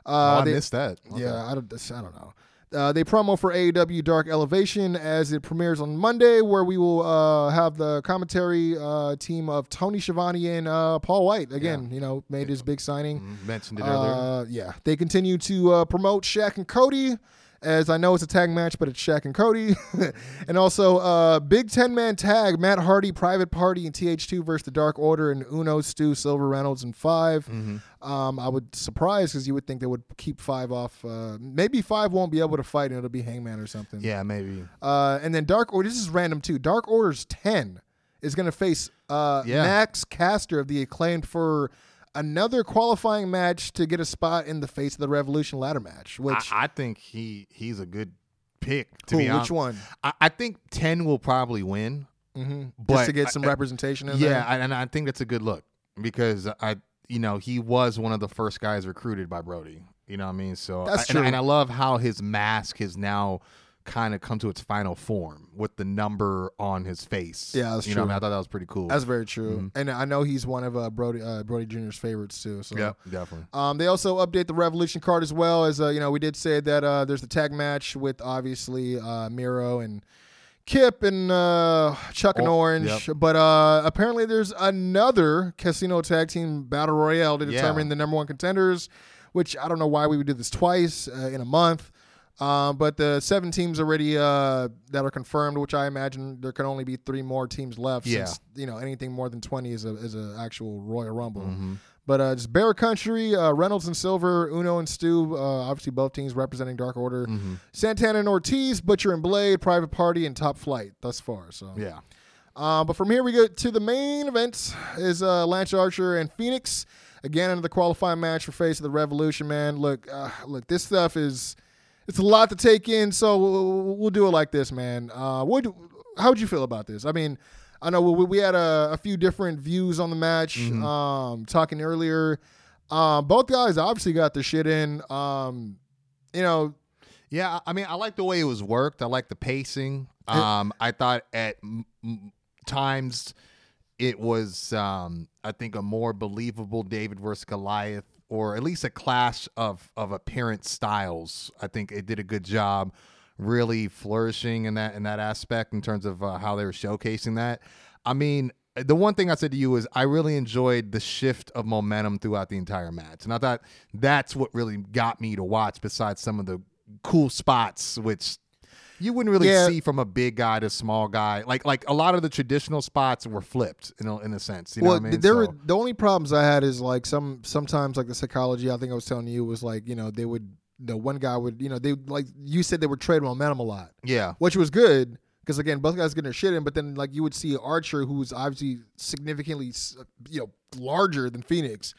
Oh, Uh, I they- missed that. Okay. yeah, I don't, I don't know. Uh, they promo for AEW Dark Elevation as it premieres on Monday, where we will uh, have the commentary uh, team of Tony Schiavone and uh, Paul Wight. Again, you know, made his big signing. Mentioned it earlier. Uh, yeah, they continue to uh, promote Shaq and Cody. As I know it's a tag match, but it's Shaq and Cody. [laughs] and also, uh, big 10 man tag Matt Hardy, Private Party, and TH2 versus the Dark Order, and Uno, Stu, Silver Reynolds, and 5 Mm-hmm. Um, I would surprise because you would think they would keep 5 off. Uh, maybe 5 won't be able to fight, and it'll be Hangman or something. yeah, maybe. Uh, and then Dark Order, this is random too. Dark Order's 10 is going to face uh, Yeah. Max Caster of the acclaimed for another qualifying match to get a spot in the face of the Revolution ladder match. Which, I, I think he he's a good pick. To who, be honest, which one? I, I think ten will probably win. Mm-hmm. But Just to get some I- representation in Yeah, there. I- and I think that's a good look because I, you know, he was one of the first guys recruited by Brody. You know what I mean? So That's I- and- true. And, I love how his mask has now kind of come to its final form with the number on his face. Yeah, that's you know, what I, true. mean? I thought that was pretty cool. That's very true. And I know he's one of uh, Brody uh, Brody Jr.'s favorites too. So yeah, definitely. Um, they also update the Revolution card as well as uh, you know we did say that uh, there's the tag match with obviously uh, Miro and Kip and uh, Chuck and Oh, Orange, yep. but uh, apparently there's another Casino Tag Team Battle Royale to Yeah. determine the number one contenders. Which I don't know why we would do this twice uh, in a month. Um, but the seven teams already uh, that are confirmed, which I imagine there can only be three more teams left. Yeah. Since, you know anything more than twenty is a is an actual Royal Rumble. Mm-hmm. But uh, just Bear Country, uh, Reynolds and Silver, Uno and Stu, uh, obviously both teams representing Dark Order. Mm-hmm. Santana and Ortiz, Butcher and Blade, Private Party, and Top Flight thus far. So Yeah. uh, but from here we go to the main event is uh, Lance Archer and Fenix again in the qualifying match for Face of the Revolution. Man, look, uh, look, this stuff is it's a lot to take in. So we'll, we'll do it like this, man. Uh, how would you feel about this? I mean, I know we, we had a, a few different views on the match. Mm-hmm. Um, talking earlier, um, both guys obviously got their shit in. Um, you know, Yeah, I mean, I like the way it was worked. I like the pacing. Um, I thought at m- times it was, um, I think, a more believable David versus Goliath, or at least a clash of of appearance styles. I think it did a good job, really flourishing in that in that aspect in terms of uh, how they were showcasing that. I mean. The one thing I said to you is I really enjoyed the shift of momentum throughout the entire match, and I thought that's what really got me to watch. Besides some of the cool spots, which you wouldn't really Yeah. see from a big guy to small guy. Like like a lot of the traditional spots were flipped in a, in a sense. You know well, what I mean? there were the only problems I had is like some sometimes like the psychology. I think I was telling you was like you know they would the one guy would you know they like you said they would trade momentum a lot. yeah, which was good because again, both guys getting their shit in. But then like you would see Archer, who's obviously significantly you know larger than Fenix,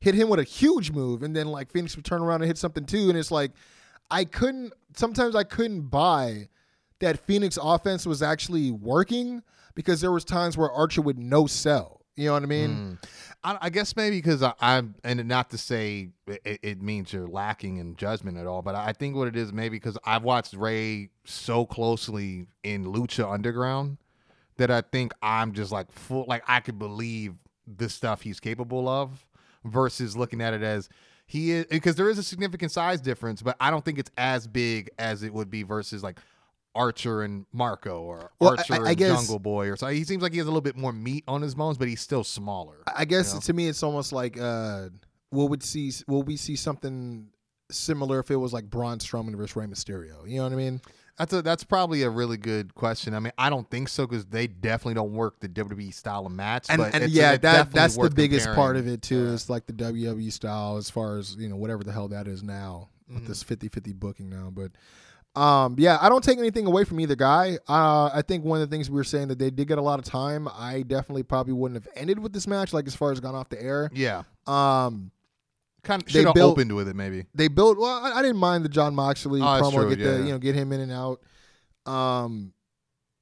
hit him with a huge move, and then like Fenix would turn around and hit something too, and it's like I couldn't. Sometimes I couldn't buy that Fenix offense was actually working because there was times where Archer would no sell. You know what I mean? Mm. I, I guess maybe because I'm and not to say it, it means you're lacking in judgment at all, but I think what it is maybe because I've watched Rey so closely in Lucha Underground that I think I'm just like full like I could believe the stuff he's capable of versus looking at it as he is because there is a significant size difference, but I don't think it's as big as it would be versus like Archer and Marco or Well, Archer I- I and guess- Jungle Boy or so. He seems like he has a little bit more meat on his bones, but he's still smaller. I guess know? to me, it's almost like uh, will we see will we see something similar if it was like Braun Strowman versus Rey Mysterio? You know what I mean? That's a that's probably a really good question. I mean, I don't think so because they definitely don't work the WWE style of match. and, but and it's- yeah, that that's the biggest comparing. part of it too. Yeah. Is like the WWE style as far as you know whatever the hell that is now with Mm-hmm. this 50-50 booking now. But um, yeah, I don't take anything away from either guy. Uh, I think one of the things we were saying that they did get a lot of time. I definitely probably wouldn't have ended with this match like as far as gone off the air. Yeah, Um, kind of They built- opened with it maybe. they built. Well, I, I didn't mind the Jon Moxley Oh, promo. true, get the yeah. you know get him in and out. Um,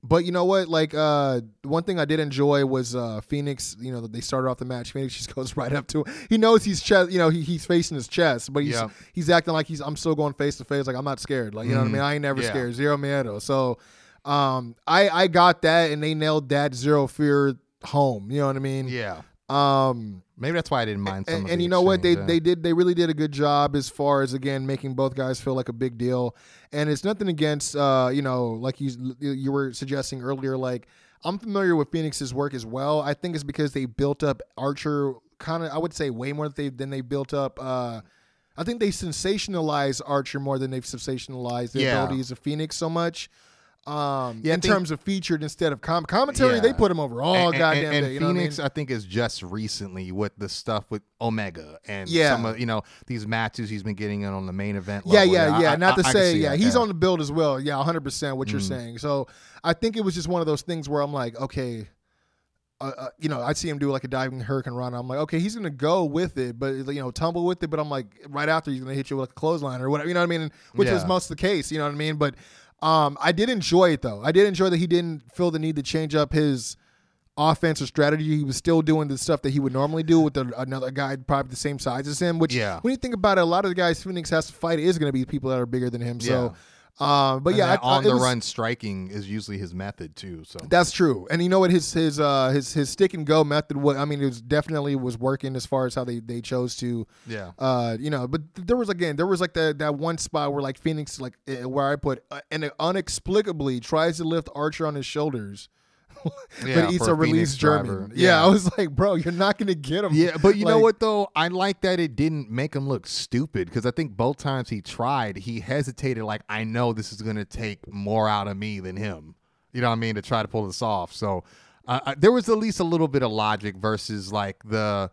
but you know what? Like uh, one thing I did enjoy was uh, Fenix. You know, they started off the match. Fenix just [laughs] goes right up to him. He knows he's chest. You know, he, he's facing his chest, but he's Yeah. he's acting like he's. I'm still going face to face. Like I'm not scared. Like you know what I mean. I ain't never Yeah. scared. Zero miedo. So, um, I I got that, and they nailed that zero fear home. You know what I mean? Yeah, Um. maybe that's why I didn't mind some. And, and you know what they exchange, they did they really did a good job as far as again making both guys feel like a big deal. And it's nothing against uh you know like you you were suggesting earlier like I'm familiar with Fenix's work as well. I think it's because they built up Archer kind of I would say way more than they than they built up uh I think they sensationalized Archer more than they've sensationalized the Yeah. abilities of Fenix so much. Um, Yeah, in think- terms of featured instead of com- commentary, Yeah. they put him over all and, and- goddamn and, day. You know I Fenix, mean? I, think, is just recently with the stuff with Omega and Yeah. some of you know these matches he's been getting in on the main event. Yeah, level. yeah, I- yeah. I- Not to I- I say, yeah, he's on the build as well. Yeah, 100% what you're Mm. saying. So I think it was just one of those things where I'm like, okay, uh, uh, you know, I see him do like a diving hurricanrana. I'm like, okay, he's gonna go with it, but you know, tumble with it. But I'm like, right after he's gonna hit you with a clothesline or whatever. You know what I mean? Which was most of the case. You know what I mean? But um, I did enjoy it though. I did enjoy that he didn't feel the need to change up his offense or strategy. He was still doing the stuff that he would normally do with the, another guy probably the same size as him. Which, Yeah. when you think about it, a lot of the guys Fenix has to fight is going to be people that are bigger than him. So, um, but And yeah, I- I- on it the was- run striking is usually his method too. So That's true. And you know what? His his uh his his stick and go method. What I mean, it was definitely was working as far as how they they chose to. yeah, Uh, you know, but there was again, there was like that that one spot where like Fenix, like eh, where I put, uh, and it unexplicably tries to lift Archer on his shoulders, [laughs] Yeah, but eats a a release Fenix German. Yeah. Yeah. I was like, bro, you're not gonna get him. Yeah, but you know what though? I like that it didn't make him look stupid because I think both times he tried, he hesitated. Like I know this is gonna take more out of me than him. You know what I mean? To try to pull this off. So uh, I, there was at least a little bit of logic versus like the.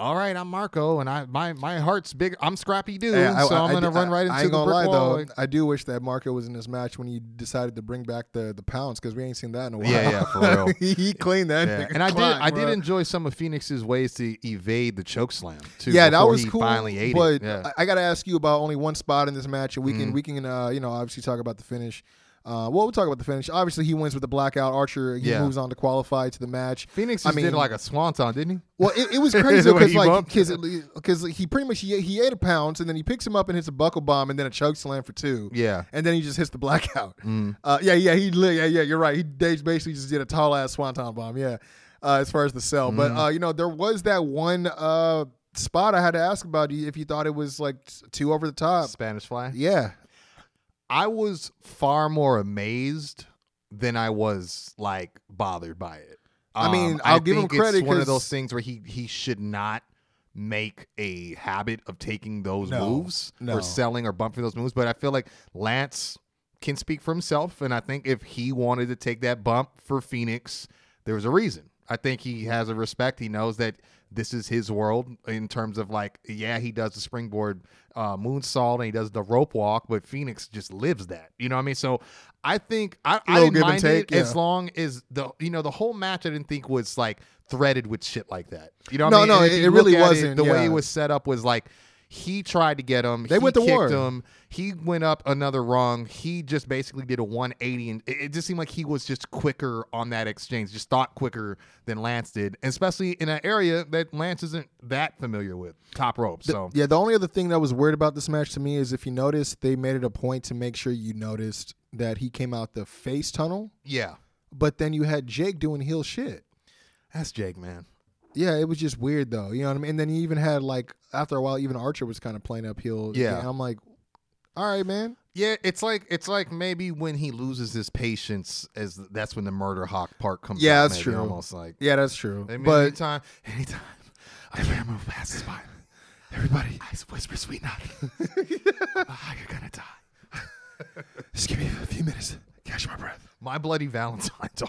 All right, I'm Marco, and I my my heart's big. I'm Scrappy Doo, Yeah, I- so I- I'm gonna d- run I- right I into ain't the gonna brick lie wall. though. I do wish that Marco was in this match when he decided to bring back the the pounce because we ain't seen that in a while. Yeah, yeah, for real. he, [laughs] he cleaned that. Yeah, and I did clock, I did enjoy some of Fenix's ways to evade the choke slam too. yeah, that was he cool. Finally ate but it. Yeah. I, I got to ask you about only one spot in this match, and we Mm-hmm. can we can uh, you know obviously talk about the finish. Uh, well, we'll talk about the finish. Obviously, he wins with the blackout. Archer he Yeah. moves on to qualify to the match. Fenix I mean, did like a swanton, didn't he? Well, it, it was [laughs] crazy because like because he pretty much he, he ate a pounce and then he picks him up and hits a buckle bomb and then a choke slam for two. Yeah. and then he just hits the blackout. Uh, yeah, yeah, he yeah yeah you're right. He basically just did a tall ass swanton bomb. Yeah, uh, as far as the cell, but uh, you know there was that one uh, spot I had to ask about you if you thought it was like too over the top. Spanish fly. Yeah, I was far more amazed than I was like bothered by it. Um, I mean, I'll give him credit It's one of those things where he he should not make a habit of taking those No, moves no. or selling or bumping those moves. But I feel like Lance can speak for himself, and I think if he wanted to take that bump for Fenix, there was a reason. I think he has a respect. He knows that this is his world in terms of like, yeah, he does the springboard uh, moonsault and he does the rope walk, but Fenix just lives that. You know what I mean? So I think I, I didn't give and mind take, it as long as the you know the whole match. I didn't think was like threaded with shit like that. You know? What No, I mean? no, it- it really wasn't, the way it was set up was like. He tried to get him. They he went to war. him. He went up another rung. He just basically did a 180, and it, it just seemed like he was just quicker on that exchange. Just thought quicker than Lance did, especially in an area that Lance isn't that familiar with, top rope. The- So yeah, the only other thing that was weird about this match to me is if you noticed, they made it a point to make sure you noticed that he came out the face tunnel, yeah, but then you had Jake doing heel shit. that's Jake, man. Yeah, it was just weird though. You know what I mean? And then you even had like after a while, even Archer was kind of playing uphill. Yeah. I'm like, all right, man. Yeah, it's like it's like maybe when he loses his patience, as that's when the murder hawk part comes. Yeah, out, that's maybe, true. Almost like Yeah, that's true. I mean, but anytime, anytime I try move past his spine, everybody, I whisper sweet nothing. [laughs] Ah, you're gonna die. just give me a few minutes, catch my breath. My bloody Valentine, [laughs] dog.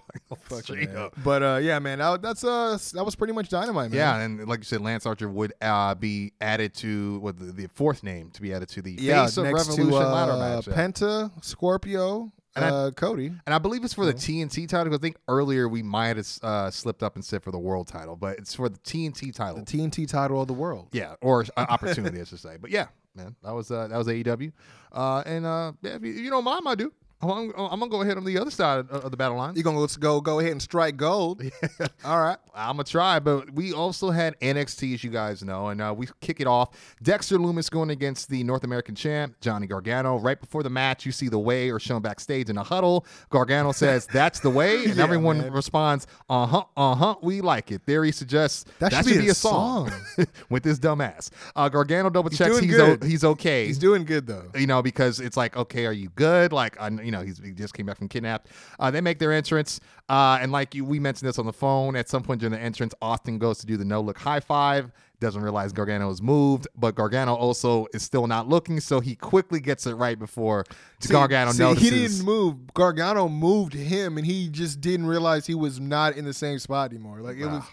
Straight Man. up. But uh, yeah, man, that, that's uh, that was pretty much dynamite, man. Yeah, and like you said, Lance Archer would uh, be added to what the, the fourth name to be added to the yeah. face of next Revolution to uh, ladder match. yeah. Penta, Scorpio, And I- uh, Cody. And I believe it's for the TNT title. I think earlier we might have uh, slipped up and said for the world title, but it's for the TNT title. the TNT title of the world. yeah, or uh, opportunity, I should say. But yeah, man, that was uh, that was AEW. Uh, and uh, yeah, if you, if you don't mind, I do. I'm, I'm gonna go ahead on the other side of, the battle line. You're gonna go go ahead and strike gold. [laughs] All right. I'm gonna try, but we also had NXT, as you guys know, and uh, we kick it off. Dexter Lumis going against the North American champ Johnny Gargano. Right before the match, you see the way or shown backstage in a huddle. Gargano says, [laughs] "That's the way," and Yeah, everyone man. responds, "Uh huh, uh huh, we like it." Theory suggests That that, should should be a a song, [laughs] with this dumbass. Uh, Gargano double checks doing he's o- he's okay He's doing good though. you know, because it's like, okay, are you good? Like, I, you know, he's, he just came back from kidnapped. Uh, they make their entrance, uh, and like you, we mentioned this on the phone. At some point during the entrance, Austin goes to do the no look high five. Doesn't realize Gargano is moved, but Gargano also is still not looking, so he quickly gets it right before Gargano see, notices. he didn't move. Gargano moved him, and he just didn't realize he was not in the same spot anymore. Like it was.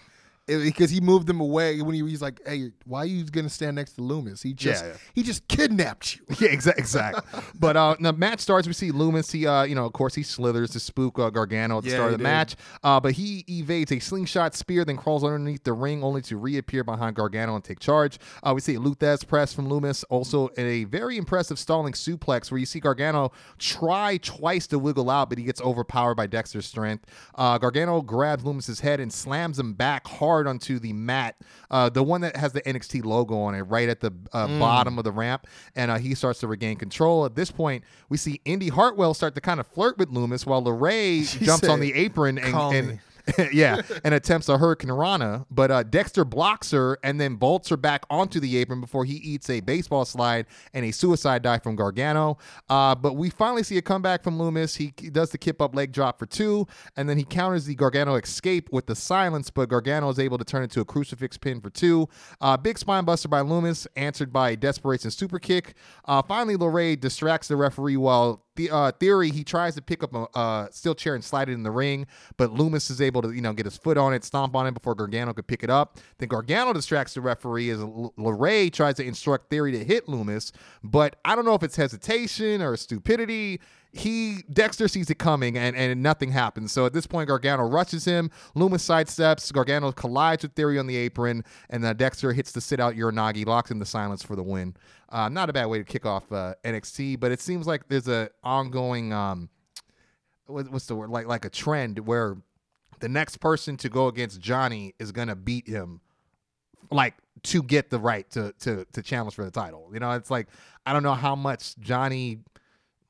Because he moved him away when he was like, "Hey, why are you gonna stand next to Lumis? He just Yeah, yeah. he just kidnapped you." [laughs] Yeah, exactly. exactly. [laughs] but uh, the match starts. We see Lumis. He, uh, you know, of course, he slithers to spook uh, Gargano at the Yeah, start of the did. match. Uh, but he evades a slingshot spear, then crawls underneath the ring, only to reappear behind Gargano and take charge. Uh, we see a Lou Thesz press from Lumis, also a very impressive stalling suplex where you see Gargano try twice to wiggle out, but he gets overpowered by Dexter's strength. Uh, Gargano grabs Lumis's head and slams him back hard onto the mat, uh, the one that has the NXT logo on it, right at the uh, Mm. bottom of the ramp, and uh, he starts to regain control. At this point, we see Indy Hartwell start to kind of flirt with Lumis while LeRae jumps on the apron and, and me." [laughs] yeah, and attempts a Hurricane Rana, but uh, Dexter blocks her and then bolts her back onto the apron before he eats a baseball slide and a suicide dive from Gargano. Uh, but we finally see a comeback from Lumis. He, does the kip up leg drop for two, and then he counters the Gargano escape with the silence, but Gargano is able to turn it to a crucifix pin for two. Uh, big spine buster by Lumis, answered by a desperation super kick. Uh, finally, LeRae distracts the referee while the uh, theory he tries to pick up a uh, steel chair and slide it in the ring, but Lumis is able to you know get his foot on it, stomp on it before Gargano could pick it up. Then Gargano distracts the referee as L- LeRae tries to instruct Theory to hit Lumis, but I don't know if it's hesitation or stupidity. He Dexter sees it coming and, and nothing happens. So at this point, Gargano rushes him. Lumis sidesteps. Gargano collides with Theory on the apron, and then Dexter hits the sit out Uranagi, locks in the silence for the win. Uh, not a bad way to kick off uh, NXT, but it seems like there's a ongoing um, what, what's the word like like a trend where the next person to go against Johnny is gonna beat him like to get the right to to to challenge for the title. You know, it's like I don't know how much Johnny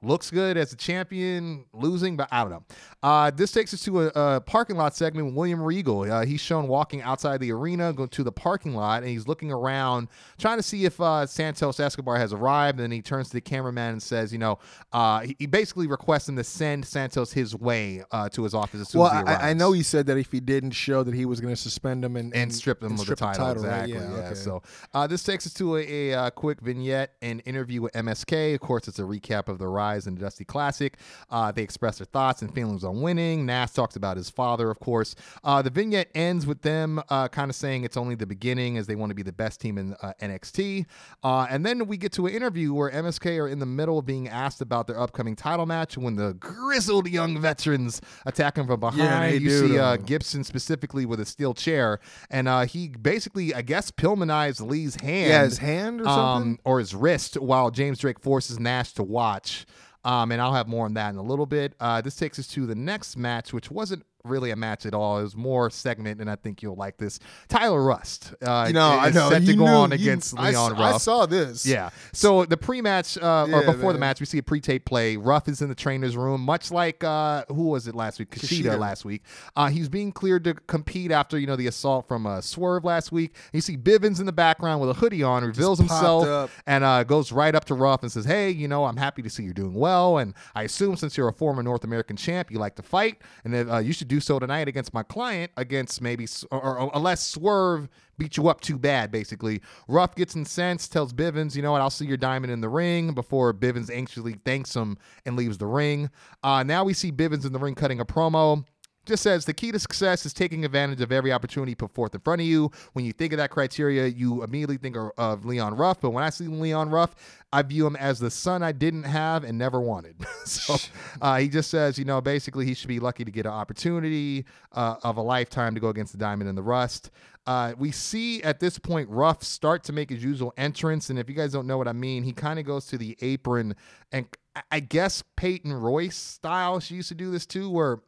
looks good as a champion losing, but I don't know. Uh, this takes us to a, a parking lot segment with William Regal. Uh, he's shown walking outside the arena, going to the parking lot, and he's looking around, trying to see if uh, Santos Escobar has arrived. And then he turns to the cameraman and says, "You know, uh, he, he basically requests him to send Santos his way uh, to his office as soon Well, as he arrives." I, I know he said that if he didn't show that he was going to suspend him and, and strip them of the strip title. right? Exactly. Yeah. okay. So uh, this takes us to a, a, quick vignette and interview with MSK. Of course, it's a recap of the rise in the Dusty Classic. Uh, they express their thoughts and feelings on winning. Nash talks about his father, of course. Uh, the vignette ends with them uh, kind of saying it's only the beginning as they want to be the best team in uh, NXT. Uh, and then we get to an interview where MSK are in the middle of being asked about their upcoming title match when the grizzled young veterans attack them from behind. they you do, see uh. Gibson specifically with a steel chair, and uh, he basically, I guess, Pillmanized Lee's hand. Yeah, his hand or something? um, or his wrist, while James Drake forces Nash to watch. Um, and I'll have more on that in a little bit. Uh, this takes us to the next match, which wasn't really a match at all. It was more segment, and I think you'll like this. Tyler Rust, uh, You know, I know. set to You go knew- on against I Leon I Ruff. saw this. Yeah. So the pre-match uh, or Yeah, before the match, we see a pre-tape play. Ruff is in the trainer's room, much like uh, who was it last week? Kushida, Kushida. last week. Uh, he's being cleared to compete after you know the assault from uh, Swerve last week. You see Bivens in the background with a hoodie on, reveals himself, up. and uh, goes right up to Ruff and says, "Hey, you know, I'm happy to see you're doing well, and I assume since you're a former North American champ, you like to fight, and uh, you should do so tonight against my client, against maybe or, or unless Swerve beat you up too bad, basically. Ruff gets incensed, tells Bivens, you know what, I'll see your diamond in the ring before Bivens anxiously thanks him and leaves the ring. Uh, now we see Bivens in the ring cutting a promo. Just says the key to success is taking advantage of every opportunity put forth in front of you. When you think of that criteria, you immediately think of, of Leon Ruff. But when I see Leon Ruff, I view him as the son I didn't have and never wanted. [laughs] so uh, he just says, you know, basically he should be lucky to get an opportunity uh, of a lifetime to go against the Diamond and the Rust. Uh, we see at this point Ruff start to make his usual entrance, and if you guys don't know what I mean, he kind of goes to the apron, and I- I guess Peyton Royce style. She used to do this too, where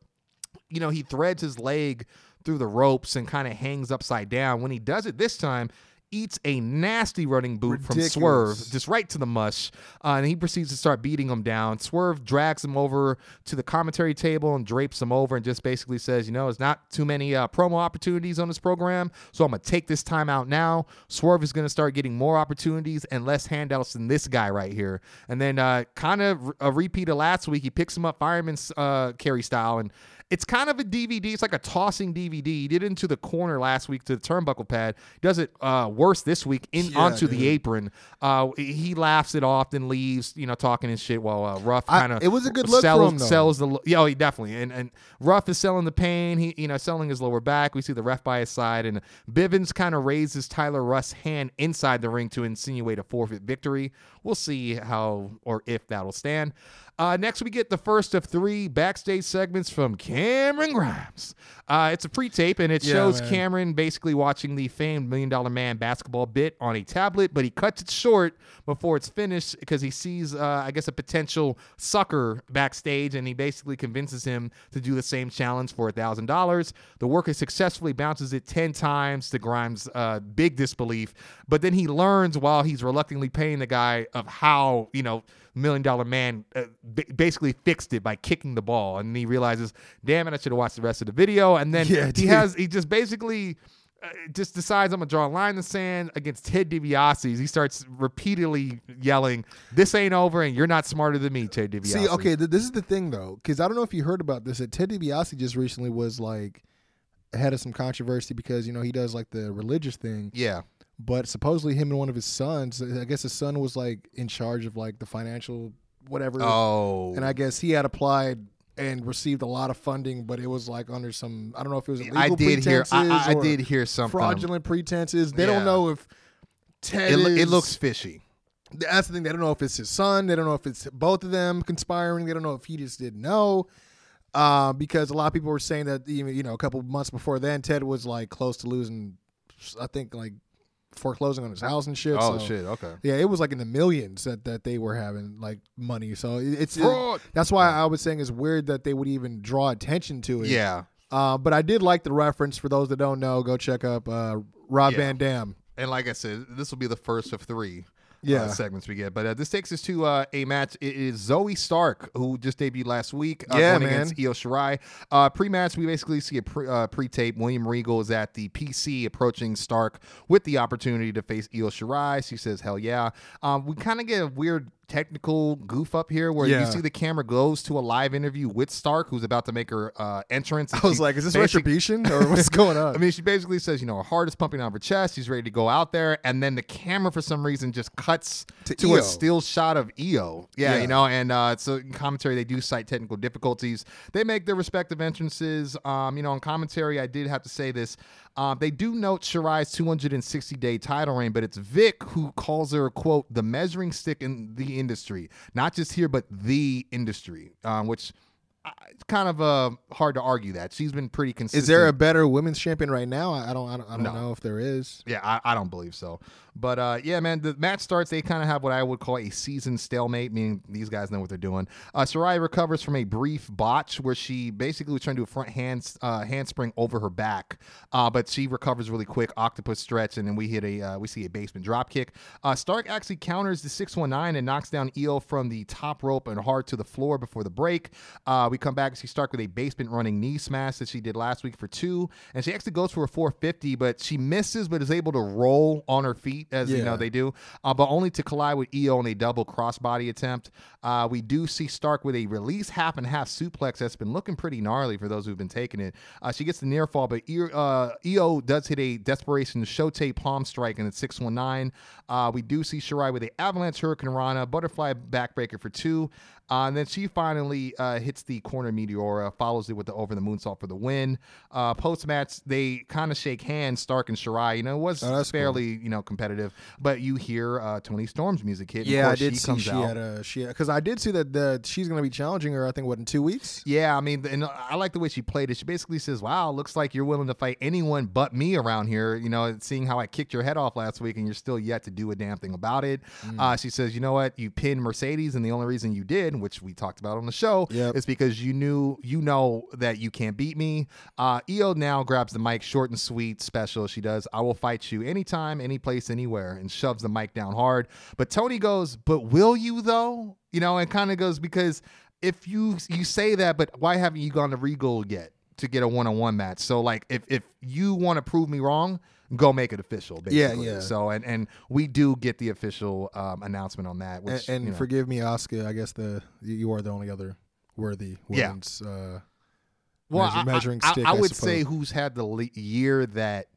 you know, he threads his leg through the ropes and kind of hangs upside down. When he does it this time, eats a nasty running boot from Swerve, just right to the mush. Uh, and he proceeds to start beating him down. Swerve drags him over to the commentary table and drapes him over and just basically says, you know, there's not too many uh, promo opportunities on this program, so I'm going to take this time out now. Swerve is going to start getting more opportunities and less handouts than this guy right here. And then uh, kind of a repeat of last week, he picks him up fireman's uh, carry style and it's kind of a DVD. It's like a tossing DVD. He did it into the corner last week to the turnbuckle pad. Does it uh, worse this week in Yeah, onto the apron. Uh, he laughs it off, and leaves. You know, talking his shit while uh, Ruff kind of it was a good look for sells, him, sells the yeah, oh, he definitely and and Ruff is selling the pain. He you know selling his lower back. We see the ref by his side, and Bivens kind of raises Tyler Russ' hand inside the ring to insinuate a forfeit victory. We'll see how or if that'll stand. Uh, next, we get the first of three backstage segments from Cameron Grimes. Uh, it's a pre-tape, and it Yeah, shows man. Cameron basically watching the famed Million Dollar Man basketball bit on a tablet, but he cuts it short before it's finished because he sees, uh, I guess, a potential sucker backstage, and he basically convinces him to do the same challenge for a thousand dollars. The worker successfully bounces it ten times to Grimes' uh, big disbelief, but then he learns while he's reluctantly paying the guy of how you know million dollar man uh, ba- basically fixed it by kicking the ball and he realizes damn it i should have watched the rest of the video and then Yeah, he dude. has he just basically uh, just decides i'm gonna draw a line in the sand against ted DiBiase. he starts repeatedly yelling this ain't over and you're not smarter than me ted DiBiase. See, okay, th- this is the thing though, because I don't know if you heard about this. That Ted DiBiase just recently was like ahead of some controversy because you know he does like the religious thing, yeah but supposedly him and one of his sons, I guess his son was like in charge of like the financial whatever, oh and I guess he had applied and received a lot of funding, but it was like under some I don't know if it was illegal i did hear I, pretenses I did hear something fraudulent pretenses. They Yeah. don't know if Ted it, lo- it looks fishy that's the thing. They don't know if it's his son. They don't know if it's both of them conspiring. They don't know if he just didn't know. Uh, because a lot of people were saying that even you know a couple months before then, Ted was like close to losing. I think like foreclosing on his house and shit. Oh so- shit. Okay. Yeah, it was like in the millions that, that they were having like money. So it- it's Fraud. that's why I was saying it's weird that they would even draw attention to it. Yeah. Uh, but I did like the reference. For those that don't know, go check up uh, Rob Yeah. Van Dam. And like I said, this will be the first of three. Yeah. uh, segments we get, but uh, this takes us to uh, a match. It is Zoey Stark, who just debuted last week, uh, Yeah, man. against Io Shirai. Uh, pre-match, we basically see a pre, uh, pre-tape. William Regal is at the PC, approaching Stark with the opportunity to face Io Shirai. She says, "Hell yeah!" Um, we kind of get a weird technical goof up here, where Yeah. you see the camera goes to a live interview with Stark, who's about to make her uh, entrance. I was like, is this basic- retribution or what's [laughs] going on? I mean, she basically says, you know, her heart is pumping out of her chest. She's ready to go out there, and then the camera, for some reason, just cuts To to, a still shot of Io. Yeah, Yeah. you know, and uh, so in commentary they do cite technical difficulties. They make their respective entrances. Um, you know, in commentary, I did have to say this. Um, they do note Shirai's 260 day title reign, but it's Vic who calls her quote the measuring stick in the industry, not just here, but the industry, um, which. I- It's kind of uh, hard to argue that she's been pretty consistent. is there a better women's champion right now? I I don't. I don't, I don't No. know if there is. Yeah, I, I don't believe so. But uh, yeah, man, the match starts. They kind of have what I would call a season stalemate, meaning these guys know what they're doing. Uh, Shirai recovers from a brief botch where she basically was trying to do a front hand uh, handspring over her back, uh, but she recovers really quick. Octopus stretch, and then we hit a uh, we see a basement drop kick. Uh, Stark actually counters the six one nine and knocks down Io from the top rope and hard to the floor before the break. Uh, we come back and see Stark with a basement running knee smash that she did last week for two, and she actually goes for a 450, but she misses, but is able to roll on her feet as you know they do, uh, but only to collide with Io in a double crossbody attempt. Uh, we do see Stark with a release half and half suplex that's been looking pretty gnarly for those who've been taking it. Uh, she gets the near fall, but Io, uh, does hit a desperation shote palm strike in the 619. Uh, we do see Shirai with a avalanche hurricane rana, butterfly backbreaker for two. Uh, and then she finally uh, hits the corner meteora, follows it with the over the moonsault for the win. Uh, Post match, they kind of shake hands, Stark and Shirai. You know, it was Oh, that's cool. fairly you know competitive, but you hear uh, Toni Storm's music hit. Yeah, I did she see she out. had a she because I did see that the, she's going to be challenging her. I think what in two weeks. Yeah, I mean, and I like the way she played it. She basically says, "Wow, looks like you're willing to fight anyone but me around here." You know, seeing how I kicked your head off last week, and you're still yet to do a damn thing about it. Mm. Uh, she says, "You know what? You pinned Mercedes, and the only reason you did, which we talked about on the show, Yep. is because you knew you know that you can't beat me." Uh, Io now grabs the mic, short and sweet, special. She does, "I will fight you anytime, any place, anywhere," and shoves the mic down hard. But Toni goes, "But will you though?" You know, and kind of goes because if you you say that, but why haven't you gone to Regal yet to get a one on one match? So like, if if you want to prove me wrong, go make it official. Yeah, Basically. yeah. yeah. So and and we do get the official um, announcement on that. And, Which and you know, forgive me, Oscar. I guess the you- are the only other worthy Yeah. Uh, well, measure- I- measuring I, stick, I, I would say who's had the le- year that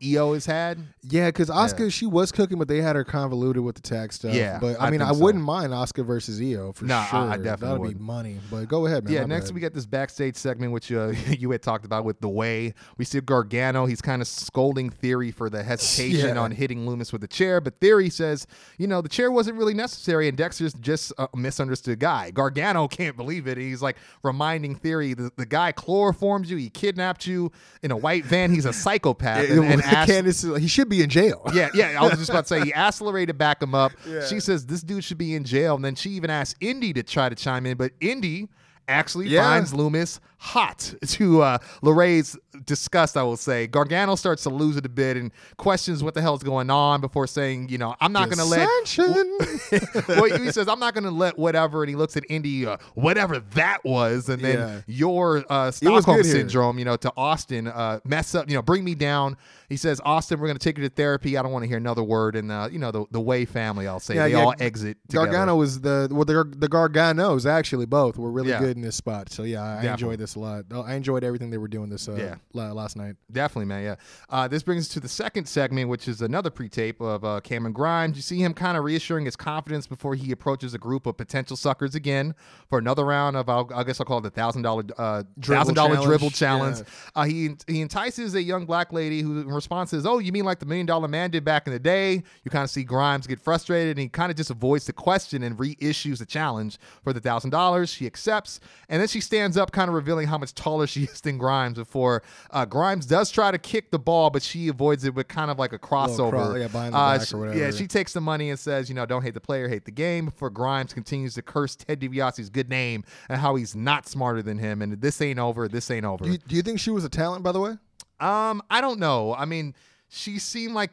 Io has had. yeah, because Oscar Yeah. she was cooking, but they had her convoluted with the tag stuff. Yeah, but I, I mean, think I wouldn't mind Oscar versus Io for Nah, sure. I definitely That'd would. be money. But go ahead, man. Yeah, next bad. we get this backstage segment, which uh, [laughs] you had talked about with the way we see Gargano. He's kind of scolding Theory for the hesitation [laughs] Yeah. on hitting Lumis with the chair, but Theory says, you know, the chair wasn't really necessary, and Dexter's just a misunderstood guy. Gargano can't believe it. He's like reminding Theory, the, the guy chloroformed you, he kidnapped you in a white van. He's a psychopath, and, and asked, Candice, he should be in jail. yeah, yeah. I was just about to say he asked Lorraine to back him up. She says this dude should be in jail, and then she even asked Indy to try to chime in, but Indy actually Yeah. finds Lumis hot [laughs] to uh, Lorraine's disgust. I will say Gargano starts to lose it a bit and questions what the hell's going on before saying, you know, I'm not going to let. [laughs] Well, he says, I'm not going to let whatever. And he looks at Indy, uh, whatever that was. And then Yeah. your uh, Stockholm good here. syndrome, you know, to Austin, uh, mess up, you know, bring me down. He says, Austin, we're going to take you to therapy. I don't want to hear another word. And, uh, you know, the, the Way family, I'll say, Yeah, they yeah. all exit. Together. Gargano was the well, the, the Garganos actually both were really Yeah. good in this spot. So yeah, I Definitely. enjoyed this a lot. I enjoyed everything they were doing this uh, Yeah. last night. Definitely, man. Yeah. Uh, this brings us to the second segment, which is another pre-tape of uh, Cameron Grimes. You see him kind of reassuring his confidence before he approaches a group of potential suckers again for another round of, I'll, I guess I'll call it the thousand dollar uh, Dribble thousand dollar challenge. dribble challenge. Yeah. Uh, he he entices a young black lady who response says, "Oh, you mean like the million dollar man did back in the day?" You kind of see Grimes get frustrated, and he kind of just avoids the question and reissues the challenge for the thousand dollars. She accepts, and then she stands up, kind of revealing how much taller she [laughs] is than Grimes before Uh, Grimes does try to kick the ball, but she avoids it with kind of like a crossover. cro- yeah, behind the Uh, back or she- whatever. Yeah, she takes the money and says, you know, don't hate the player, hate the game. Before Grimes continues to curse Ted DiBiase's good name and how he's not smarter than him. And this ain't over. This ain't over. Do you, do you think she was a talent, by the way? Um, I don't know. I mean, she seemed like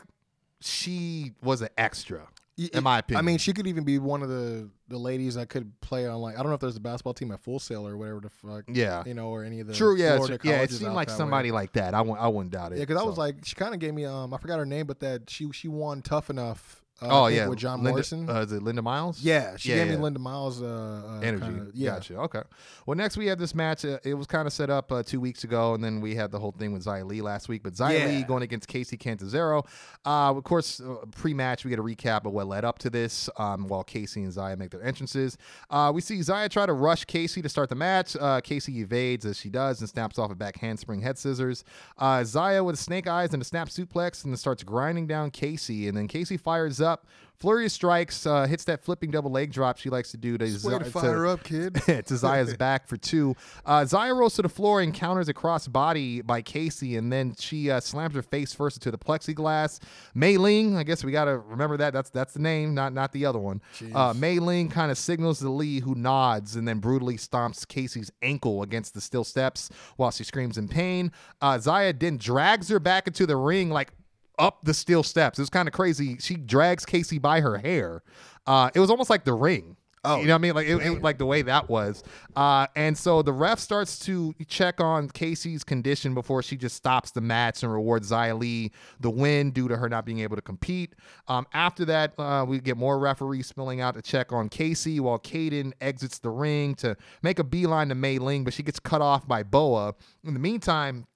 she was an extra, in my opinion. I mean, she could even be one of the the ladies that could play on like I don't know if there's a basketball team at Full Sail or whatever the fuck. Yeah. you know, or any of the true. Yeah, Florida true, yeah. It seemed like that way. somebody like that. I wouldn't. I wouldn't doubt it. Yeah, because I was like, she kind of gave me um, I forgot her name, but that she she won Tough Enough. Uh, oh yeah, with John Linda, Morrison. Uh, is it Linda Miles? yeah, she yeah, gave yeah. me Linda Miles. Uh, uh, energy. kinda- yeah, Gotcha. Okay. Well, next we have this match. Uh, it was kind of set up uh, two weeks ago, and then we had the whole thing with Xia Li last week. But Xia Yeah. Lee going against Kacy Catanzaro. Uh, of course, uh, pre-match we get a recap of what led up to this. Um, while Kacy and Xia make their entrances, uh, we see Xia try to rush Kacy to start the match. Uh, Kacy evades as she does and snaps off a back handspring head scissors. Uh, with snake eyes and a snap suplex, and then starts grinding down Kacy. And then Kacy fires up. Flurry strikes, uh, hits that flipping double leg drop she likes to do to, way to fire up, kid. [laughs] to Zaya's [laughs] back for two. Uh, Zaya rolls to the floor, encounters a cross body by Kacy, and then she uh, slams her face first into the plexiglass. Mei Ling, I guess we gotta remember that. That's that's the name, not not the other one. Uh, Mei Ling kind of signals to Lee, who nods and then brutally stomps Kacy's ankle against the steel steps while she screams in pain. Uh, Zaya then drags her back into the ring like up the steel steps. It was kind of crazy. She drags Kacy by her hair. Uh, it was almost like the ring. Oh, you know what I mean? Like it, it- like the way that was. Uh, and so the ref starts to check on Kacy's condition before she just stops the match and rewards Lee the win due to her not being able to compete. Um, after that, uh, we get more referees spilling out to check on Kacy while Kayden exits the ring to make a beeline to Mei Ling, but she gets cut off by Boa. In the meantime,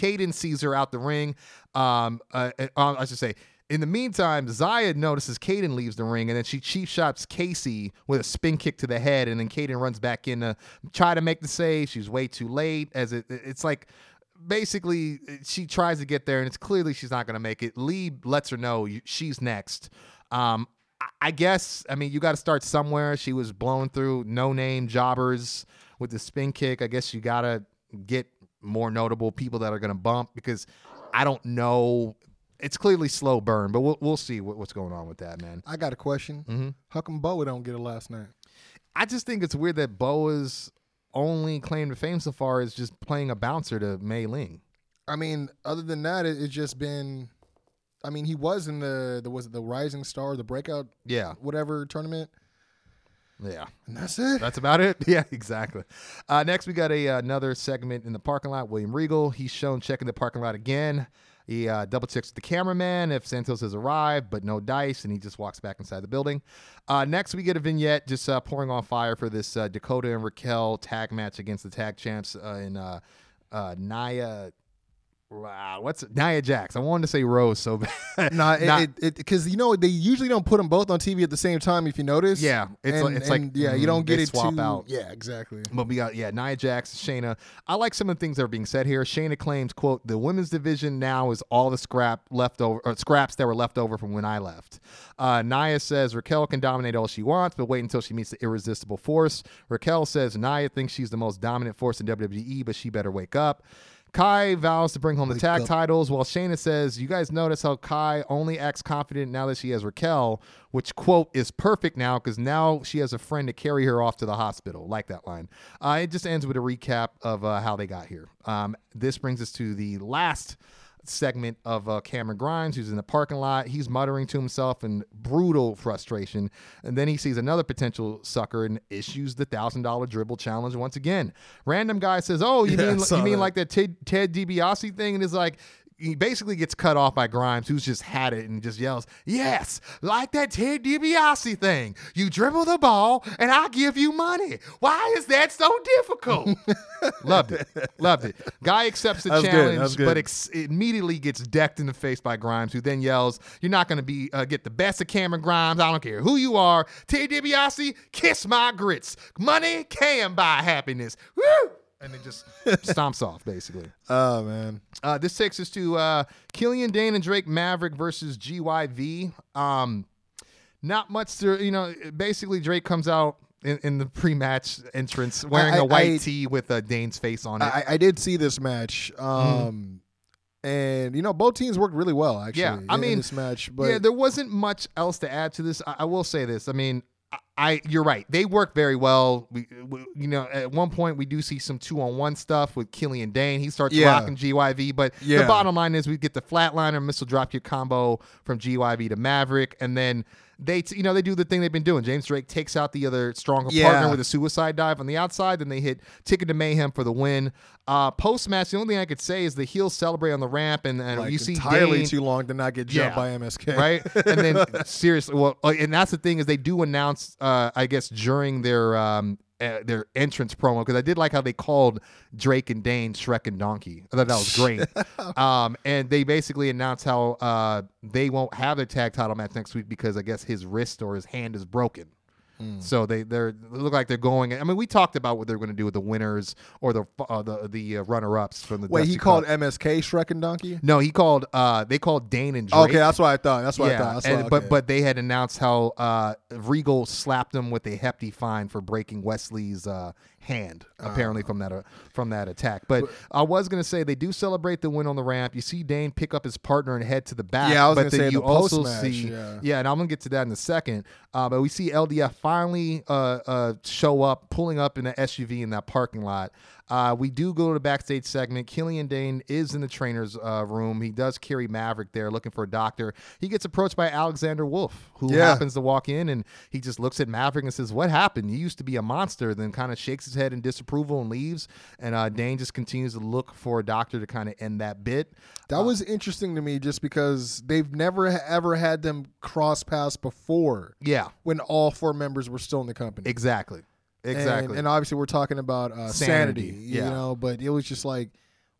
Kayden sees her out the ring. Um, uh, uh, I should say. In the meantime, Xia notices Kayden leaves the ring, and then she cheap shots Kacy with a spin kick to the head, and then Kayden runs back in to try to make the save. She's way too late, as it it's like basically she tries to get there, and it's clearly she's not going to make it. Li lets her know she's next. Um, I- I guess I mean you got to start somewhere. She was blown through no name jobbers with the spin kick. I guess you got to get more notable people that are going to bump because I don't know. It's clearly slow burn, but we'll we'll see what, what's going on with that, man. I got a question. Mm-hmm. How come Boa don't get a last name? I just think it's weird that Boa's only claim to fame so far is just playing a bouncer to Mei Ying. I mean, other than that, it, it's just been. I mean, he was in the the was it the Rising Star, the Breakout, Yeah, whatever tournament, yeah. and that's it. That's about it. [laughs] Yeah, exactly. Uh, next, we got a another segment in the parking lot. William Regal. He's shown checking the parking lot again. He uh, double checks with the cameraman if Santos has arrived, but no dice, and he just walks back inside the building. Uh, next, we get a vignette just uh, pouring on fire for this uh, Dakota and Raquel tag match against the tag champs uh, in uh, uh, Nia. Wow, what's it? Nia Jax? I wanted to say Rose so bad. [laughs] Nah, it it because you know they usually don't put them both on TV at the same time. If you notice, Yeah, it's and, like- it's like, yeah, mm, you don't get it swap too, out. Yeah, exactly. But we got yeah, Nia Jax, Shayna. I like some of the things that are being said here. Shayna claims, "quote The women's division now is all the scrap left over, or scraps that were left over from when I left." Uh, Nia says Raquel can dominate all she wants, but wait until she meets the irresistible force. Raquel says Nia thinks she's the most dominant force in WWE, but she better wake up. Kai vows to bring home the tag titles, while Shayna says, "You guys notice how Kai only acts confident now that she has Raquel, which quote is perfect now because now she has a friend to carry her off to the hospital." Like that line. Uh, it just ends with a recap of uh, how they got here. Um, this brings us to the last segment of uh, Cameron Grimes, who's in the parking lot. He's muttering to himself in brutal frustration. And then he sees another potential sucker and issues the thousand dollar dribble challenge once again. Random guy says, "Oh, you [laughs] Yeah, mean you mean that. like that Ted, Ted DiBiase thing?" And it's like. He basically gets cut off by Grimes, who's just had it and just yells, Yes, like that Ted DiBiase thing. You dribble the ball and I give you money. Why is that so difficult? [laughs] Loved it. Loved it. Guy accepts the That was good. That challenge, but ex- immediately gets decked in the face by Grimes, who then yells, "You're not going to be uh, get the best of Cameron Grimes. I don't care who you are. Ted DiBiase, kiss my grits. Money can buy happiness." Woo! And it just [laughs] stomps off, basically. Oh man, Uh, this takes us to uh, Killian Dane and Drake Maverick versus GYV. Um, not much to, you know, basically Drake comes out in, in the pre-match entrance wearing I- a white I- tee with a Dane's face on it. I, I did see this match. Um, and you know both teams worked really well actually. Yeah, I in- in mean, this match, but yeah, there wasn't much else to add to this. I, I will say this. I mean, I, I you're right. They work very well. We, we, you know, at one point we do see some two on one stuff with Killian Dane. He starts Yeah. rocking GYV, but the bottom line is we get the flatliner missile dropkick combo from GYV to Maverick, and then. They, t- you know, they do the thing they've been doing. James Drake takes out the other stronger Yeah. partner with a suicide dive on the outside. Then they hit Ticket to Mayhem for the win. Uh, Post match, the only thing I could say is the heels celebrate on the ramp, and, and like you see entirely Dane, too long to not get jumped Yeah. by MSK. right? And then [laughs] seriously, well, uh, and that's the thing is they do announce, uh, I guess during their um, uh, their entrance promo because I did like how they called Drake and Dane Shrek and Donkey. I thought that was great. [laughs] um, and they basically announced how uh, they won't have their tag title match next week because I guess his wrist or his hand is broken. Hmm. So they they're they look like they're going. I mean, we talked about what they're going to do with the winners or the uh, the the uh, runner ups from the. Wait, he Dusty called Cup. MSK Shrek and Donkey. No, he called. Uh, they called Dane and Drake. Okay, that's what I thought. That's what I thought. That's and- what, but okay. but they had announced how uh, Regal slapped him with a hefty fine for breaking Wesley's uh, hand, apparently from that uh, from that attack. But, I was gonna say they do celebrate the win on the ramp. You see Dane pick up his partner and head to the back. Yeah, I was but gonna then say you the also post-match, see yeah. and I'm gonna get to that in a second. Uh, but we see LDF finally uh, uh, show up, pulling up in the SUV in that parking lot. Uh, we do go to the backstage segment. Killian Dane is in the trainer's uh, room. He does carry Maverick there looking for a doctor. He gets approached by Alexander Wolf, who Yeah. happens to walk in and he just looks at Maverick and says, What happened? You used to be a monster. Then kind of shakes his head in disapproval and leaves. And uh, Dane just continues to look for a doctor to kind of end that bit. that was interesting to me, just because they've never ever had them cross paths before Yeah, when all four members were still in the company. exactly. And- Exactly. And, obviously, we're talking about uh, Sanity, sanity, you know. But it was just like,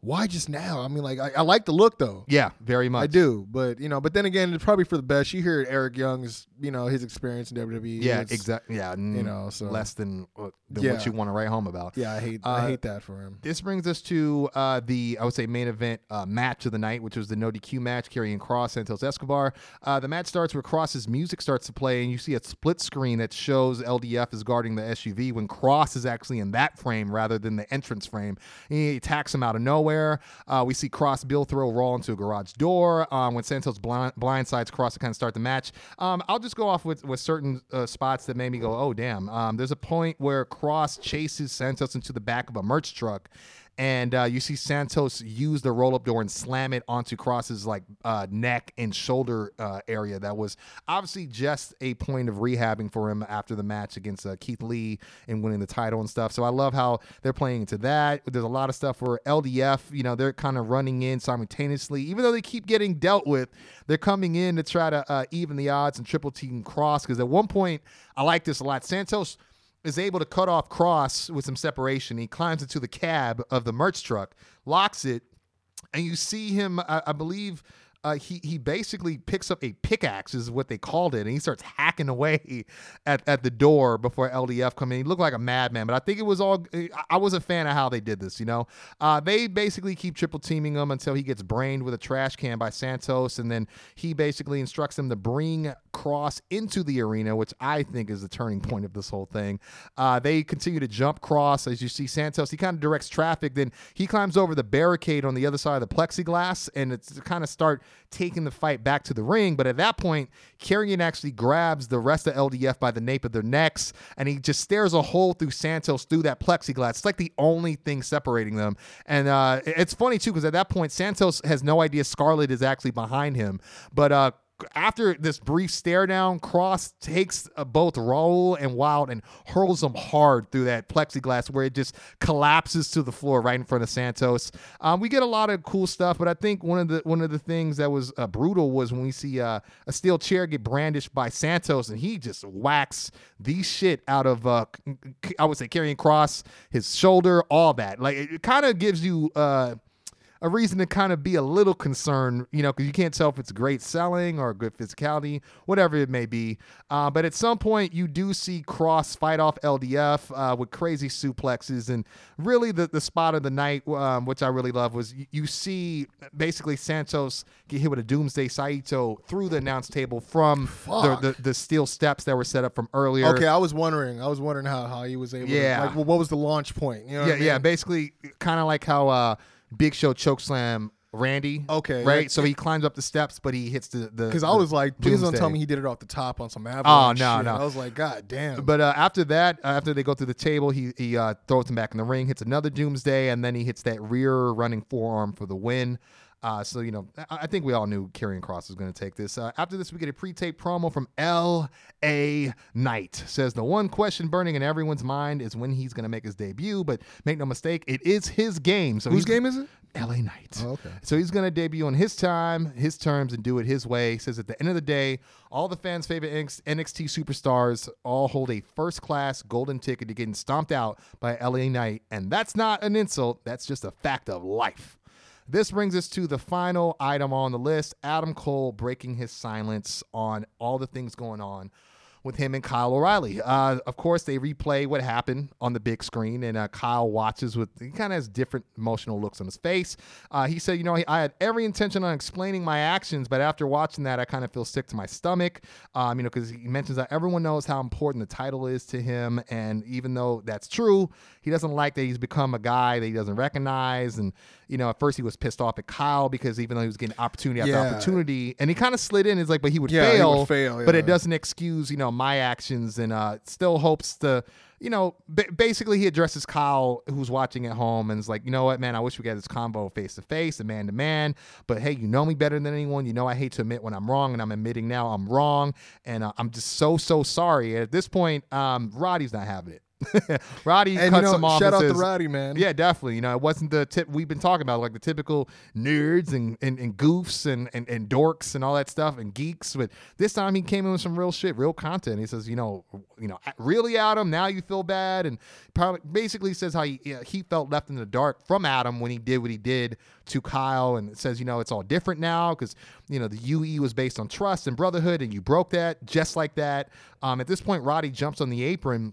why just now? I mean, like, I, I like the look though. yeah, very much. I do, but you know, but then again, it's probably for the best. You hear Eric Young's, you know, his experience in WWE. Yeah, exactly. Yeah, you know, so- less than, uh, than Yeah. what you want to write home about. Yeah, I hate, Uh, I hate that for him. This brings us to uh, the I would say main event uh, match of the night, which was the no DQ match, Karrion Kross Santos Escobar. Uh, the match starts where Kross's music starts to play, and you see a split screen that shows LDF is guarding the SUV when Kross is actually in that frame rather than the entrance frame. He attacks him out of nowhere. Uh, we see Kross Bill throw Raul into a garage door. Um, when Santos blind, blindsides Kross to kind of start the match. Um, I'll just go off with with certain uh, spots that made me go, oh damn. Um, there's a point where Kross chases Santos into the back of a merch truck. And uh, you see Santos use the roll up door and slam it onto Kross's like uh, neck and shoulder uh, area. That was obviously just a point of rehabbing for him after the match against uh, Keith Lee and winning the title and stuff. So I love how they're playing into that. There's a lot of stuff where LDF, you know, they're kind of running in simultaneously, even though they keep getting dealt with. They're coming in to try to uh, even the odds and triple team Kross because at one point I like this a lot. Santos is able to cut off Kross with some separation. He climbs into the cab of the merch truck, locks it, and you see him. I, I believe uh, he he basically picks up a pickaxe, is what they called it, and he starts hacking away at, at the door before LDF come in. He looked like a madman, but I think it was all. I- was a fan of how they did this. You know, uh, they basically keep triple teaming him until he gets brained with a trash can by Santos, and then he basically instructs them to bring Kross into the arena, which I think is the turning point of this whole thing. Uh, they continue to jump Kross as you see Santos. He kind of directs traffic, then he climbs over the barricade on the other side of the plexiglass, and it's kind of start taking the fight back to the ring. But at that point, Karrion actually grabs the rest of LDF by the nape of their necks, and he just stares a hole through Santos through that plexiglass. It's like the only thing separating them. And uh, it's funny too because at that point, Santos has no idea Scarlett is actually behind him, but. uh after this brief stare down, Kross takes uh, both Raul and Wilde and hurls them hard through that plexiglass where it just collapses to the floor right in front of Santos. Um, we get a lot of cool stuff, but I think one of the one of the things that was uh, brutal was when we see uh, a steel chair get brandished by Santos and he just whacks the shit out of uh, I would say Karrion Kross, his shoulder, all that. Like it, kind of gives you. A reason to kind of be a little concerned, you know, because you can't tell if it's great selling or good physicality, whatever it may be. Uh, but at some point, you do see Kross fight off LDF uh, with crazy suplexes. And really, the, the spot of the night, um, which I really love, was you, you see basically Santos get hit with a Doomsday Saito through the announce table from the, the, the steel steps that were set up from earlier. Okay, I was wondering. I was wondering how, how he was able. Yeah. To, like, well, what was the launch point? You know. Yeah, I yeah. Basically, kind of like how uh, Big Show chokeslam Randy. Okay, right. yeah. So he climbs up the steps, but he hits the the. Because I was like, please don't tell me he did it off the top on some avalanche. Oh, no, shit. no. I was like, God damn. But uh, after that, uh, after they go through the table, he he uh, throws him back in the ring, hits another Doomsday, and then he hits that rear running forearm for the win. Uh, so you know, I, I think we all knew Karrion Kross was going to take this. Uh, after this, we get a pre-tape promo from L.A. Knight. Says the one question burning in everyone's mind is when he's going to make his debut. But make no mistake, it is his game. So Whose game is it? LA Knight. Oh, okay. So he's going to debut on his time, his terms, and do it his way. He says at the end of the day, all the fans' favorite NXT superstars all hold a first class golden ticket to getting stomped out by LA Knight. And that's not an insult, that's just a fact of life. This brings us to the final item on the list Adam Cole breaking his silence on all the things going on with him and Kyle O'Reilly. Uh, of course, they replay what happened on the big screen, and uh, Kyle watches with he kind of has different emotional looks on his face. Uh, he said, "You know, I had every intention on explaining my actions, but after watching that, I kind of feel sick to my stomach. Um, you know, because he mentions that everyone knows how important the title is to him, and even though that's true, he doesn't like that he's become a guy that he doesn't recognize. And you know, at first he was pissed off at Kyle because even though he was getting opportunity after Yeah. opportunity, and he kind of slid in, is like, but he would Yeah, he fail, would fail, but it doesn't excuse you know my actions and uh still hopes to you know ba- basically he addresses kyle who's watching at home and is like you know what man i wish we got this combo face to face and man to man but hey you know me better than anyone. You know i hate to admit when i'm wrong and i'm admitting now i'm wrong and uh, i'm just so so sorry. At this point um roddy's not having it [laughs] Roddy And, you cuts know, him off. shout out to Roddy, man. Yeah, definitely. You know, it wasn't the tip we've been talking about, like the typical nerds and, and, and goofs and, and, and dorks and all that stuff and geeks. But this time he came in with some real shit, real content. He says, you know, you know, really, Adam, now you feel bad, and probably basically says how he he felt left in the dark from Adam when he did what he did to Kyle, and says, you know, it's all different now because you know the UE was based on trust and brotherhood, and you broke that just like that. Um, at this point, Roddy jumps on the apron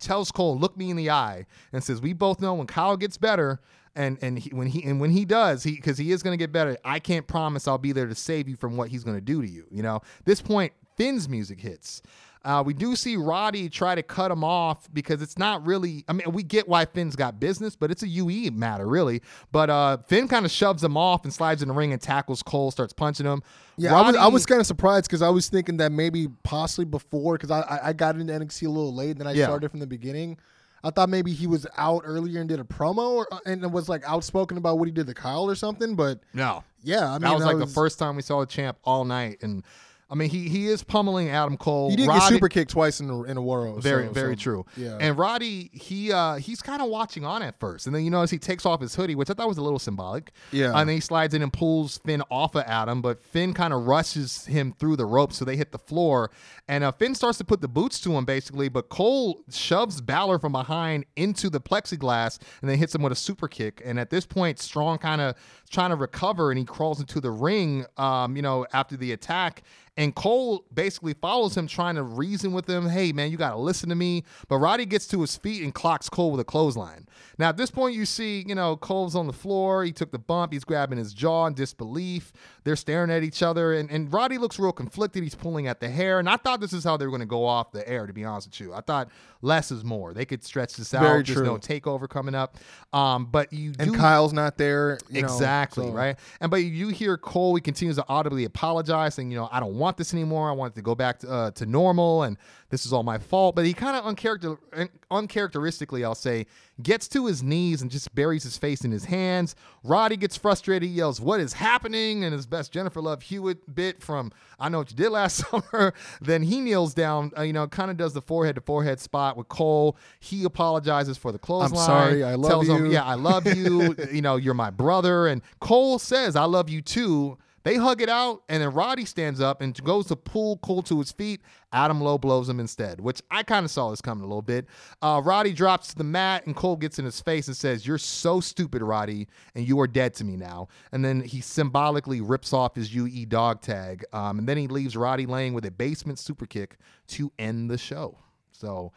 tells Cole, "Look me in the eye," and says, "We both know when Kyle gets better, and and he, when he and when he does, he because he is going to get better. I can't promise I'll be there to save you from what he's going to do to you. You know, this point, Finn's music hits." Uh, we do see Roddy try to cut him off because it's not really. I mean, we get why Finn's got business, but it's a UE matter, really. But uh, Finn kind of shoves him off and slides in the ring and tackles Cole, starts punching him. Yeah, I was, I was kind of surprised because I was thinking that maybe possibly before because I, I got into NXT a little late and then I Yeah. started from the beginning. I thought maybe he was out earlier and did a promo or, and was like outspoken about what he did to Kyle or something. But no. yeah, I mean that was like was- the first time we saw the champ all night, and I mean he he is pummeling Adam Cole. He did Roddy- get super kicked twice in a, in a row. Very, so- very so, true. Yeah, And Roddy, he uh he's kind of watching on at first, and then you notice he takes off his hoodie, which I thought was a little symbolic. Yeah. And then he slides in and pulls Finn off of Adam, but Finn kind of rushes him through the ropes, so they hit the floor, and uh, Finn starts to put the boots to him basically, but Cole shoves Balor from behind into the plexiglass, and then hits him with a super kick. And at this point, Strong kind of trying to recover, and he crawls into the ring, um, you know, after the attack. And Cole basically follows him, trying to reason with him. Hey, man, you got to listen to me. But Roddy gets to his feet and clocks Cole with a clothesline. Now, at this point, you see, you know, Cole's on the floor. He took the bump. He's grabbing his jaw in disbelief. They're staring at each other. And, and Roddy looks real conflicted. He's pulling at the hair. And I thought this is how they were going to go off the air, to be honest with you. I thought less is more. They could stretch this out. Very There's true. no takeover coming up. Um, but you and do Kyle's not there. you know, exactly so- right? And but you hear cole he continues to audibly apologize saying you know i don't want this anymore. I want it to go back to, uh, to normal and this is all my fault. But he kind of uncharacter- uncharacteristically i'll say gets to his knees and just buries his face in his hands roddy gets frustrated he yells what is happening and his best jennifer love hewitt bit from i know what you did last [laughs] summer then he kneels down uh, you know kind of does the forehead to forehead spot with cole he apologizes for the clothesline I'm sorry, I love tells him you. yeah I love you. [laughs] you know, you're my brother. And Cole says, I love you too. They hug it out, and then Roddy stands up and goes to pull Cole to his feet. Adam Lowe blows him instead, which I kind of saw this coming a little bit. Uh, Roddy drops to the mat, and Cole gets in his face and says, You're so stupid, Roddy, and you are dead to me now. And then he symbolically rips off his UE dog tag, um, and then he leaves Roddy laying with a basement super kick to end the show. So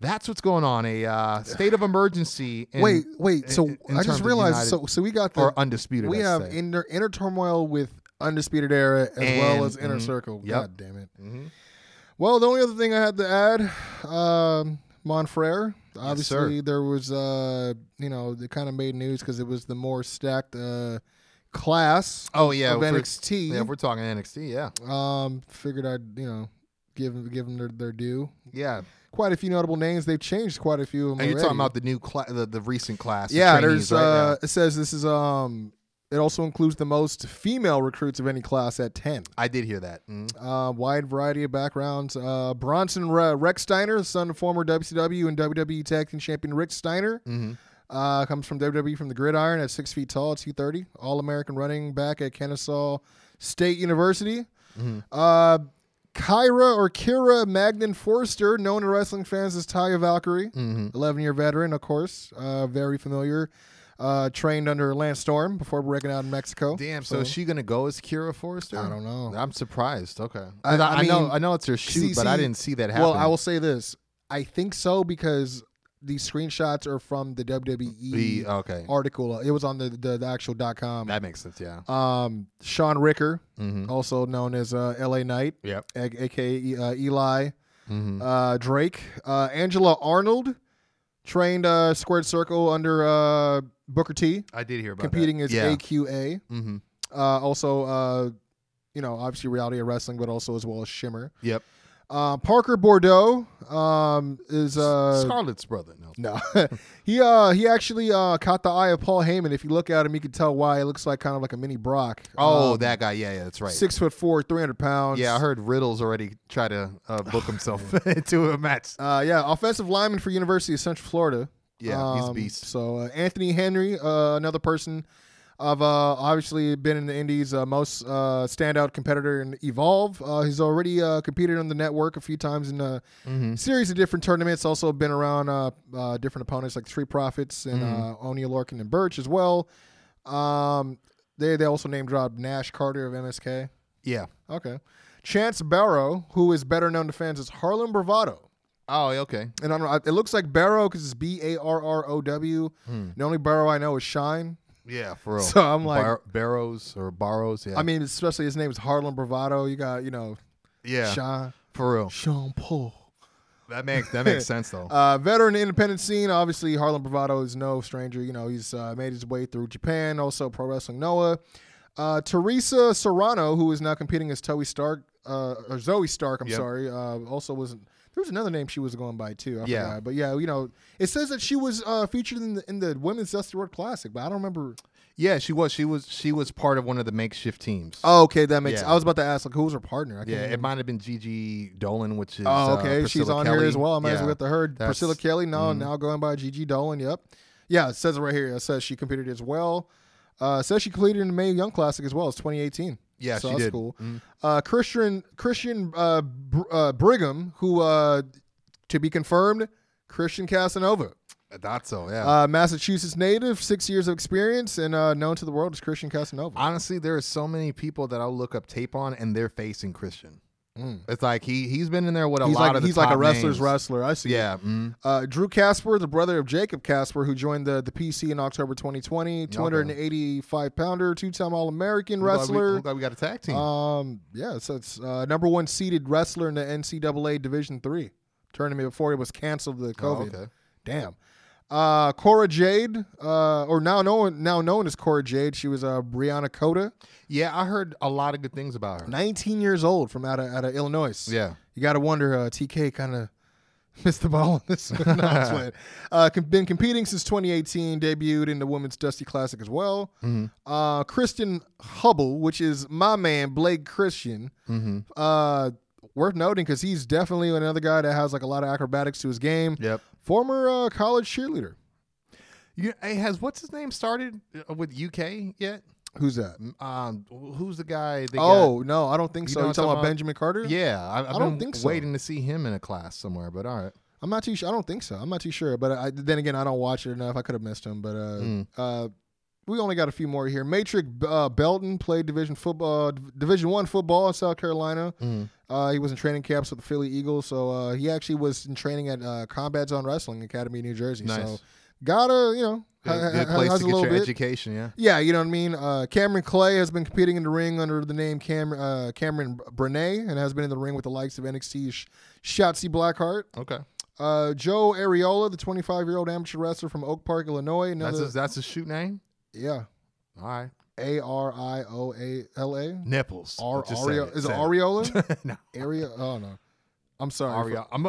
that's what's going on. A uh, state of emergency. In, wait, wait. So in- in I just realized. So so we got the or undisputed. we have say. inner inner turmoil with undisputed era as well as inner mhm. circle. Yep. God damn it. Mm-hmm. Well, the only other thing I had to add, um, Monfrere. Obviously, there was, uh, you know, they kind of made news because it was the more stacked uh, class Oh yeah, of NXT. Yeah, if we're talking NXT, yeah, um, figured I'd, you know, give them give them their, their due. yeah. Quite a few notable names. They've changed quite a few of them. And you're talking about the new cla- the, the recent class. yeah, there's right? uh it says this is um it also includes the most female recruits of any class at 10. I did hear that. Mhm. Uh, wide variety of backgrounds. Uh, Bronson Re- Rex Steiner, son of former WCW and WWE Tag Team Champion Rick Steiner, Mhm. uh, comes from WWE from the Gridiron at six feet tall, 230. All American running back at Kennesaw State University. Mm-hmm. Kyra or Kira Magnan Forster, known to wrestling fans as Taya Valkyrie, Mm-hmm. 11 year veteran, of course, uh, very familiar. Uh, trained under Lance Storm before breaking out in Mexico. Damn. So, is she gonna go as Kira Forrester? I don't know. I'm surprised. Okay. I- I, I I know I know it's her shoot, see- but I didn't see that happen. Well, I will say this. I think so because these screenshots are from the WWE The- okay. article. It was on the the, the actual dot com. That makes sense. Yeah. um, Shaun Ricker, Mm-hmm. also known as uh, L.A. Knight, Yep. a- aka uh, Eli Mm-hmm. uh, Drake, uh, Angela Arnold, trained uh, Squared Circle under uh, Booker T, I did hear about competing that. as yeah. AQA. Mm-hmm. Uh, also, uh, you know, obviously reality of wrestling, but also as well as Shimmer. Yep. Uh, Parker Boudreaux um, is uh, Scarlett's brother. No. no, [laughs] he uh he actually uh caught the eye of Paul Heyman. If you look at him, you can tell why. It looks like kind of like a mini Brock. Oh, Um, that guy. Yeah, yeah, that's right. six foot four, three hundred pounds. Yeah, I heard Riddles already try to uh, book himself [laughs] [laughs] into a match. Uh, yeah, offensive lineman for University of Central Florida. Yeah, he's a Um, beast. So uh, Anthony Henry, uh, another person of uh, obviously been in the Indies, uh, most uh, standout competitor in Evolve. Uh, he's already uh, competed on the network a few times in a Mm-hmm. series of different tournaments. Also been around uh, uh, different opponents like Three Profits and Mm-hmm. uh, Lorcan and Birch as well. Um, they they also name dropped Nash Carter of MSK. Yeah. Okay. Chance Barrow, who is better known to fans as Harlem Bravado. Oh, okay. And I don't know, it looks like Barrow because it's B A R R O W. The only Barrow I know is Shine. Yeah, for real. [laughs] So I'm like- Bar- Barrows or Barrows. Yeah. I mean, especially his name is Harlem Bravado. You got, you know, yeah, Sean. for real. Sean Paul. That makes that makes [laughs] sense though. Uh, veteran independent scene. Obviously, Harlem Bravado is no stranger. You know, he's uh, made his way through Japan, also Pro Wrestling Noah. Uh, Teresa Serrano, who is now competing as Zoey Stark, uh, or Zoey Stark. I'm Yep. sorry. Uh, also was there was another name she was going by too. I Yeah. forgot. but yeah, you know, it says that she was uh, featured in the, in the Women's Dusty Road Classic, but I don't remember. yeah, she was. She was. She was part of one of the makeshift teams. Oh, okay, that makes. Yeah. I was about to ask like who was her partner. I can't yeah, it might have been Gigi Dolan, which is. Oh, uh, okay. She's on Kelly. here as well. I might as well Yeah. get to her. That's- Priscilla Kelly, no, Mhm. now going by Gigi Dolan. Yep. Yeah, it says it right here. It says she competed as well. Uh, says she completed in the Mae Young Classic as well. as 2018. Yeah, so she that's did. cool. Mhm. Uh, Christian Christian uh, Br- uh, Brigham, who uh, to be confirmed, Christian Casanova, I thought so. Yeah. uh, Massachusetts native, six years of experience, and uh, known to the world as Christian Casanova. Honestly, there are so many people that I'll look up tape on, and they're facing Christian. Mm. It's like he he's been in there with a he's lot like of the he's like a wrestler's names. wrestler. I see. Yeah. mhm. Uh, Drew Casper, the brother of Jacob Casper, who joined the, the PC in October 2020, 285 pounder, two time All American I'm glad we- wrestler. I'm glad we got a tag team. Um, yeah, so it's uh, number one seeded wrestler in the NCAA Division Three tournament before it was canceled the Oh, COVID. okay. Damn. Uh, Cora Jade, uh, or now known now known as Cora Jade, she was uh, Brianna Coda, Yeah, I heard a lot of good things about her. 19 years old from out of, out of Illinois. Yeah. You got to wonder, uh, TK kind of [laughs] missed the ball on this. no, I'm just playing. [laughs] uh, been competing since 2018, debuted in the Women's Dusty Classic as well. Mm-hmm. Uh, Kristen Hubble, which is my man, Blake Christian. Mm-hmm. Uh, worth noting because he's definitely another guy that has like a lot of acrobatics to his game. Yep. Former uh, college cheerleader. You, hey, has what's his name started uh, with UK yet? Who's that? Um, who's the guy? They Oh no, I don't think You so. You talking about about? Benjamin Carter? yeah, I, I've I don't think so. waiting to see him in a class somewhere. But all right, I'm not too. sure. I don't think so. I'm not too sure. But I, then again, I don't watch it enough. I could have missed him. But uh, Mm. uh, we only got a few more here. Matrix uh, Belton played Division football, Division One football in South Carolina. Mm. Uh, he was in training camps with the Philly Eagles. So uh, he actually was in training at uh, Combat Zone Wrestling Academy, in New Jersey. Nice. So gotta you know good, good place to a get little your bit. education. Yeah. Yeah, you know what I mean. Uh, Cameron Clay has been competing in the ring under the name Cam- uh, Cameron Brené and has been in the ring with the likes of NXT Sh- Shotzi Blackheart. Okay. Uh, Joe Areola, the 25 year old amateur wrestler from Oak Park, Illinois. That's his, that's his shoot name. Yeah, All right. A R I O A L A. Nipples. Ar- Just say Areo- is it Areola? [laughs] no. Area? Oh no, I'm sorry. Aria. I'm,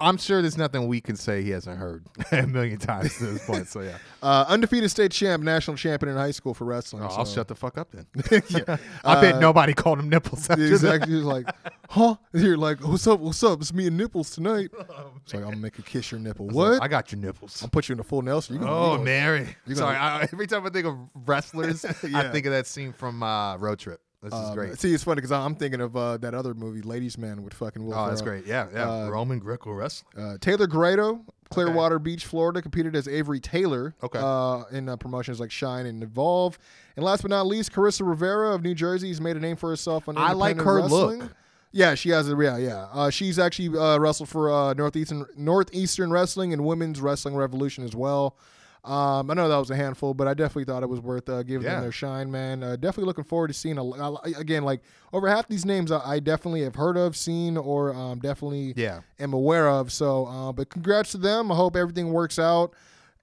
I'm sure there's nothing we can say he hasn't heard [laughs] a million times to this point. So yeah. [laughs] Uh, undefeated state champ, national champion in high school for wrestling. Oh, I'll shut the fuck up then. [laughs] yeah. I bet Uh, nobody called him nipples. After that. Exactly. He's like, huh? You're like, what's up? What's up? It's me and Nipples tonight. It's like, I'm gonna make you kiss your nipple. Like, What? I got your nipples. I'll put you in a full Nelson. You gonna, Oh, Mary. Sorry. I, every time I think of wrestlers, I think of that scene from uh, Road Trip. This is Um, great. See, it's funny because I'm thinking of uh, that other movie, Ladies Man, with fucking Will Oh, that's great. Yeah, yeah. Uh, Roman Greco wrestling. Uh, Taylor Grado, Clearwater Beach, Florida, competed as Avery Taylor Okay. uh, in uh, promotions like Shine and Evolve. And last but not least, Carissa Rivera of New Jersey has made a name for herself on I like her wrestling. look. Yeah, she has a yeah, yeah. Uh, she's actually uh, wrestled for uh, Northeastern Northeastern Wrestling and Women's Wrestling Revolution as well. Um, I know that was a handful, but I definitely thought it was worth uh, giving Yeah. them their shine, man. Uh, definitely looking forward to seeing a, again, like over half these names I, I definitely have heard of, seen, or um, definitely Yeah. am aware of. So, uh, but congrats to them. I hope everything works out.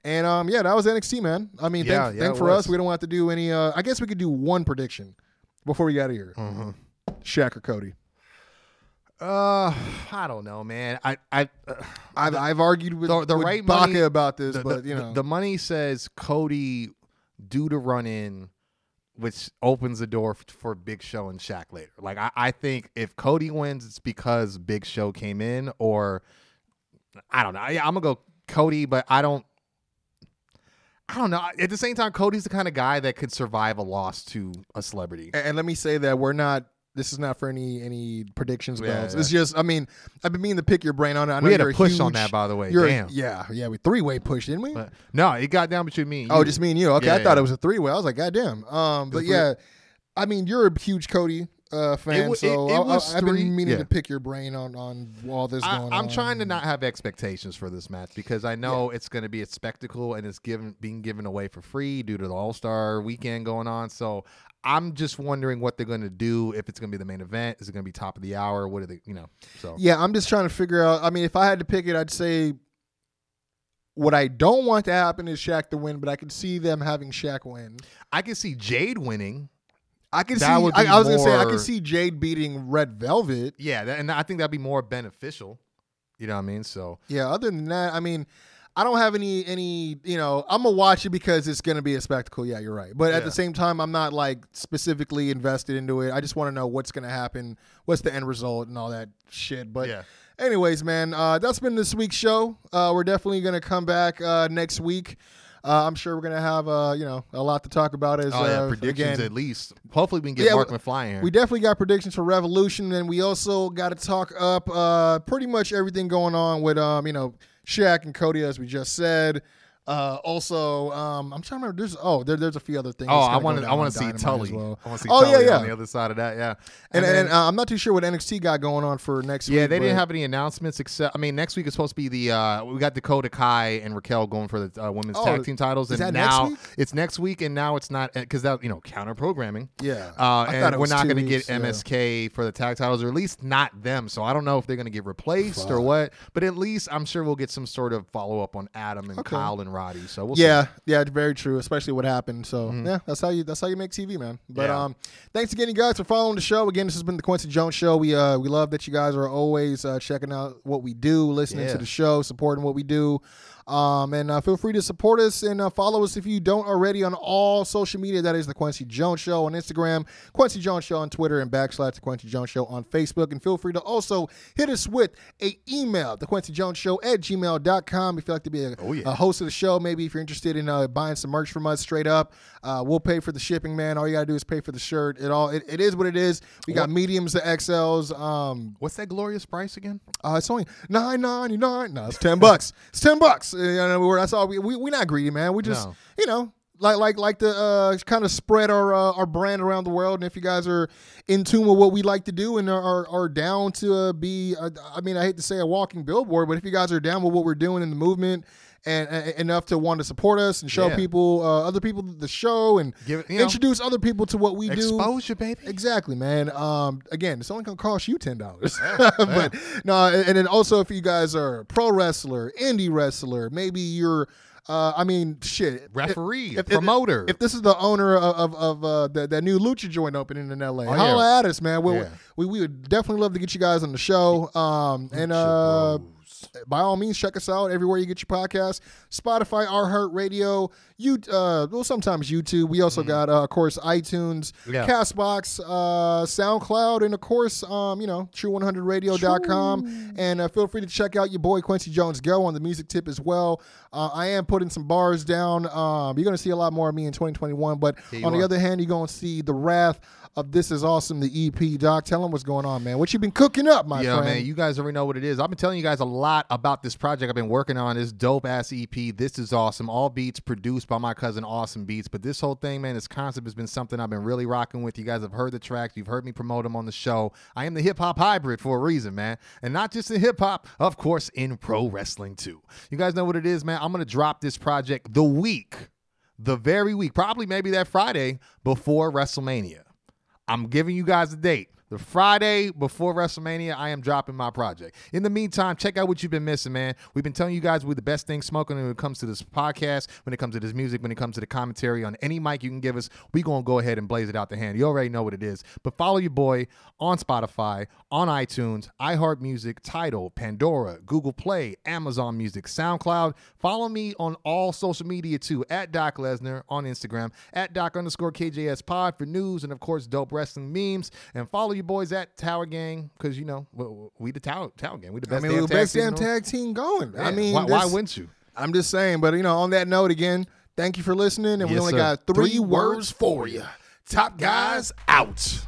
And um, yeah, that was NXT, man. I mean, Yeah, thank, yeah, thank for was. us. We don't have to do any. Uh, I guess we could do one prediction before we get out of here. Mm-hmm. Shaq or Cody? Uh, I don't know, man. I, I, uh, I've, I've argued with the, the with right Baca money about this, the, but the- you know, the money says Cody due to run in, which opens the door for Big Show and Shaq later. Like I, I think if Cody wins, it's because Big Show came in, or I don't know. Yeah, I'm gonna go Cody, but I don't. I don't know. At the same time, Cody's the kind of guy that could survive a loss to a celebrity. and, and let me say that we're not. This is not for any any predictions Yeah, bells. yeah. It's just, I mean, I've been meaning to pick your brain on it. I know We had a push on that, by the way. You're a- Damn. yeah, yeah, we three way push, didn't we? But no, it got down between me. And Oh, just me and you. Okay, Yeah, I thought it was a three way. I was like, God damn. Um, but yeah, I mean, you're a huge Cody uh, fan, wa- so it- it I- I, have been meaning yeah. to pick your brain on on all this I, going on. I'm trying to not have expectations for this match because I know it's going to be a spectacle and it's given being given away for free due to the All Star weekend going on. So I'm just wondering what they're going to do. If it's going to be the main event, is it going to be top of the hour? What are they? You know. So Yeah, I'm just trying to figure out. I mean, if I had to pick it, I'd say what I don't want to happen is Shaq to win, but I could see them having Shaq win. I can see Jade winning. I could That see. I, I was gonna say I more- could see Jade beating Red Velvet. Yeah, that, and I think that'd be more beneficial. You know what I mean? So Yeah. Other than that, I mean, I don't have any any. You know, I'm gonna watch it because it's gonna be a spectacle. Yeah, you're right. But at the same time, I'm not like specifically invested into it. I just want to know what's gonna happen, what's the end result, and all that shit. But Yeah. anyways, man, uh, that's been this week's show. Uh, we're definitely gonna come back uh, next week. Uh, I'm sure we're gonna have uh, you know a lot to talk about. As oh yeah, uh, predictions again, at least. Hopefully we can get Yeah, Mark we- McFly here. we definitely got predictions for Revolution, and we also got to talk up uh, pretty much everything going on with um, you know Shaq and Cody, as we just said. Uh, also, um, I'm trying to remember. There's oh, there, there's a few other things. oh, I want to. I want to see Tully. well. I want to see Oh, yeah, Tully yeah. on the other side of that. Yeah. And, and, then- uh, I'm not too sure what NXT got going on for next week. Yeah, they didn't have any announcements except I mean next week is supposed to be the uh we got Dakota Kai and Raquel going for the uh, women's Oh, tag team titles is and that next now week? it's next week and now it's not because that you know counter programming. Yeah, Uh, and we're not going to get yeah. MSK for the tag titles, or at least not them. So I don't know if they're going to get replaced or what. But at least I'm sure we'll get some sort of follow up on Adam and Okay. Kyle and Roddy. So we'll yeah, yeah, it's very true. Especially what happened. So Mhm. yeah, that's how you that's how you make TV, man. But Yeah. um, thanks again, you guys, for following the show. Again, this has been the Kwency Jones Show. We uh we love that you guys are always uh, checking out what we do, listening Yeah. to the show, supporting what we do. Um, and uh, feel free to support us and uh, follow us if you don't already on all social media. That is the Kwency Jones Show on Instagram, Kwency Jones Show on Twitter, and backslash the Kwency Jones Show on Facebook. And feel free to also hit us with a email, the Kwency Jones Show at gmail.com. If you'd like to be a, a host of the show, maybe if you're interested in uh, buying some merch from us straight up, uh, we'll pay for the shipping, man. All you gotta do is pay for the shirt. It all it, it is what it is. We got mediums to XLs. Um, What's that glorious price again? uh, it's only nine ninety nine. No, it's ten bucks. It's ten bucks. Uh, you know, we're, that's all. We we we not greedy, man. We just No. you know like like like to uh, kind of spread our uh, our brand around the world. And if you guys are in tune with what we like to do and are are, are down to uh, be, uh, I mean, I hate to say a walking billboard, but if you guys are down with what we're doing in the movement. And, and enough to want to support us and show Yeah. people, uh, other people, the show, and Give you know, introduce other people to what we do. Exposure, baby. Exactly, man. Um, again, it's only gonna cost you ten dollars, [laughs] but no, and then also if you guys are pro wrestler, indie wrestler, maybe you're, uh, I mean, shit, Referee, if- if- promoter. If this is the owner of of, of uh, that, that new lucha joint opening in L.A., Oh, holla yeah. at us, man. We, Yeah. we we would definitely love to get you guys on the show. Um, and uh, by all means, check us out everywhere you get your podcast. Spotify, iHeartRadio, you uh, well sometimes YouTube. We also got uh, of course iTunes, Mm-hmm. Yeah. Castbox, uh, SoundCloud, and of course um, you know True100Radio.com. And uh, feel free to check out your boy Kwency Jones Go on the music tip as well. Uh, I am putting some bars down. Um, you're gonna see a lot more of me in 2021, but on the other hand, you're gonna see the wrath of This Is Awesome, the EP. Doc, tell them what's going on, man. What you been cooking up, my Yo, friend? man, you guys already know what it is. I've been telling you guys a lot about this project I've been working on. This dope ass EP. This is awesome. All beats produced by my cousin Awesome Beats. But this whole thing, man, this concept has been something I've been really rocking with. You guys have heard the tracks. You've heard me promote them on the show. I am the hip hop hybrid for a reason, man. And not just in hip hop, of course, in pro wrestling too. You guys know what it is, man. I'm gonna drop this project the week, the very week, probably maybe that Friday before WrestleMania. I'm giving you guys a date. The Friday before WrestleMania, I am dropping my project. In the meantime, check out what you've been missing, man. We've been telling you guys we're the best thing smoking when it comes to this podcast, when it comes to this music, when it comes to the commentary on any mic you can give us. we going to go ahead and blaze it out the hand. You already know what it is. But follow your boy on Spotify, on iTunes, iHeartMusic, Tidal, Pandora, Google Play, Amazon Music, SoundCloud. Follow me on all social media too, at Doc Lesnar on Instagram, at Doc underscore KJS Pod for news and of course dope wrestling memes. And follow your boys at Tower Gang because you know we, we the Tower Tower Gang. We the best. I best. mean, damn we're the best team damn tag team going. I mean, why, why wouldn't you? I'm just saying, but you know, on that note, again, thank you for listening, and we only sir. got three, Three words words for you. Top guys out.